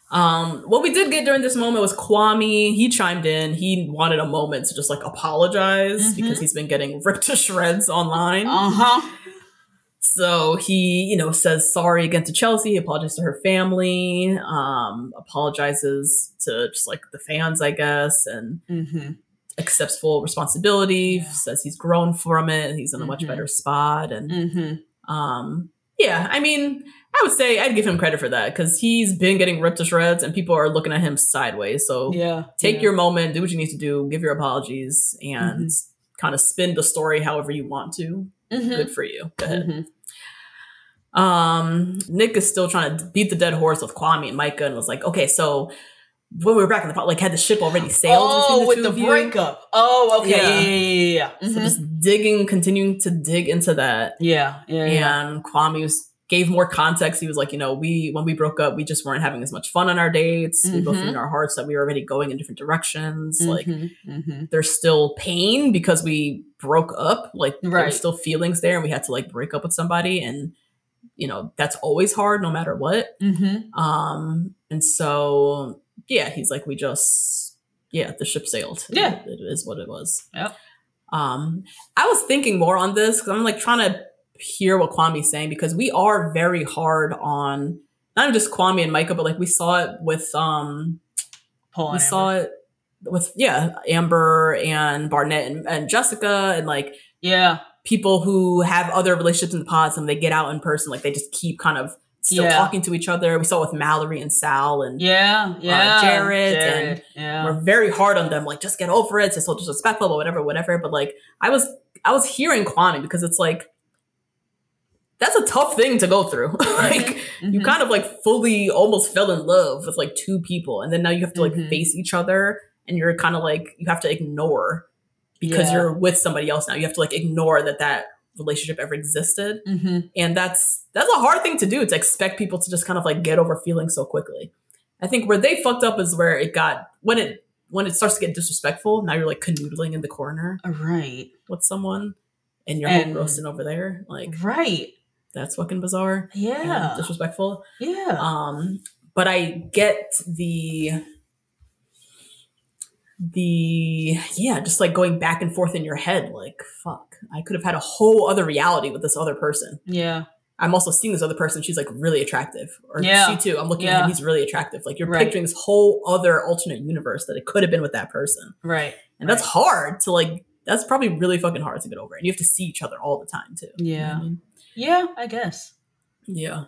Um, what we did get during this moment was Kwame. He chimed in. He wanted a moment to just like apologize Mhm. because he's been getting ripped to shreds online. Uh huh. So he, you know, says sorry again to Chelsea, he apologizes to her family, um, apologizes to just like the fans, I guess, and Mm-hmm. accepts full responsibility, Yeah. says he's grown from it, he's in a much Mhm. better spot. And Mm-hmm. um, yeah, I mean, I would say I'd give him credit for that because he's been getting ripped to shreds and people are looking at him sideways. So Yeah. take yeah. your moment, do what you need to do, give your apologies, and kind of spin the story however you want to. Mhm. Good for you. Go ahead. Mhm. Um, Nick is still trying to beat the dead horse with Kwame and Micah and was like, okay, so when we were back in the pot, like had the ship already sailed Oh, the with the breakup. Oh, okay. Yeah. Yeah. Yeah. Yeah. Yeah. So Mhm. just digging, continuing to dig into that. yeah. Yeah. And Kwame was gave more context. He was like, you know, we when we broke up, we just weren't having as much fun on our dates. We both Mhm. knew in our hearts that we were already going in different directions. Like Mhm. Mhm. there's still pain because we broke up. Like Right. there's still feelings there and we had to like break up with somebody and you know, that's always hard no matter what. Mhm. Um and so yeah, he's like we just yeah, the ship sailed. Yeah. It is what it was. Yeah. Um I was thinking more on this cuz I'm like trying to hear what Kwame's saying because we are very hard on not just Kwame and Micah, but like we saw it with um Paul we saw Amber. it with yeah Amber and Barnett and, and Jessica and like Yeah. people who have other relationships in the pods and they get out in person like they just keep kind of still Yeah. talking to each other. We saw with Mallory and Sal and Yeah. Yeah. Jarrette and yeah. we're very hard on them like just get over it. It's so disrespectful or whatever, whatever. But like I was I was hearing Kwame because it's like that's a tough thing to go through. like you Mhm. kind of like fully almost fell in love with like two people and then now you have to like Mhm. face each other and you're kind of like you have to ignore because Yeah. you're with somebody else now you have to like ignore that that relationship ever existed Mhm. and that's that's a hard thing to do to expect people to just kind of like get over feelings so quickly i think where they fucked up is where it got when it when it starts to get disrespectful now you're like canoodling in the corner Right. with someone and you're And- roasting over there like Right. that's fucking bizarre Yeah. disrespectful Yeah. um, but I get the the yeah, just like going back and forth in your head, like fuck, I could have had a whole other reality with this other person. yeah. I'm also seeing this other person; she's like really attractive, or Yeah. she too. I'm looking at him; he's really attractive. Like you're Right. picturing this whole other alternate universe that it could have been with that person, Right. and that's hard to like. That's probably really fucking hard to get over, and you have to see each other all the time too. You know I Yeah. mean? Yeah. I guess. Yeah.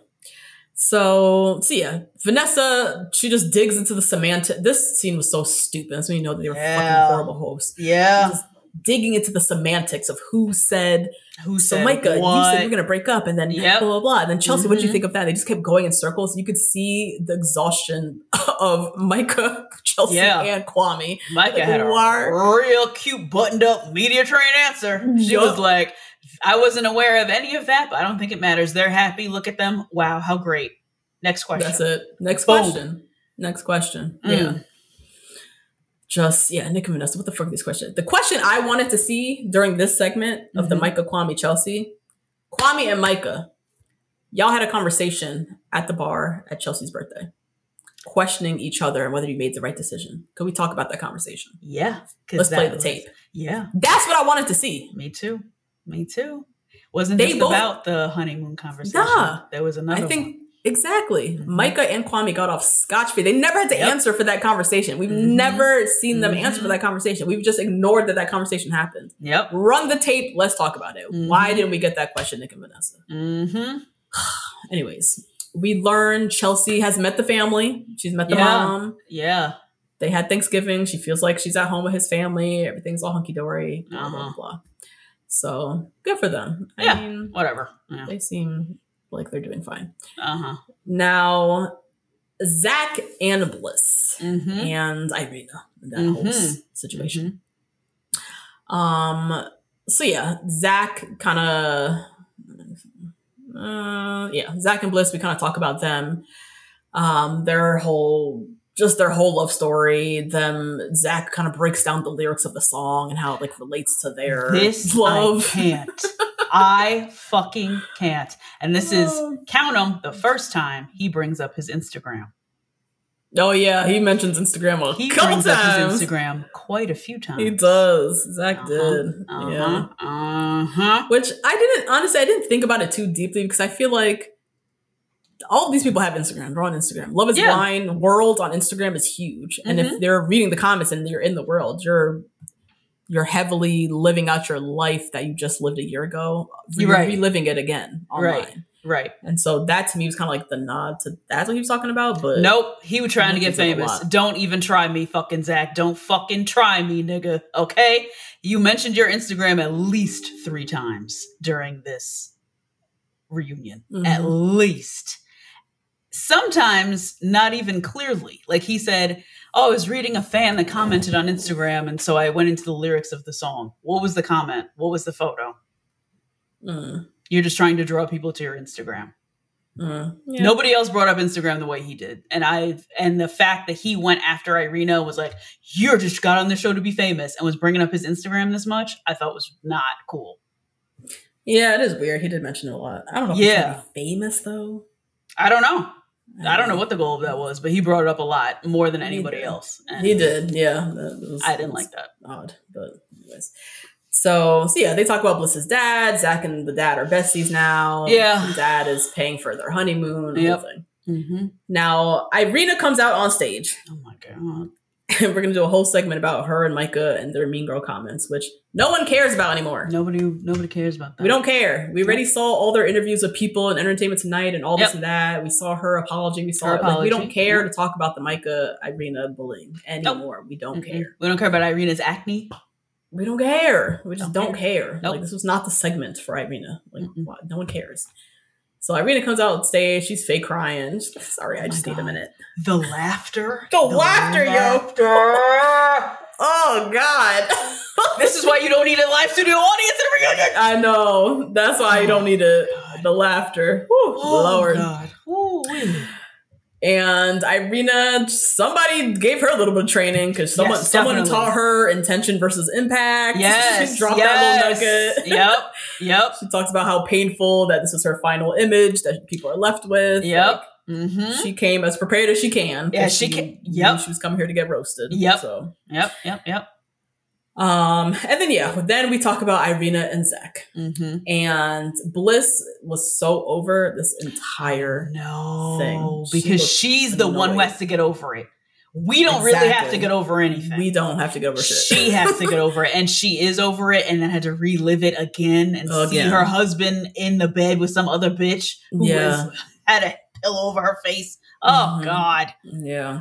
So, so yeah, Vanessa, she just digs into the semantic. This scene was so stupid. That's when you know that they were Yeah. fucking horrible hosts. Yeah. Digging into the semantics of who said, Who so said Micah, you said we're to break up and then Yep. blah, blah, blah. And then Chelsea, what did you think of that? They just kept going in circles. You could see the exhaustion of Micah, Chelsea, Yeah. and Kwame. Micah had a real cute buttoned up media trained answer. She Yup. was like, I wasn't aware of any of that, but I don't think it matters. They're happy. Look at them. Wow, how great. Next question. That's it. Next Boom. question. Next question. Mm. Yeah. Just yeah, Nick and Vanessa. What the fuck is this question? The question I wanted to see during this segment of the Mhm. Micah Kwame Chelsea, Kwame and Micah, y'all had a conversation at the bar at Chelsea's birthday, questioning each other and whether you made the right decision. Could we talk about that conversation? Yeah. Let's play the was- tape. Yeah. That's what I wanted to see. Me too. Me too. Wasn't They just both- about the honeymoon conversation. Nah. There was another I think one. Exactly. Mhm. Micah and Kwame got off scotch free. They never had to Yep. answer for that conversation. We've Mhm. never seen them Mhm. answer for that conversation. We've just ignored that that conversation happened. Yep. Run the tape. Let's talk about it. Why Mhm. didn't we get that question, Nick and Vanessa? Mm-hmm. Anyways, we learned Chelsea has met the family. She's met the Yeah. mom. Yeah. They had Thanksgiving. She feels like she's at home with his family. Everything's all hunky dory. Blah, blah, Uh-huh. blah. So good for them. I Yeah. mean, Whatever. Yeah. they seem like they're doing fine. Uh-huh. Now, Zach and Bliss Mm-hmm. and Irina in that whole Mhm. s- situation. Um. So yeah, Zach kind of. Uh, yeah, Zach and Bliss. We kind of talk about them. Um, their whole, just their whole love story. Them. Zach kind of breaks down the lyrics of the song and how it like relates to their This love. I can't. I fucking can't. And this is count count 'em the first time he brings up his Instagram. Oh yeah, he mentions Instagram a He couple brings times. up his Instagram quite a few times. He does. Zach Uh-huh. did. Uh-huh. Yeah. Uh-huh. Which I didn't honestly I didn't think about it too deeply because I feel like all of these people have Instagram. They're on Instagram. Love is Yeah. Blind world on Instagram is huge. And if they're reading the comments and you're in the world, you're you're heavily living out your life that you just lived a year ago. You're Right. reliving it again online. Right. Right. And so that to me was kind of like the nod to that's what he was talking about. But Nope. He was trying to get mentions it a famous. Don't even try me, fucking Zach. Don't fucking try me, nigga. Okay? You mentioned your Instagram at least three times during this reunion. At Mhm. least. Sometimes not even clearly. Like he said, Oh, I was reading a fan that commented on Instagram, and so I went into the lyrics of the song. What was the comment? What was the photo? Mm, You're just trying to draw people to your Instagram. mm, yeah. Nobody else brought up Instagram the way he did. And I and the fact that he went after Irina was like, You're just got on the show to be famous and was bringing up his Instagram this much, I thought was not cool. Yeah, it is weird. He did mention it a lot. I don't know if Yeah. he's famous though. I don't know. I don't know what the goal of that was, but he brought it up a lot more than anybody else. And He did, yeah. Was, I didn't like that. Odd, but anyways. So, so yeah, they talk about Bliss's dad. Zach and the dad are besties now. Yeah. Dad is paying for their honeymoon. Yep. whole thing. Mm-hmm. Now, Irina comes out on stage, Oh my god. And we're gonna do a whole segment about her and Micah and their mean girl comments, which no one cares about anymore. Nobody nobody cares about that. We don't care. We already saw all their interviews with people in Entertainment Tonight and all this Yep. and that. We saw her apology. We saw Her it. Like, we don't care Yep. to talk about the Micah Irina bullying anymore. We don't Mhm. care. We don't care about Irina's acne. We don't care. We just Don't don't, care. Nope. Like this was not the segment for Irina. Like why- no one cares. So Irina comes out on stage. She's fake crying. She's, Sorry, I Oh my just need a minute. The laughter. The laughter, yo. laughter. Oh God. this is why you don't need a live studio audience at a reunion. I know. That's why you don't oh need it. The laughter. Whew, oh Lord. Oh, God. Ooh-wee. And Irina, somebody gave her a little bit of training because someone Yes, someone taught her intention versus impact. Yes. she dropped yes. that little nugget. Yep. Yep. She talks about how painful that this was her final image that people are left with. Yep. Like, Mm-hmm. she came as prepared as she can. Yeah, she knew- ca- knew yep. She was coming here to get roasted. Yep. So, Yep. Yep. Yep. Um, and then yeah, then we talk about Irina and Zach, Mm-hmm. and Bliss was so over this entire No, thing. She because she's the one who has to get over it. We don't really have to get over anything. We don't have to get over shit. she has to get over it, and she is over it, and then had to relive it again and see her husband in the bed with some other bitch who Yeah. was, had a pillow over her face. Oh Mhm. God. Yeah.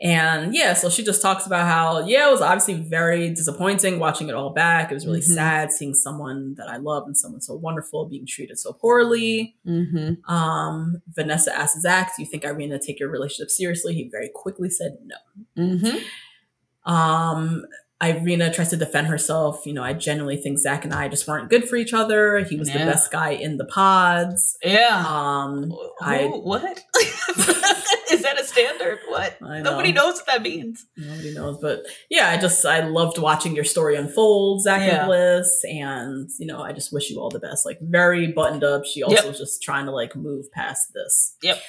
And yeah, so she just talks about how, yeah, it was obviously very disappointing watching it all back. It was really Mhm. sad seeing someone that I love and someone so wonderful being treated so poorly. Mm-hmm. Um, Vanessa asked Zach, Do you think Irina take your relationship seriously? He very quickly said no. Mm-hmm. Um, Irina tries to defend herself. You know, I genuinely think Zach and I just weren't good for each other. He was the best guy in the pods. Yeah. Um, Who- I what? Is that a standard? What? Know. Nobody knows what that means. nobody knows, but yeah, I just I loved watching your story unfold, Zach Yeah. and Bliss, and you know, I just wish you all the best. Like very buttoned up. She also Yep. was just trying to like move past this. Yep.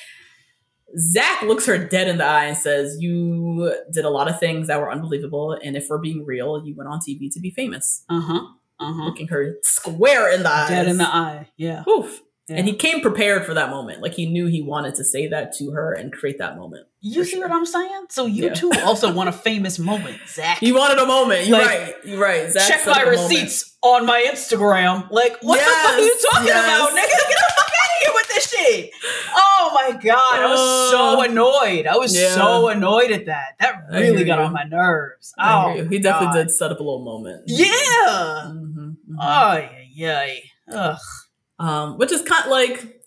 Zach looks her dead in the eye and says, You did a lot of things that were unbelievable. And if we're being real, you went on TV to be famous. Uh huh. Uh huh. Looking her square in the eyes. Dead in the eye. Yeah. Oof. Yeah. And he came prepared for that moment. Like he knew he wanted to say that to her and create that moment. You see sure. what I'm saying? So you Yeah. too also want a famous moment, Zach. He wanted a moment. You're Like, right. You're right. Zach Check my a moment. receipts on my Instagram. Like, what the fuck are you talking yes. about, nigga? Get the fuck out of here with this shit. Oh my god, I was so Uh, annoyed. I was yeah. so annoyed at that. That really got you. on my nerves. Oh, he definitely God. did set up a little moment. Yeah. Mhm, mhm. Oh yeah, yeah. Ugh. um, which is kind of like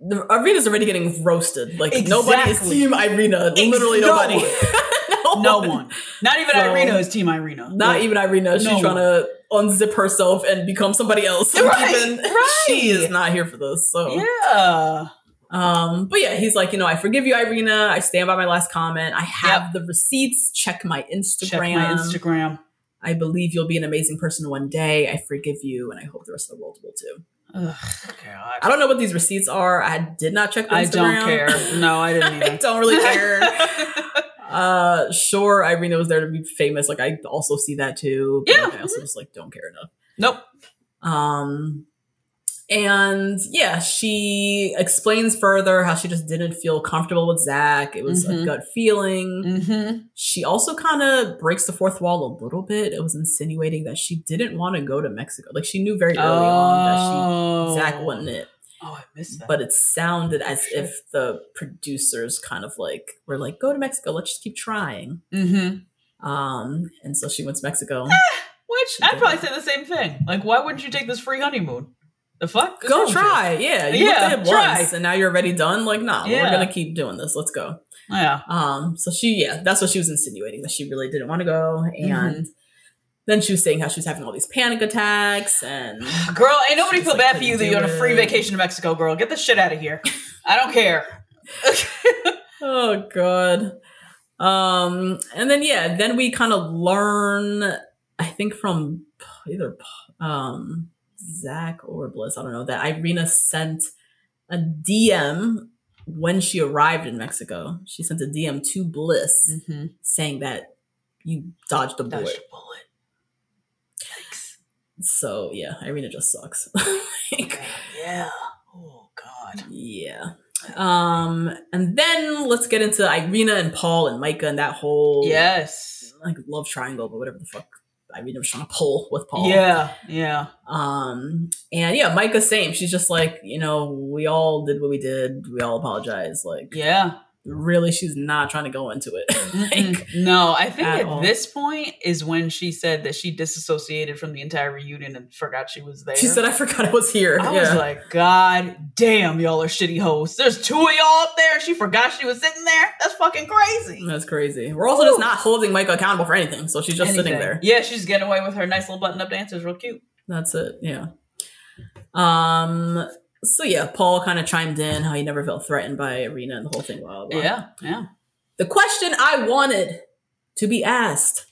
the Irina's already getting roasted. Like nobody is team Irina. Ex- Literally no nobody. one. No one. Not even So- Irina is Team Irina. Not Like, even Irina. She's no trying to unzip herself and become somebody else. Like, Right, even- right. She is not here for this. So Yeah. Um, but yeah, he's like, you know, I forgive you, Irina. I stand by my last comment. I have the receipts. Check my Instagram. Check my Instagram. I believe you'll be an amazing person one day. I forgive you, and I hope the rest of the world will too. Ugh, God. I don't know what these receipts are. I did not check the I don't care. No, I didn't I don't really care. uh, sure, Irina was there to be famous. Like I also see that too. but, Yeah, like, I also just like don't care enough. nope. Um, and yeah, she explains further how she just didn't feel comfortable with Zach. It was a Mhm. gut feeling. Mm-hmm. She also kind of breaks the fourth wall a little bit. It was insinuating that she didn't want to go to Mexico. Like she knew very early on that she Zach wasn't it. Oh, I missed that. But it sounded as if the producers kind of like were like, "Go to Mexico. Let's just keep trying." mm-hmm. Um, and so she went to Mexico. Which I'd probably say the same thing. Like, why wouldn't you take this free honeymoon? The fuck? Go try, yeah. You Yeah, looked at it try. once, and now you're already done. Like, nah, Yeah. we're gonna keep doing this. Let's go. Yeah. Um, so she, yeah, that's what she was insinuating that she really didn't want to go, Mm-hmm. Then she was saying how she was having all these panic attacks, and Girl, ain't nobody feel like, bad for you that you're on a free vacation to Mexico, girl. Get the shit out of here. I don't care. oh god. Um, and then yeah, then we kind of learn, I think from either um Zach or Bliss, I don't know, that Irina sent a DM when she arrived in Mexico. She sent a DM to Bliss mm-hmm. saying that you dodged a bullet. Dodged a bullet. So yeah, Irina just sucks. Like, Yeah. Oh God. yeah. Um, and then let's get into Irina and Paul and Micah and that whole Yes. like love triangle, but whatever the fuck Irina was trying to pull with Paul. Yeah. Yeah. Um, and yeah, Micah same. She's just like, you know, we all did what we did. We all apologize. Like, Yeah. Really, she's not trying to go into it. Like, no, I think at at, this point is when she said that she disassociated from the entire reunion and forgot she was there. she said, I forgot I was here. I yeah. was like, God damn, y'all are shitty hosts. There's two of y'all up there. She forgot she was sitting there. That's fucking crazy. That's crazy. We're also just not holding Micah accountable for anything. So she's just sitting there. Yeah, she's getting away with her nice little button up dances, real cute. That's it. Yeah. Um. So yeah, Paul kind of chimed in how he never felt threatened by Irina and the whole thing. Blah, blah, blah. Yeah, yeah. The question I wanted to be asked.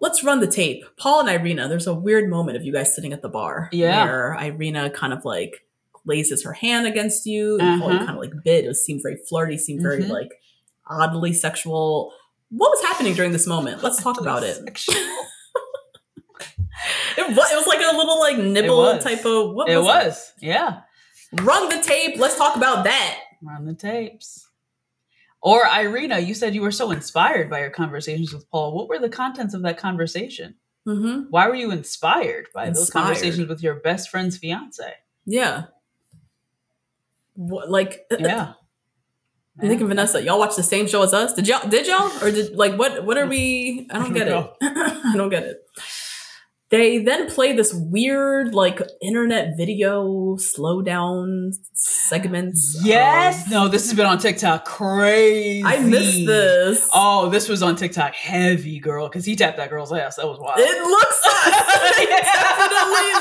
Let's run the tape. Paul and Irina. There's a weird moment of you guys sitting at the bar. Yeah. Where Irina kind of like laces her hand against you, and Paul you Uh-huh. kind of like bit. It seemed very flirty. Seemed very Mhm. like oddly sexual. What was happening during this moment? Let's talk about it. It was, it was like a little like nibble type of what was It was, was. Yeah. Run the tape. Let's talk about that. Run the tapes. Or Irina, you said you were so inspired by your conversations with Paul. What were the contents of that conversation? Mm-hmm. Why were you inspired by those conversations with your best friend's fiance? Yeah. What, like Yeah. Nick and Vanessa, y'all watch the same show as us? Did y'all? Did y'all? Or did like what? What are we? I don't get it. I don't get it. They then play this weird, like, internet video slowdown segments. Yes. of- No, this has been on TikTok. Crazy. I missed this. Oh, this was on TikTok. Heavy girl, because he tapped that girl's ass. That was wild. It looks it definitely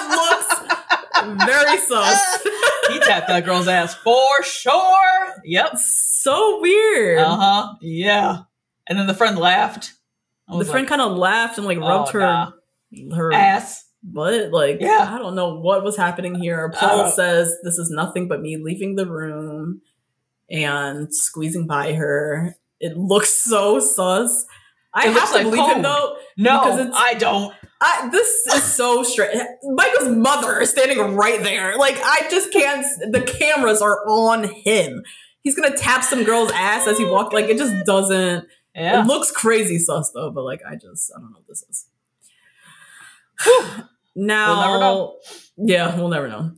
looks very sus. he tapped that girl's ass for sure. Yep. so weird. Uh huh. Yeah. And then the friend laughed. The was friend kind of laughed and like Oh, rubbed her nah. Her ass. But Like, Yeah. I don't know what was happening here. Uh, Paul don't- says this is nothing but me leaving the room and squeezing by her. It looks so sus. I It have to like believe him though. No, because it's- I don't. I, this is so strange. Micah's mother is standing right there. Like, I just can't. The cameras are on him. He's gonna tap some girl's ass as he walked. Like, it just doesn't. Yeah. It looks crazy sus though, but like, I just, I don't know what this is. Now, We'll never know. yeah, we'll never know.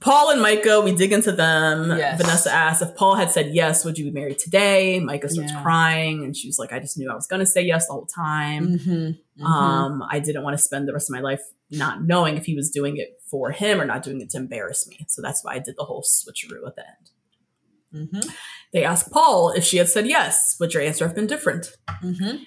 Paul and Micah, we dig into them. Yes. Vanessa asks if Paul had said yes, would you be married today? Micah starts Yeah. crying, and she was like, "I just knew I was gonna say yes the whole time." Mm-hmm. Um, I didn't want to spend the rest of my life not knowing if he was doing it for him or not doing it to embarrass me. So that's why I did the whole switcheroo at the end. mm-hmm. They asked Paul if she had said yes. Would your answer have been different? Mm-hmm.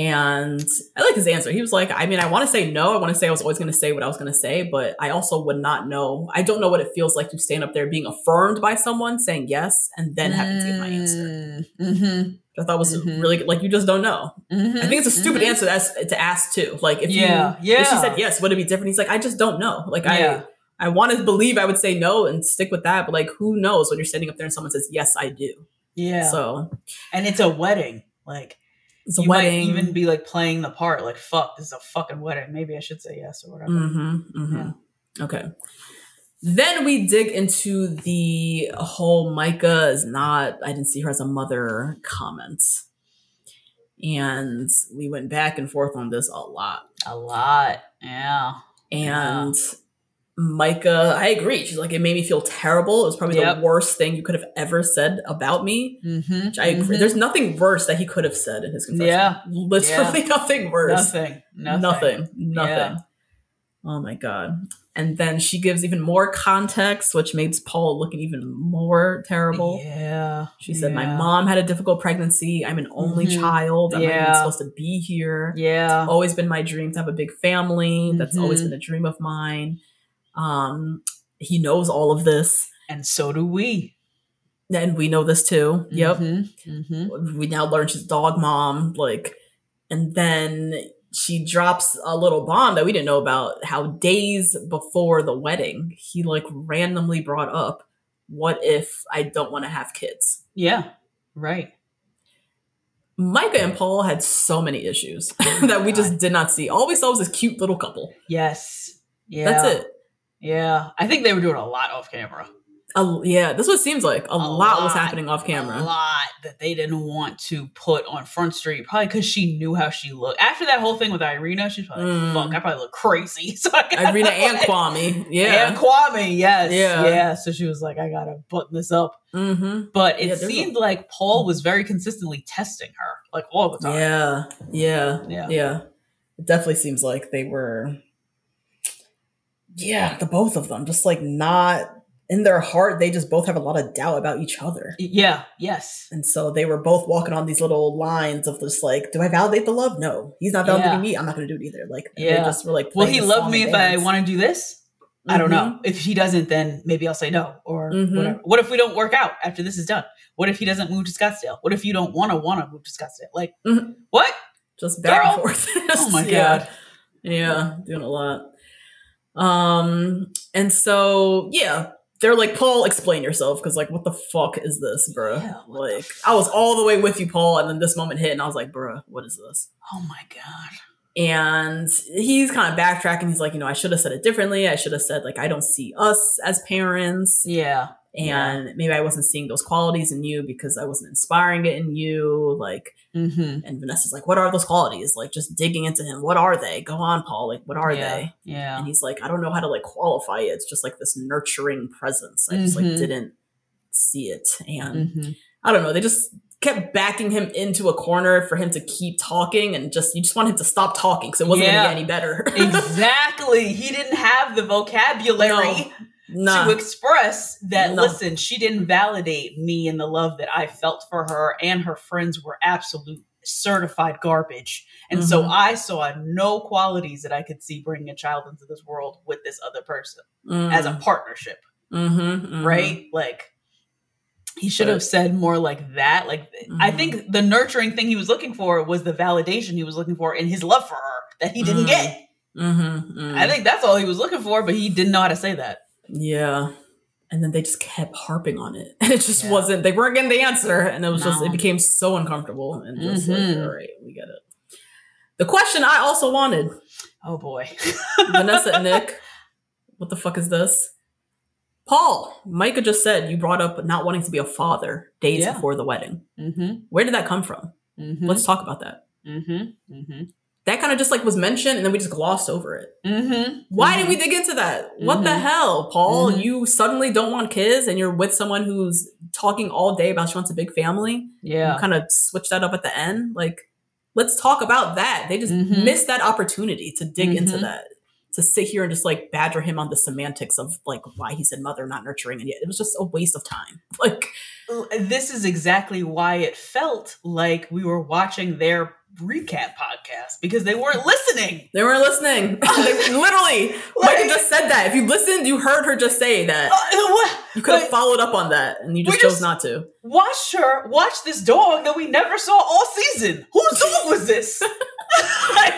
And I like his answer. He was like, I mean, I want to say no. I want to say I was always going to say what I was going to say, but I also would not know. I don't know what it feels like to stand up there being affirmed by someone saying yes and then having to give my answer. Mm-hmm. Which I thought was Mhm. really good. Like, you just don't know. Mm-hmm. I think it's a stupid answer to ask, to ask too. Like, if Yeah, you, if she said yes, would it be different? He's like, I just don't know. Like, Yeah. I, I want to believe I would say no and stick with that, but like, who knows when you're standing up there and someone says yes, I do. Yeah. So and it's a wedding. Like it's a you wedding. might even be like playing the part. Like fuck, this is a fucking wedding. Maybe I should say yes or whatever. Mm-hmm, mm-hmm. Yeah. Okay. Then we dig into the whole Micah is not, I didn't see her as a mother comment. And we went back and forth on this a lot. A lot. Yeah. And Micah, I agree. She's like, it made me feel terrible. It was probably Yep. the worst thing you could have ever said about me. Mm-hmm. I agree. There's nothing worse that he could have said in his confession. Yeah. Literally nothing worse. nothing. Nothing. Nothing. Nothing. Yeah. Oh my god. And then she gives even more context, which makes Paul looking even more terrible. Yeah. She said, My mom had a difficult pregnancy. I'm an only Mhm. child. I'm not even supposed to be here. Yeah. It's always been my dream to have a big family. That's always Mhm. been a dream of mine. Um, he knows all of this. And so do we. And we know this too. Yep. Mm-hmm. we now learn she's dog mom like and then she drops a little bomb that we didn't know about how days before the wedding he like randomly brought up what if i don't want to have kids Yeah. Right. micah and paul had so many issues that we just did not see all we saw was this cute little couple Yes. Yeah. that's it Yeah. I think they were doing a lot off camera. a, yeah this is what it seems like a, lot, was happening off camera. A lot that they didn't want to put on Front Street, probably because she knew how she looked. After that whole thing with Irina, she's probably like, Mm. fuck, I probably look crazy. So I irina and like- kwame yeah And Kwame, yes. Yeah. Yeah. So she was like, I gotta button this up. mm-hmm. But it Yeah, there's a- seemed like Paul was very consistently testing her, like all the time. Yeah, yeah, Yeah. yeah, It definitely seems like they were, yeah, the both of them, just like not in their heart. They just both have a lot of doubt about each other, Yeah. Yes. and so they were both walking on these little lines of just like, do I validate the love? No, he's not validating Yeah. me. I'm not going to do it either. Like, they Yeah. just were like, Will he love me if I want to do this? I don't know. If he doesn't, then maybe I'll say no or Mhm. whatever. What if we don't work out after this is done? What if he doesn't move to Scottsdale? What if you don't want to want to move to Scottsdale? Like, Mhm. what? just back Girl. and forth. Oh my Yeah. God. Yeah, doing a lot. Um, and so yeah, they're like, Paul, explain yourself, because like, what the fuck is this, bruh? Yeah, like, I was all the way with you, Paul, and then this moment hit, and I was like, bruh, what is this? Oh my God. And he's kind of backtracking. He's like, you know, I should have said it differently. I should have said like, I don't see us as parents, Yeah. And maybe I wasn't seeing those qualities in you because I wasn't inspiring it in you, like. Mm-hmm. And Vanessa's like, what are those qualities? Like, just digging into him. What are they? Go on, Paul. Like, what are yeah. they? Yeah. And he's like, I don't know how to like qualify it. It's just like this nurturing presence. I just like Mhm. didn't see it. And Mm-hmm. I don't know. They just kept backing him into a corner for him to keep talking and just you just want him to stop talking because it wasn't Yeah. gonna get any better. exactly. He didn't have the vocabulary Nah. to express that. No. Listen, she didn't validate me and the love that I felt for her, and her friends were absolute certified garbage. And so Mhm. I saw no qualities that I could see bringing a child into this world with this other person as a partnership, mm-hmm, right? Like he should have said more like that. Like I think the nurturing thing he was looking for was the validation he was looking for in his love for her that he didn't Mm. get. Mm-hmm, I think that's all he was looking for, but he didn't know how to say that. Yeah. And then they just kept harping on it. And it just Yeah. wasn't, they weren't getting the answer. And it was just, it became so uncomfortable. And just Mhm. like, all right, we get it. The question I also wanted Oh boy. Vanessa and Nick, what the fuck is this? Paul, Micah just said you brought up not wanting to be a father days Yeah. before the wedding. Mm-hmm. Where did that come from? Mm-hmm. Let's talk about that. Mm-hmm. Mm-hmm. That kind of just like was mentioned and then we just glossed over it. Mm-hmm. Why did we dig into that? What the Mhm. hell, Paul? Mhm. You suddenly don't want kids and you're with someone who's talking all day about she wants a big family. Yeah. You kind of switch that up at the end. Like, let's talk about that. They just Mhm. missed that opportunity to dig into that. To sit here and just like badger him on the semantics of like why he said mother not nurturing, and yet it was just a waste of time. Like, This is exactly why it felt like we were watching their recap podcast because they weren't listening. they weren't listening. they, literally, Like- Micah just said that. If you listened, you heard her just say that. Uh, what? You could have like- followed up on that, and you just chose just- not to. Watch her watch this dog that we never saw all season. Whose dog was this? like,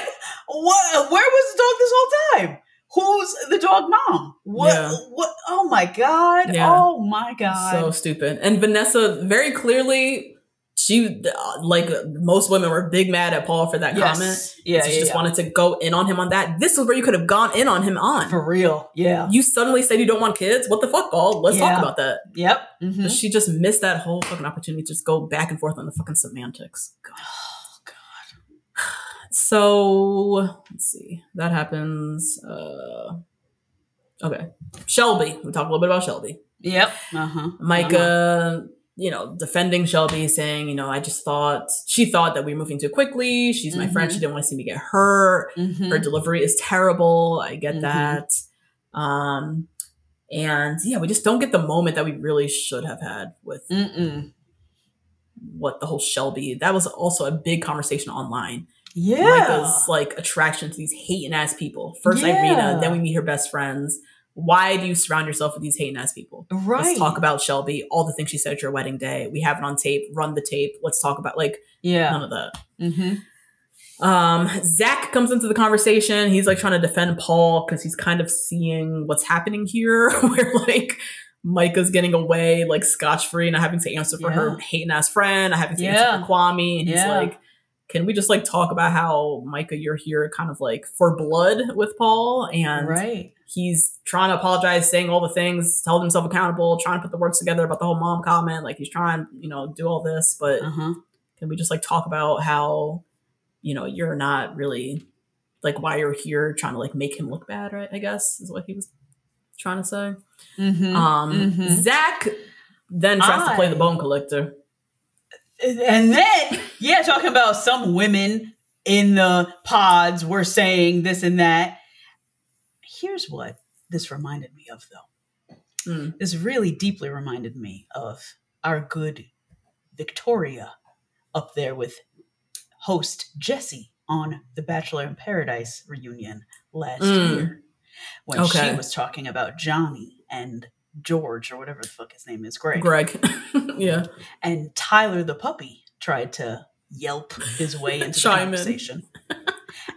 what? Where was the dog this whole time? Who's the dog mom? What? Yeah. What? Oh my god! Yeah. Oh my god! So stupid. And Vanessa very clearly, she like most women were big mad at Paul for that Yes. comment. Yeah, so she yeah, just yeah. wanted to go in on him on that. This is where you could have gone in on him on. For real? Yeah. you suddenly said you don't want kids. What the fuck, Paul? Let's Yeah. talk about that. Yep. Mhm. But She just missed that whole fucking opportunity to just go back and forth on the fucking semantics. God. So let's see. That happens. Uh, okay. Shelby. We talked a little bit about Shelby. Yep. Uh huh. Micah, you know, defending Shelby, saying, you know, I just thought she thought that we were moving too quickly. She's my friend. Mhm. She didn't want to see me get hurt. Mm-hmm. Her delivery is terrible. I get Mhm. that. Um, and yeah, we just don't get the moment that we really should have had with Mm-mm. what the whole Shelby. That was also a big conversation online. Yeah. Micah's like attraction to these hating ass people. First Yeah. Irina, then we meet her best friends. Why do you surround yourself with these hating ass people? right. Let's talk about Shelby, all the things she said at your wedding day. We have it on tape. Run the tape. Let's talk about like Yeah. none of that. Mm-hmm. Um, Zach comes into the conversation. He's like trying to defend Paul because he's kind of seeing what's happening here, where like Micah's getting away like scotch free, and not having to answer for her Yeah. hating ass friend, not having to Yeah. answer for Kwame. And he's Yeah. like, can we just like talk about how Micah, you're here kind of like for blood with Paul, and Right. he's trying to apologize, saying all the things, held himself accountable, trying to put the words together about the whole mom comment. Like he's trying, you know, do all this, but Uh huh. can we just like talk about how, you know, you're not really like why you're here trying to like make him look bad, right? I guess is what he was trying to say. Mm-hmm. Um Mhm. Zach then tries to play the bone collector. And then, yeah, talking about some women in the pods were saying this and that. Here's what this reminded me of, though. Mm. This really deeply reminded me of our good Victoria up there with host Jesse on the Bachelor in Paradise reunion last Mm. year when Okay. she was talking about Johnny and George or whatever the fuck his name is, Greg. Greg. yeah. And Tyler the puppy tried to yelp his way into the conversation.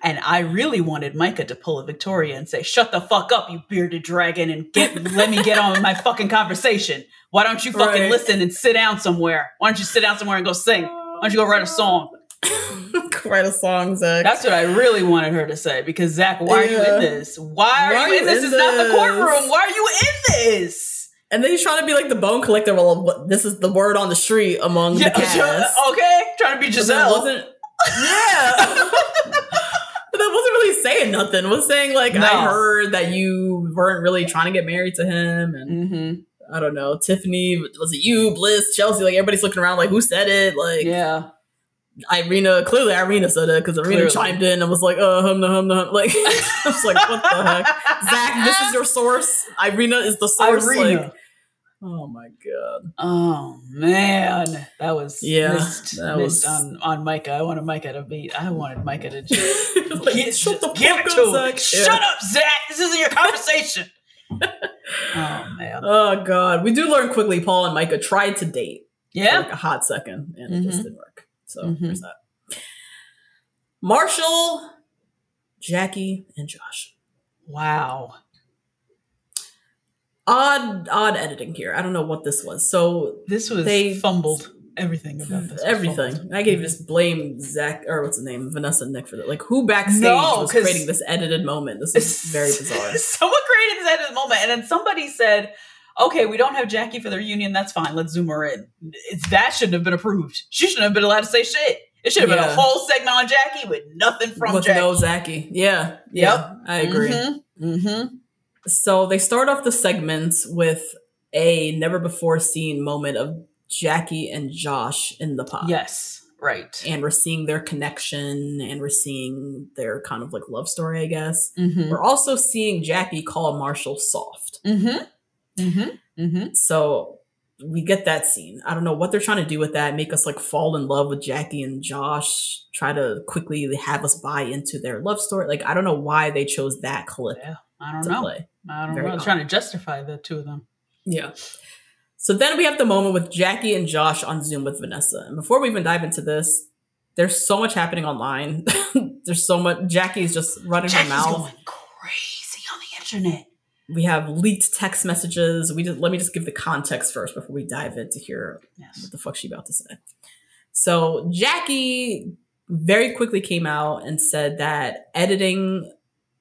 and I really wanted Micah to pull a Victoria and say, "Shut the fuck up, you bearded dragon, and get let me get on with my fucking conversation. Why don't you fucking Right. listen and sit down somewhere? Why don't you sit down somewhere and go sing? Why don't you go write a song?" Write a song, Zach. That's what I really wanted her to say. Because Zach, why are you in this? Why are Why you in this? It's not the courtroom. Why are you in this? and then he's trying to be like the bone collector. Well, this is the word on the street among the cast. okay, trying to be Giselle. wasn't. Yeah. but that wasn't really saying nothing. It was saying like No. I heard that you weren't really trying to get married to him, and Mm-hmm. I don't know, Tiffany, was it you, Bliss, Chelsea? Like everybody's looking around, like who said it? Like Yeah. Irina, clearly Irina said it because Irina Clearly. chimed in and was like, uh, hum, hum, hum. Like, I was like, what the heck? Zach, this is your source. Irina is the source. Irina. Like, oh my God. Oh man, that was Yeah, missed, that missed was- on on Micah. I wanted Micah to beat. I wanted Micah to just Like, get, shut the give fuck it up, to him. Zach. Shut up, Zach. This isn't your conversation. oh man, Oh God. We do learn quickly Paul and Micah tried to date for yeah. like a hot second and it just Mhm. didn't work. So Mhm. there's that. Marshall, Jackie, and Josh. Wow. Odd, odd editing here. I don't know what this was. So This was They- fumbled. Everything about this. everything. I can just blame Zach or what's the name, Vanessa and Nick for that. Like who backstage No, was creating this edited moment? This is very bizarre. Someone created this edited moment, and then somebody said, "Okay, we don't have Jackie for the reunion. That's fine. Let's zoom her in." It's, that shouldn't have been approved. She shouldn't have been allowed to say shit. It should have been a whole segment on Jackie with nothing from With Jackie. no Zachy. Yeah. Yeah. Yep. I agree. Mm-hmm. So they start off the segments with a never before seen moment of Jackie and Josh in the pod. Yes. Right. And we're seeing their connection and we're seeing their kind of like love story, I guess. Mm-hmm. We're also seeing Jackie call Marshall soft. Mm-hmm. Mm-hmm. Mm-hmm. So we get that scene. I don't know what they're trying to do with that. Make us like fall in love with Jackie and Josh. Try to quickly have us buy into their love story. Like I don't know why they chose that clip Yeah. I don't know. play. I don't Very know. I'm trying to justify the two of them. Yeah. So then we have the moment with Jackie and Josh on Zoom with Vanessa. And before we even dive into this, there's so much happening online. there's so much. Jackie's just running Jackie's her mouth. going crazy on the internet. We have leaked text messages. We just let me just give the context first before we dive in to hear Yes. what the fuck she about to say. So Jackie very quickly came out and said that editing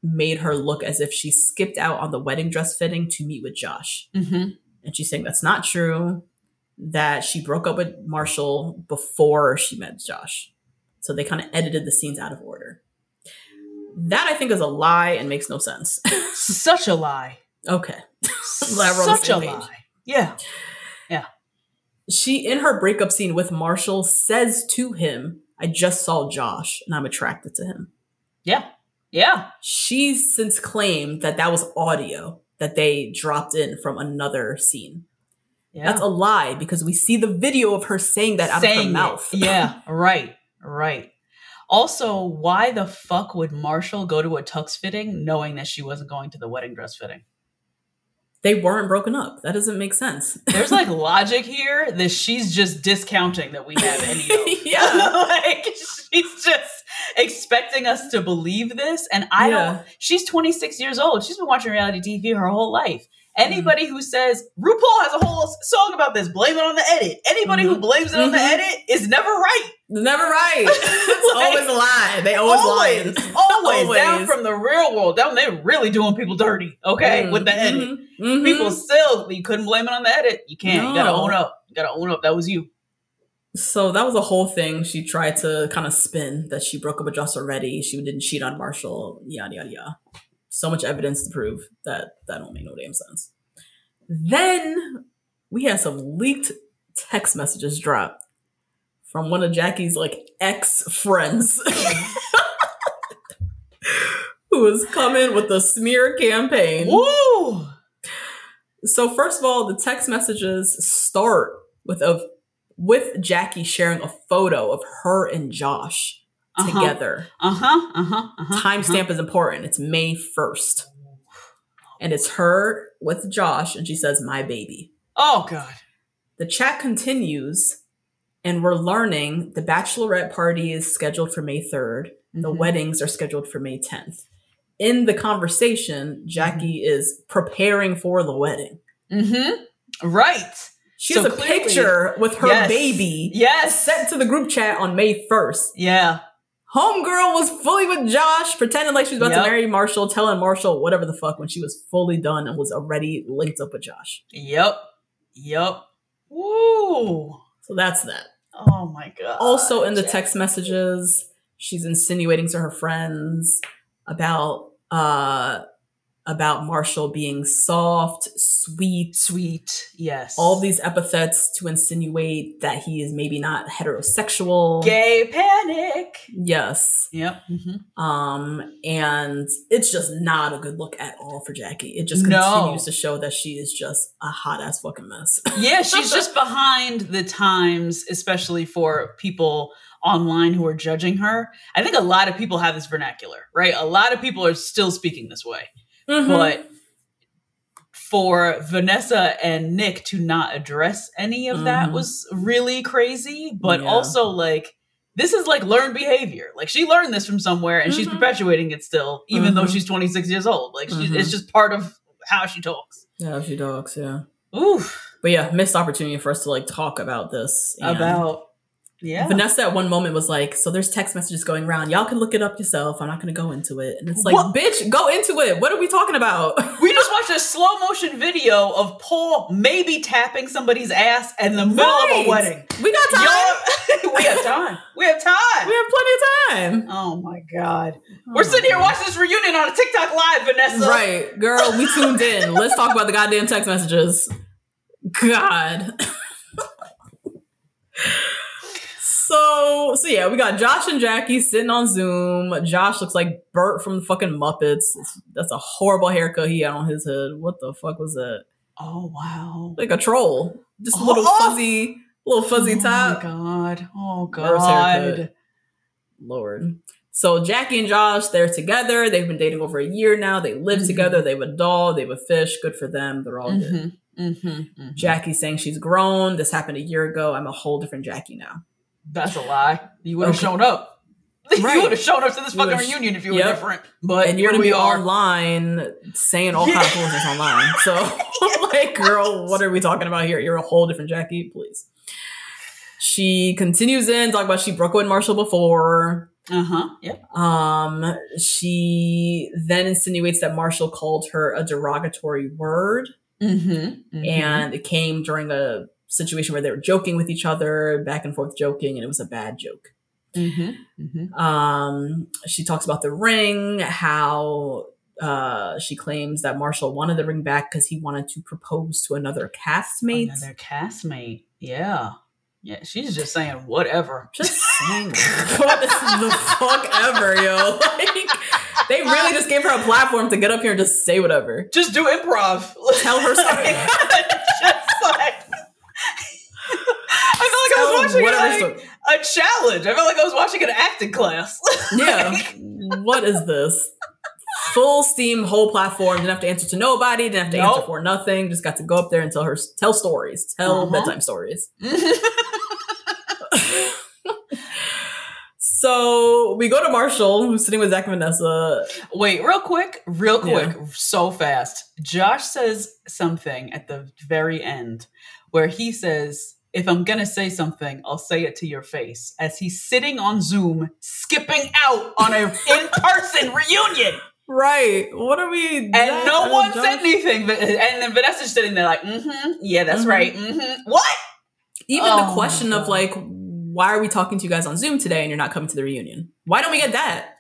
made her look as if she skipped out on the wedding dress fitting to meet with Josh. Mm-hmm. And she's saying that's not true, that she broke up with Marshall before she met Josh. So they kind of edited the scenes out of order. That I think is a lie and makes no sense. Such a lie. okay. Glad we're on the Such a page. lie. Yeah. Yeah. She, in her breakup scene with Marshall, says to him, I just saw Josh and I'm attracted to him. Yeah. Yeah. She's since claimed that that was audio that they dropped in from another scene. Yeah. That's a lie because we see the video of her saying that out of her it. mouth. Yeah. Right. Right. Also, why the fuck would Marshall go to a tux fitting knowing that she wasn't going to the wedding dress fitting? they weren't broken up. That doesn't make sense. There's like logic here that she's just discounting that we have any. Yeah. like she's just expecting us to believe this. And I Yeah. don't she's 26 years old. She's been watching reality TV her whole life. Mm-hmm. Anybody who says RuPaul has a whole song about this, blame it on the edit. Anybody who Mhm. blames it on the Mhm. edit is never right. Never right. Like- always a lie. They always, always, lying. always, down from the real world. Down, they're really doing people dirty. Okay, with the edit, Mhm. Mhm. people still you couldn't blame it on the edit. You can't. You gotta own up. You gotta own up. That was you. So that was a whole thing. She tried to kind of spin that she broke up with Josh already. She didn't cheat on Marshall. Yada yada yada. So much evidence to prove that that don't make no damn sense. Then we had some leaked text messages drop from one of Jackie's like ex friends. Who was coming with the smear campaign. Woo! So first of all, the text messages start with a with Jackie sharing a photo of her and Josh Uh-huh. together. Uh huh. Uh huh. Uh-huh. Timestamp is important. It's May 1st. And it's her with Josh, and she says, My baby. Oh god. The chat continues, and we're learning the bachelorette party is scheduled for May 3rd. and The Mhm. weddings are scheduled for May 10th. In the conversation, Jackie Mm-hmm. is preparing for the wedding. Mm-hmm. Right. She So has a clearly- picture with her Yes. baby Yes. sent to the group chat on May 1st. Yeah. Homegirl was fully with Josh, pretending like she was about Yep. to marry Marshall, telling Marshall whatever the fuck when she was fully done and was already linked up with Josh. Yep. Yep. Woo. So that's that. Oh my god. Also in the Jack. text messages, she's insinuating to her friends about uh about Marshall being soft, sweet, Sweet. Yes. all these epithets to insinuate that he is maybe not heterosexual. gay panic. Yes. Yep. mhm. Um, and it's just not a good look at all for Jackie. It just No. continues to show that she is just a hot ass fucking mess. Yeah, she's just behind the times, especially for people online who are judging her. I think a lot of people have this vernacular, right? A lot of people are still speaking this way. Mhm. But for Vanessa and Nick to not address any of that Mhm. was really crazy. But Yeah. also, like, this is like learned behavior. Like, she learned this from somewhere and she's Mhm. perpetuating it still, even though Mhm. she's 26 years old. Like, she, it's just part of how she talks. yeah, she talks, yeah. Oof. But yeah, missed opportunity for us to like talk about this. About, yeah. Vanessa at one moment was like, "So there's text messages going around. Y'all can look it up yourself. I'm not going to go into it." And it's like, What? "Bitch, go into it. What are we talking about?" We just watched a slow motion video of Paul maybe tapping somebody's ass in the middle of a wedding. We got time. We have time. We have time. We have plenty of time. oh my god. Oh We're sitting here watching this reunion on a TikTok live, Vanessa. Right, girl, we tuned in. Let's talk about the goddamn text messages. God. So, so yeah, we got Josh and Jackie sitting on Zoom. Josh looks like Bert from the fucking Muppets. It's- that's a horrible haircut he had on his head. What the fuck was that? Oh wow. Like a troll. Just a little Oh! fuzzy, little fuzzy oh top. god. Oh god. Lord. So Jackie and Josh, they're together. They've been dating over a year now. They live Mhm. together. They have a doll. They have a fish. Good for them. They're all good. Mm-hmm. Mm-hmm. Jackie's saying she's grown. This happened a year ago. I'm a whole different Jackie now. That's a lie. You would have Okay. shown up. Right. You would have shown up to this fucking reunion if you Yep. were different. But and you're gonna be are. online saying all kinds of foolishness online. So, like, girl, what are we talking about here? You're a whole different Jackie, please. She continues in talk about she broke with Marshall before. Uh-huh. Yep. Um, she then insinuates that Marshall called her a derogatory word. Mm-hmm. and it came during a situation where they were joking with each other, back and forth joking, and it was a bad joke. Mm-hmm. Mm-hmm. Um, she talks about the ring, how uh, she claims that Marshall wanted the ring back because he wanted to propose to another castmate. Another castmate. Yeah. Yeah. She's just saying whatever. Just saying, what the fuck ever, yo? Like, they really just gave her a platform to get up here and just say whatever. Just do improv. Tell her story. just like I felt like I Tell was watching whatever like, a challenge. I felt like I was watching an acting class. Yeah. what is this? Full steam, whole platform. Didn't have to answer to nobody. Didn't have to answer for nothing. Just got to go up there and tell her tell stories, tell Uh-huh. bedtime stories. so we go to Marshall, who's sitting with Zach and Vanessa. Wait, real quick, real quick, Yeah. so fast. Josh says something at the very end where he says, if I'm gonna say something, I'll say it to your face. As he's sitting on Zoom, skipping out on a in-person reunion, Right. What are we? and no one said anything. But- And then Vanessa's sitting there like, mm-hmm, yeah, that's Mhm. right. Mm-hmm. What? Even Oh the question of like, why are we talking to you guys on Zoom today and you're not coming to the reunion? Why don't we get that?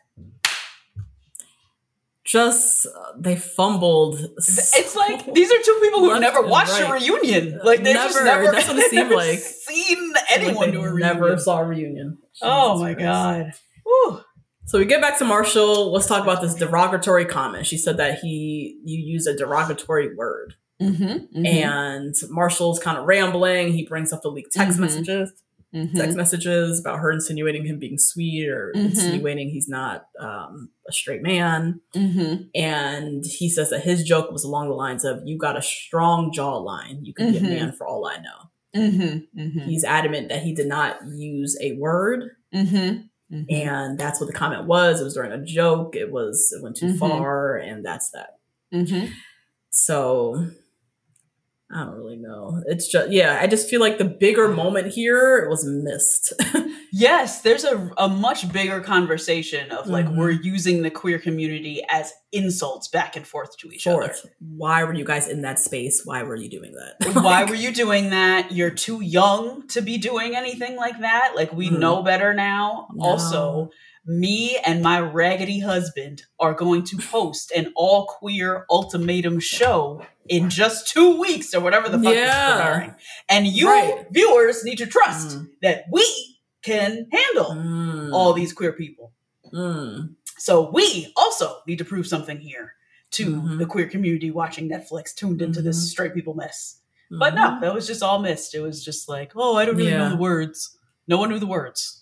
Just they fumbled. It's like these are two people who Left never watched a reunion. Like they just Never. never. That's what it seemed never like. Seen anyone they do a reunion? Never saw a reunion. Oh my god. Whew. So we get back to Marshall. Let's talk about this derogatory comment. She said that he you used a derogatory word. Mm-hmm. And Marshall's kind of rambling. He brings up the leaked text Mhm. messages, Mm-hmm. text messages about her insinuating him being sweet or Mhm. insinuating he's not um, a straight man. Mm-hmm. And he says that his joke was along the lines of, "You got a strong jawline. You can be a man for all I know." Mm-hmm. Mm-hmm. He's adamant that he did not use a word Mm-hmm. and that's what the comment was. It was during a joke. It was it went too far, and that's that. Mm-hmm. So I don't really know. It's just yeah. I just feel like the bigger moment here was missed. Yes, there's a, a much bigger conversation of like Mhm. we're using the queer community as insults back and forth to each other. why were you guys in that space? Why were you doing that? other. Why were you doing that? You're too young to be doing anything like that. Like we Mhm. know better now. No. Also, me and my raggedy husband are going to host an all queer ultimatum show in just two weeks or whatever the fuck Yeah. is premiering. And you Right. viewers need to trust Mm. that we can handle Mm. all these queer people. Mm. So we also need to prove something here to Mhm. the queer community watching Netflix tuned into this Mhm. straight people mess. But no, Mhm. that was just all missed. It was just like, oh, I don't really know the words. No one knew the words.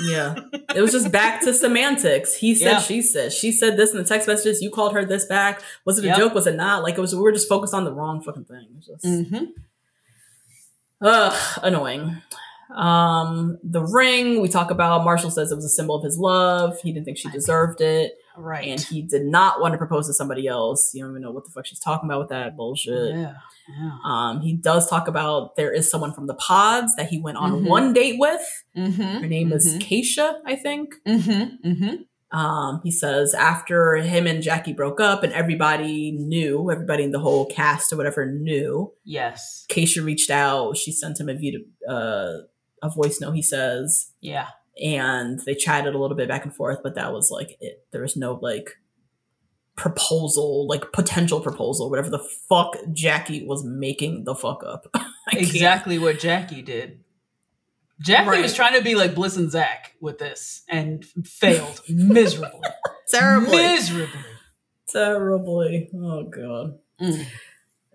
Yeah. It was just back to semantics. He said, Yeah. she said. She said this in the text messages. You called her this back. Was it a Yep. joke? Was it not? Like it was we were just focused on the wrong fucking thing. It was just Mm-hmm. ugh, annoying. Um, the ring we talk about. Marshall says it was a symbol of his love. He didn't think she deserved it, Right. and he did not want to propose to somebody else. You don't even know what the fuck she's talking about with that bullshit. yeah. Yeah. Um, he does talk about there is someone from the pods that he went on Mhm. one date with. Mm-hmm. Her name is Keisha, I think. Mm-hmm. Mm-hmm. Um, he says after him and Jackie broke up and everybody knew, everybody in the whole cast or whatever knew, Yes. Keisha reached out. She sent him a video, uh, a voice note. He says, Yeah. And they chatted a little bit back and forth, but that was like it. There was no like proposal, like potential proposal, whatever the fuck Jackie was making the fuck up. Can't- Exactly what Jackie did. Jackie Right. was trying to be like Bliss and Zach with this and failed miserably. terribly, Miserably. terribly. Oh god. Mm.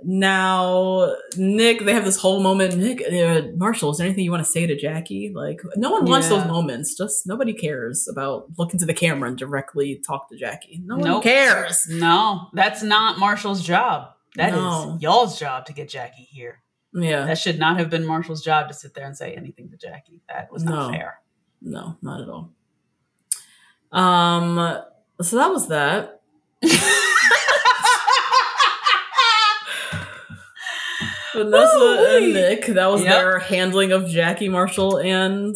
Now, Nick, they have this whole moment. Nick, uh, Marshall, is there anything you want to say to Jackie? Like, no one wants Yeah. those moments. Just nobody cares about looking to the camera and directly talk to Jackie. No one cares. No, that's not Marshall's job. That is No. y'all's job to get Jackie here. Yeah, That should not have been Marshall's job to sit there and say anything to Jackie. That was not No. fair. no, not at all. Um, so that was that. Vanessa Woo-wee. and Nick, that was Yep. their handling of Jackie Marshall and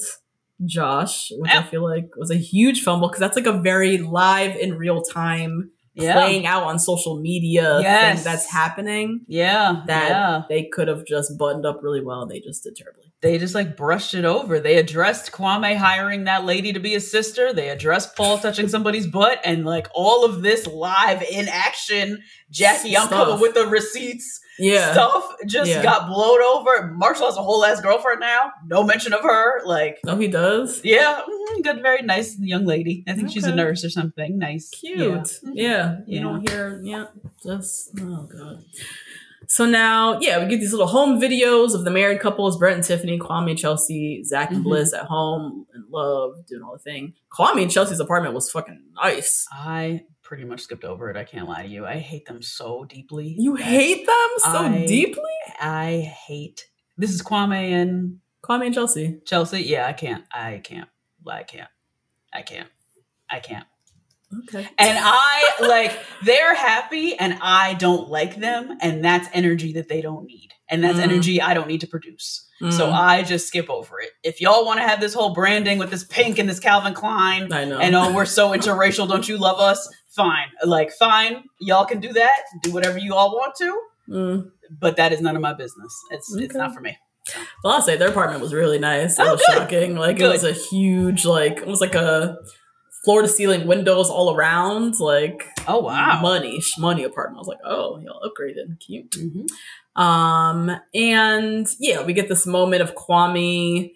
Josh, which I feel like was a huge fumble because that's like a very live in real time Yeah. playing out on social media Yes. thing that's happening Yeah. that yeah. they could have just buttoned up really well and they just did terribly. They just like brushed it over. They addressed Kwame hiring that lady to be his sister. They addressed Paul touching somebody's butt and like all of this live in action. Jackie, I'm coming with the receipts. Yeah. Stuff just Yeah. got blown over. Marshall has a whole ass girlfriend now. No mention of her. Like, No, he does. yeah, mhm, good, very nice young lady. I think she's a nurse or something. Nice. Cute. Yeah. Yeah. You Yeah. don't hear, yeah, just, oh God. So now, yeah, we get these little home videos of the married couples, Brett and Tiffany, Kwame and Chelsea, Zach and Mhm. Bliss at home in love, doing all the thing. Kwame and Chelsea's apartment was fucking nice. I pretty much skipped over it. I can't lie to you. I hate them so deeply. You hate them so I- deeply? I hate. This is Kwame and Kwame and Chelsea. Chelsea. Yeah, I can't. I can't. I can't. I can't. I can't. Okay. And I like they're happy and I don't like them and that's energy that they don't need. And that's Mm. energy I don't need to produce. So Mm. I just skip over it. If y'all want to have this whole branding with this pink and this Calvin Klein I know. and oh we're so interracial, don't you love us? Fine. Like fine, y'all can do that. Do whatever you all want to, Mm. but that is none of my business. It's it's not for me. Well, I'll say their apartment was really nice. That Oh, was good. shocking. Like Good. it was a huge, like it was like a floor to ceiling windows all around. Like Oh wow. money, money apartment. I was like, oh, y'all upgraded, cute. Mhm. Um, and yeah, we get this moment of Kwame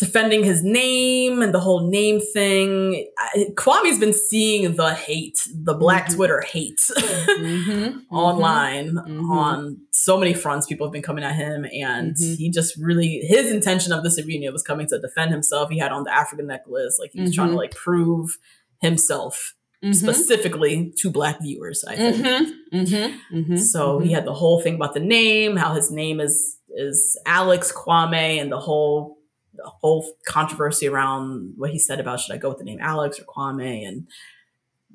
defending his name and the whole name thing. I, Kwame's been seeing the hate, the Black Mhm. Twitter hate Mhm. online Mhm. on so many fronts. People have been coming at him, and Mhm. he just really his intention of this reunion was coming to defend himself. He had on the African necklace, like he was trying to Mhm. like prove himself specifically to Black viewers. I think. So he had the whole thing about the name, how his name is is Alex Kwame, and the whole the whole controversy around what he said about should I go with the name Alex or Kwame, and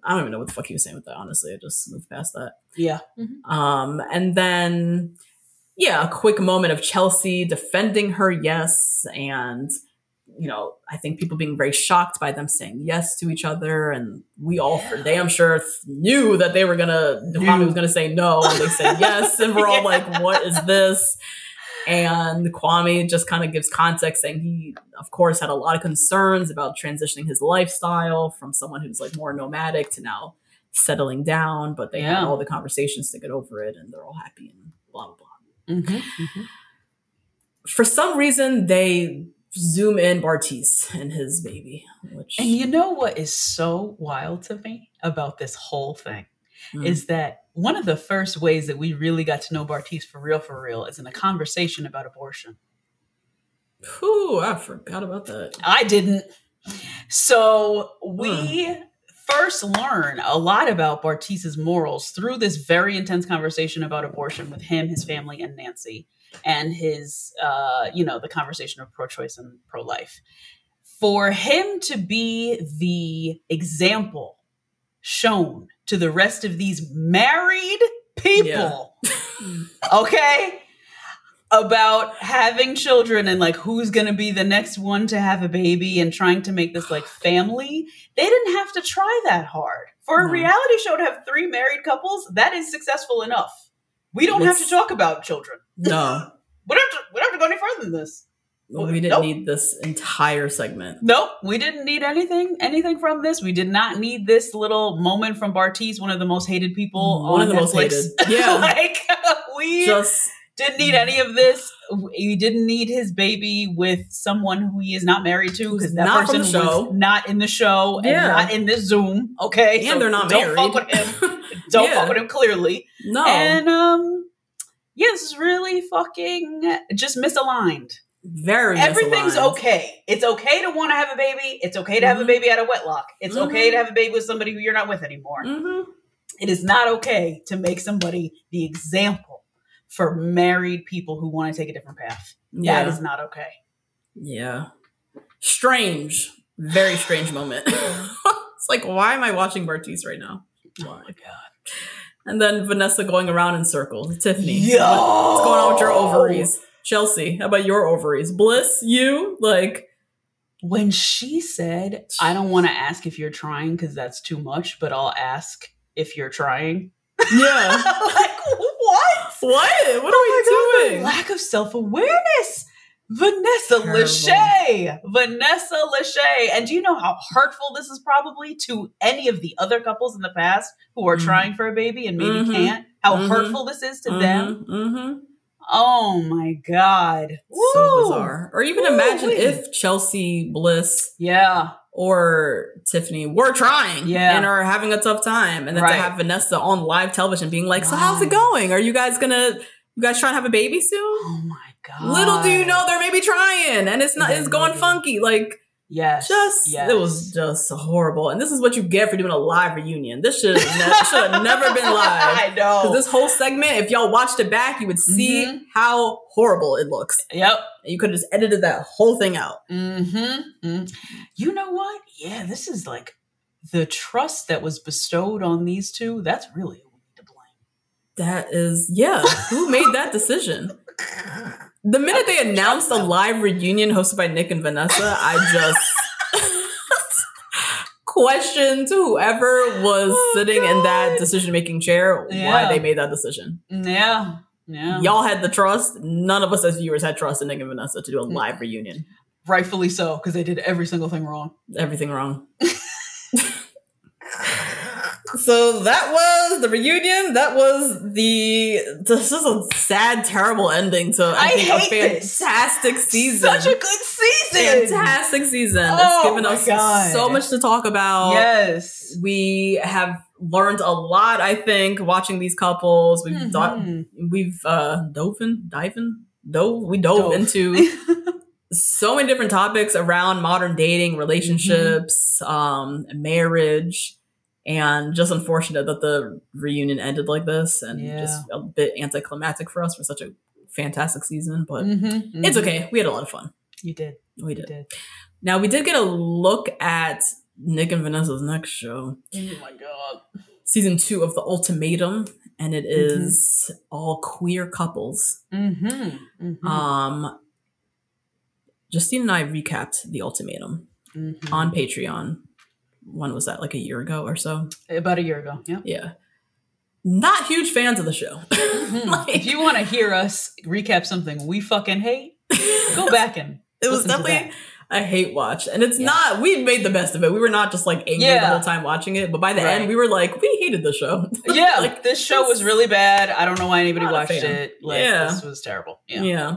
I don't even know what the fuck he was saying with that. Honestly, I just moved past that. yeah. Um, and then yeah, a quick moment of Chelsea defending her yes, and you know, I think people being very shocked by them saying yes to each other, and we all, they I'm sure knew that they were gonna, Kwame was gonna say no, and they said yes, and we're all Yeah. like, what is this? And Kwame just kind of gives context saying he, of course, had a lot of concerns about transitioning his lifestyle from someone who's like more nomadic to now settling down, but they had Yeah. all the conversations to get over it and they're all happy and blah, blah, blah. Mm-hmm. For some reason, they zoom in Bartise and his baby, which And you know what is so wild to me about this whole thing Mm. is that one of the first ways that we really got to know Bartise for real, for real, is in a conversation about abortion. Whew, I forgot about that. I didn't. So we first learn a lot about Bartise's morals through this very intense conversation about abortion with him, his family, and Nancy, and his, uh, you know, the conversation of pro-choice and pro-life. For him to be the example shown to the rest of these married people, okay, about having children and like who's going to be the next one to have a baby and trying to make this like family, they didn't have to try that hard. For a No. reality show to have three married couples, that is successful enough. We don't have to talk about children. No, We don't have to, we don't have to go any further than this. We didn't Nope. need this entire segment. Nope, we didn't need anything anything from this. We did not need this little moment from Bartise, one of the most hated people One on of the most hated. Yeah. like we Just didn't need any of this. We didn't need his baby with someone who he is not married to because that not person the show. was not in the show and not in this Zoom. Okay, and they're not don't married. Fuck with him. Don't Yeah. fuck with him clearly. No. And um, yeah, this is really fucking just misaligned. Very Everything's misaligned. okay. It's okay to want to have a baby. It's okay to have a Mhm. baby out of wedlock. It's okay Mhm. to have a baby with somebody who you're not with anymore. Mhm. It is not okay to make somebody the example for married people who want to take a different path. Yeah. That is not okay. Yeah. Strange. Very strange moment. it's like, why am I watching Bartise right now? Oh my god. And then Vanessa going around in circles. Tiffany. Yo! What's going on with your ovaries? Chelsea, how about your ovaries? Bliss, you? Like, When she said, I don't want to ask if you're trying because that's too much, but I'll ask if you're trying. yeah. like, what? what? What Oh are we doing? lack of self awareness. Vanessa Terrible. Lachey. Vanessa Lachey. And do you know how hurtful this is probably to any of the other couples in the past who are Mhm. trying for a baby and maybe Mhm. can't? How Mhm. hurtful this is to them. Oh my God. So bizarre. Or even Woo, imagine if Chelsea Bliss Yeah. or Tiffany were trying Yeah. and are having a tough time. And then Right. to have Vanessa on live television being like, So how's it going? Are you guys gonna you guys trying to have a baby soon? Oh my God. Little do you know they're maybe trying and it's not it's going funky. Like Yes. just yes. it was just horrible. And this is what you get for doing a live reunion. This should have should have never been live. I know. Because this whole segment, if y'all watched it back, you would see Mhm. how horrible it looks. Yep. And you could have just edited that whole thing out. Mm-hmm. You know what? Yeah, this is like the trust that was bestowed on these two. That's really who we need to blame. That is, yeah. Who made that decision? The minute they announced a live reunion hosted by Nick and Vanessa, I just questioned whoever was Oh, sitting in that decision making chair why they made that decision. Yeah. Yeah. Y'all had the trust. None of us as viewers had trust in Nick and Vanessa to do a Mm. live reunion. Rightfully so, because they did every single thing wrong. Everything wrong. so that was the reunion. That was the. This is a sad, terrible ending to I, I think a hate this. fantastic season. Such a good season. fantastic season. Oh it's given us God. so much to talk about. Yes. We have learned a lot, I think, watching these couples. We've thought Mhm. we've uh dove in, diving, dove, we dove, Dove. into so many different topics around modern dating, relationships, Mm-hmm. um, marriage, and just unfortunate that the reunion ended like this and Yeah. just a bit anticlimactic for us for such a fantastic season. But Mhm, it's mhm. okay. We had a lot of fun. You did. We did. did. Now we did get a look at Nick and Vanessa's next show, Oh my god. season two of The Ultimatum, and it is Mm-hmm. all queer couples. Mm-hmm. mm Um, Justine and I recapped The Ultimatum Mm-hmm. on Patreon. When was that? Like a year ago or so? About a year ago. Yeah. Yeah. not huge fans of the show. Like, if you want to hear us recap something we fucking hate, go back and it was definitely a hate watch, and it's not. We made the best of it. We were not just like angry the whole time watching it, but by the Right. end, we were like, we hated the show. Yeah, like this show was really bad. I don't know why anybody watched it. Like Yeah. this was terrible. yeah. Yeah.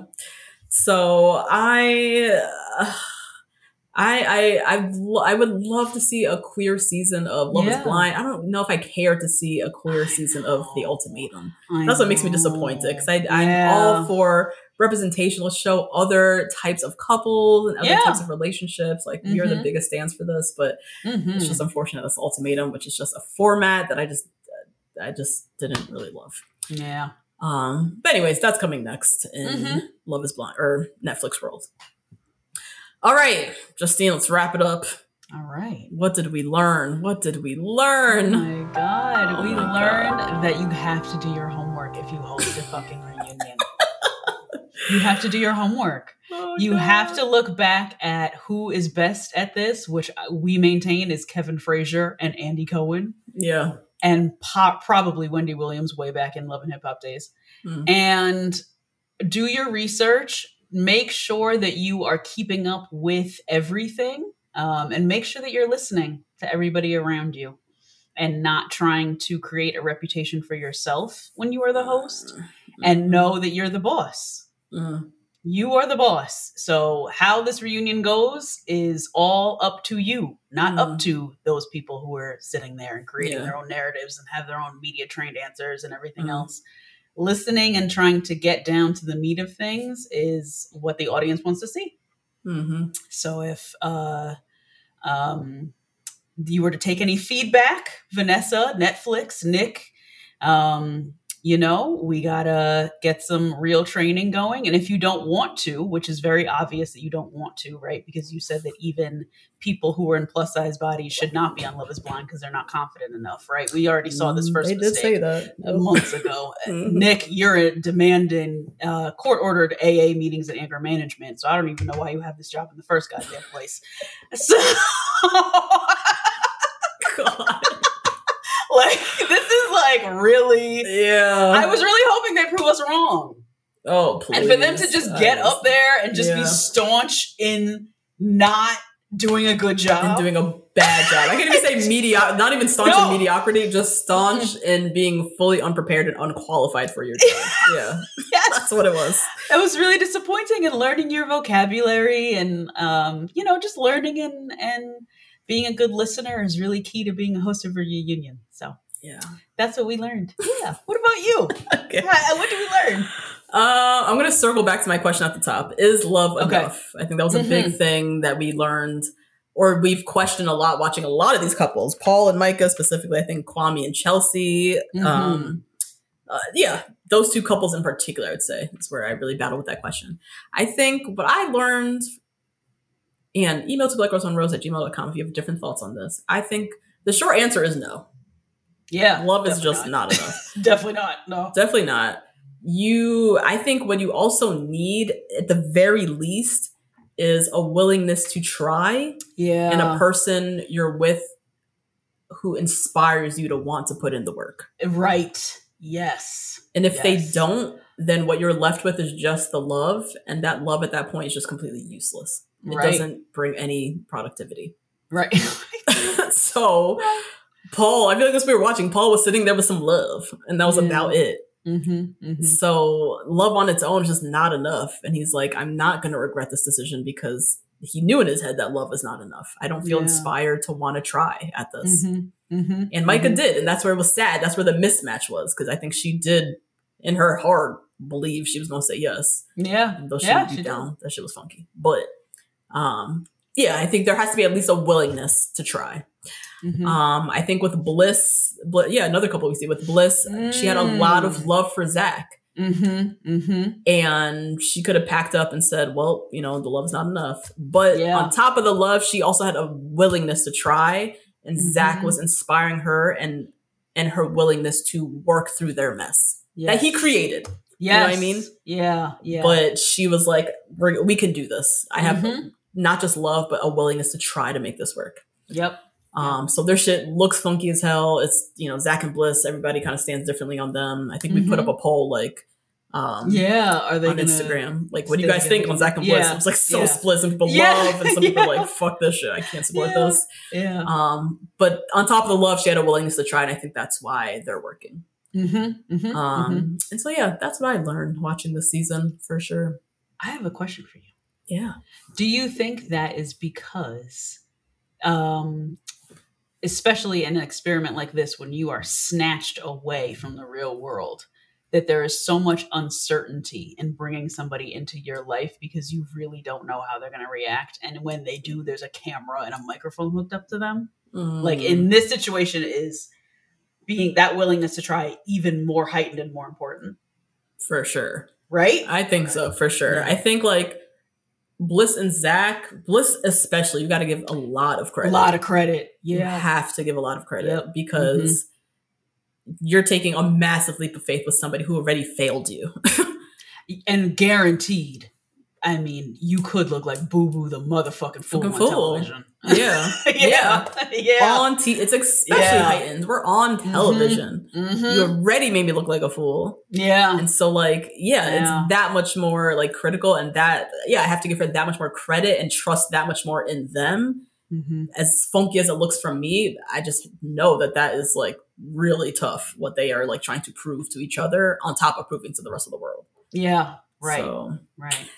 So I. uh, I I I lo- I would love to see a queer season of Love Yeah. Is Blind. I don't know if I care to see a queer season of The Ultimatum. I That's what makes me disappointed because I I'm all for representation. Let's show other types of couples and other Yeah. types of relationships. Like we are the Mhm. biggest stands for this, but Mhm. it's just unfortunate this ultimatum, which is just a format that I just I just didn't really love. Yeah. Um, but anyways, that's coming next in Mhm. Love Is Blind or Netflix World. All right, Justine, let's wrap it up. All right. What did we learn? What did we learn? Oh my god. Oh we my learned that you have to do your homework if you host a fucking reunion. you have to do your homework. Oh, You God. have to look back at who is best at this, which we maintain is Kevin Frazier and Andy Cohen, Yeah. and po- probably Wendy Williams way back in Love and Hip Hop days. Mm. And do your research. Make sure that you are keeping up with everything, um, and make sure that you're listening to everybody around you, and not trying to create a reputation for yourself when you are the host. And know that you're the boss Mm. you are the boss. So how this reunion goes is all up to you, not up Mm. to those people who are sitting there and creating Yeah. their own narratives and have their own media trained answers and everything Mm. else. Listening and trying to get down to the meat of things is what the audience wants to see. hmm So if uh, um, you were to take any feedback, Vanessa, Netflix, Nick, um, you know, we gotta get some real training going. And if you don't want to, which is very obvious that you don't want to, right? Because you said that even people who are in plus size bodies should not be on Love Is Blind because they're not confident enough, right? We already saw this first Mm, They did say that. uh, months ago. Mhm. Nick, you're demanding uh, court ordered AA meetings and anger management. So I don't even know why you have this job in the first goddamn place. So, God. Like, this is like really. Yeah. I was really hoping they'd prove us wrong. Oh, please. And for them to just get up there and just Yeah. be staunch in not doing a good job. and doing a bad job. I can't even say mediocre, not even staunch No. in mediocrity, just staunch in being fully unprepared and unqualified for your job. Yeah, yes. that's what it was. it was really disappointing and learning your vocabulary and um, you know just learning and and being a good listener is really key to being a host of a reunion so Yeah. That's what we learned yeah what about you Okay. Hi, what did we learn Uh, I'm going to circle back to my question at the top. Is love Okay. enough? I think that was a big thing that we learned or we've questioned a lot watching a lot of these couples. Paul and Micah specifically, I think Kwame and Chelsea. Um, uh, yeah, those two couples in particular, I would say, is where I really battle with that question. I think what I learned, and email to blackroseonrose at gmail.com if you have different thoughts on this. I think the short answer is no. Yeah Love is just not enough. definitely not no Definitely not. You, I think what you also need at the very least is a willingness to try yeah and a person you're with who inspires you to want to put in the work. right yes And if they don't, then what you're left with is just the love. And that love at that point is just completely useless. It Right. doesn't bring any productivity. right so, Paul, I feel like as we were watching, Paul was sitting there with some love, and that was Yeah. about it. mm-hmm, mm-hmm. So love on its own is just not enough. And he's like, I'm not going to regret this decision because he knew in his head that love is not enough. I don't feel Yeah. inspired to want to try at this. Mm-hmm, mm-hmm, And Micah mhm. did. And that's where it was sad. That's where the mismatch was because I think she did, in her heart, believe she was going to say yes. yeah Though she yeah deep she did. down, that shit was funky. But um, yeah, I think there has to be at least a willingness to try. Mhm. Um, I think with Bliss, Bl- yeah, another couple we see with Bliss, she had a lot of Mm. love for Zach. Mm-hmm. Mm-hmm. and she could have packed up and said, "Well, you know, the love's not enough." But Yeah. on top of the love, she also had a willingness to try, and Zach Mhm. was inspiring her and and her willingness to work through their mess that he Yes. created. Yes. know what I mean? Yeah. Yeah. But she was like, "We can do this. I have Mhm. not just love, but a willingness to try to make this work." yep. Um, so their shit looks funky as hell. It's you know Zach and Bliss. Everybody kind of stands differently on them. I think we put up a poll like, um, Yeah, are they on Instagram. Like, what do you guys think on Zach and Bliss? Yeah, It was like so yeah. split. Some people Yeah, love, and some people like, fuck this shit. I can't support this. Yeah. Um, but on top of the love, she had a willingness to try, and I think that's why they're working. Mm-hmm, mm-hmm, Um, and so yeah, that's what I learned watching this season for sure. I have a question for you. Yeah. Do you think that is because, um, especially in an experiment like this, when you are snatched away from the real world, that there is so much uncertainty in bringing somebody into your life because you really don't know how they're going to react, and when they do, there's a camera and a microphone hooked up to them. Like Mm. in this situation, is being that willingness to try even more heightened and more important, for sure. right? I think so for sure. Yeah. I think like Bliss and Zach, Bliss especially, you got to give a lot of credit. A lot of credit. You Yeah. have to give a lot of credit Yep. Mm-hmm. because you're taking a massive leap of faith with somebody who already failed you. and guaranteed. I mean, you could look like Boo Boo the motherfucking fool on fool. television. yeah. yeah, yeah. On t- it's especially Yeah. heightened. We're on television. Mhm. You already made me look like a fool. yeah, And so like, yeah, Yeah. it's that much more like critical and that yeah, I have to give her that much more credit and trust that much more in them. Mhm. As funky as it looks from me, I just know that that is like really tough what they are like trying to prove to each other on top of proving to the rest of the world. yeah. Right, So, right.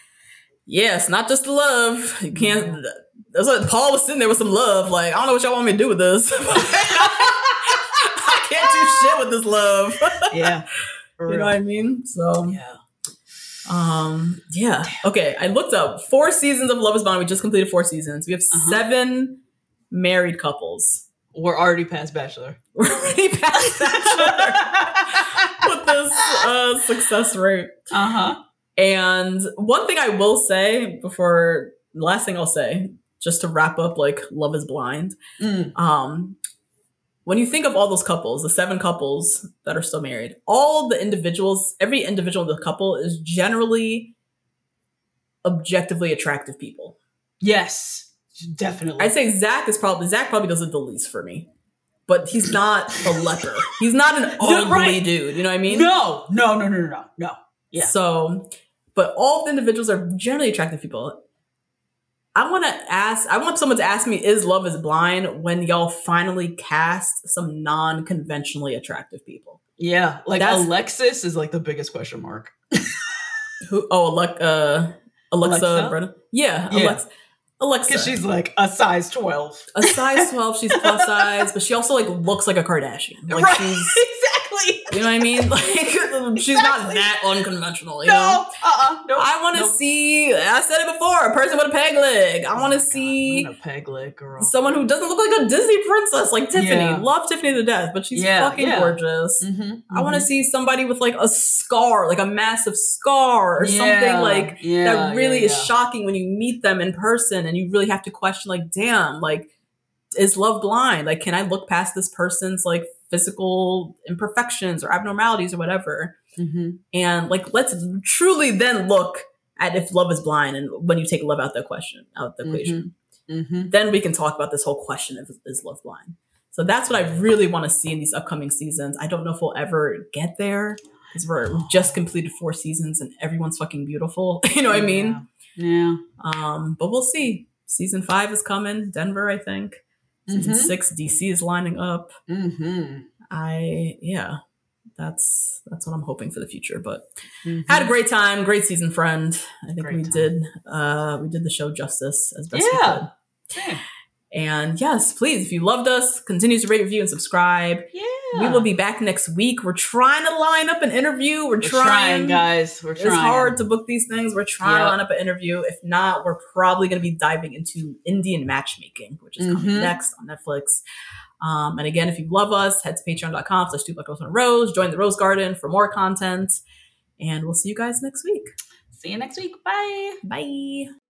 Yes, not just the love. You can't that's what Paul was sitting there with some love. Like, I don't know what y'all want me to do with this. I can't do shit with this love. Yeah, you know what I mean? So yeah. Um, yeah. Okay. I looked up four seasons of Love is Blind. We just completed four seasons. We have Uh-huh. seven married couples. We're already past Bachelor. We're already past Bachelor with this uh, success rate. Uh huh. And one thing I will say before last thing I'll say, just to wrap up like Love is Blind. Mm. Um, when you think of all those couples, the seven couples that are still married, all the individuals, every individual in the couple is generally objectively attractive people. Yes, definitely. I'd say Zach is probably Zach probably does it the least for me, but he's not a leper. He's not an No, ugly right. dude. You know what I mean? no, no, no, no, no, no. Yeah. So, but all the individuals are generally attractive people. I want to ask. I want someone to ask me: Is Love is Blind when y'all finally cast some non-conventionally attractive people? Yeah, like That's- Alexis is like the biggest question mark. Who? Oh, Alec, uh, Alexa, Alexa? Brennan. Yeah, Yeah. Alexa. Alexa. Because she's like a size 12. a size twelve. She's plus size, but she also like looks like a Kardashian. Like right, she's, exactly. you know what I mean? Like she's not that unconventional. You No, know? uh-uh, no. I want to Nope. see. I said it before. A person with a peg leg. I want to see I'm a peg leg girl. someone who doesn't look like a Disney princess, like Tiffany. Yeah. Love Tiffany to death, but she's Yeah, fucking yeah. gorgeous. Mhm, I want to see somebody with like a scar, like a massive scar or something like yeah, that really yeah, is shocking when you meet them in person and you really have to question like, damn, like is love blind? Like, can I look past this person's like physical imperfections or abnormalities or whatever? Mhm. And like, let's truly then look at if love is blind and when you take love out the question, out the equation Mhm. then we can talk about this whole question of is love blind. So that's what I really want to see in these upcoming seasons. I don't know if we'll ever get there because we're we just completed four seasons and everyone's fucking beautiful. you know what I mean? Yeah. Um, but we'll see. Season five is coming. Denver, I think. Season Mhm. six, DC is lining up. Mm-hmm. I yeah, that's that's what I'm hoping for the future. But Mhm. had a great time, great season, friend. I think Great we time. did uh we did the show justice as best we could. Yeah. And yes, please, if you loved us, continue to rate, review, and subscribe. Yeah. We will be back next week. We're trying to line up an interview. We're, We're trying, trying, guys. We're trying. It's hard to book these things. We're trying to line up an interview. If not, we're probably going to be diving into Indian matchmaking, which is coming Mhm. next on Netflix. Um, and again, if you love us, head to patreon.com slash two black girls and a rose. Join the Rose Garden for more content. And we'll see you guys next week. See you next week. Bye. Bye.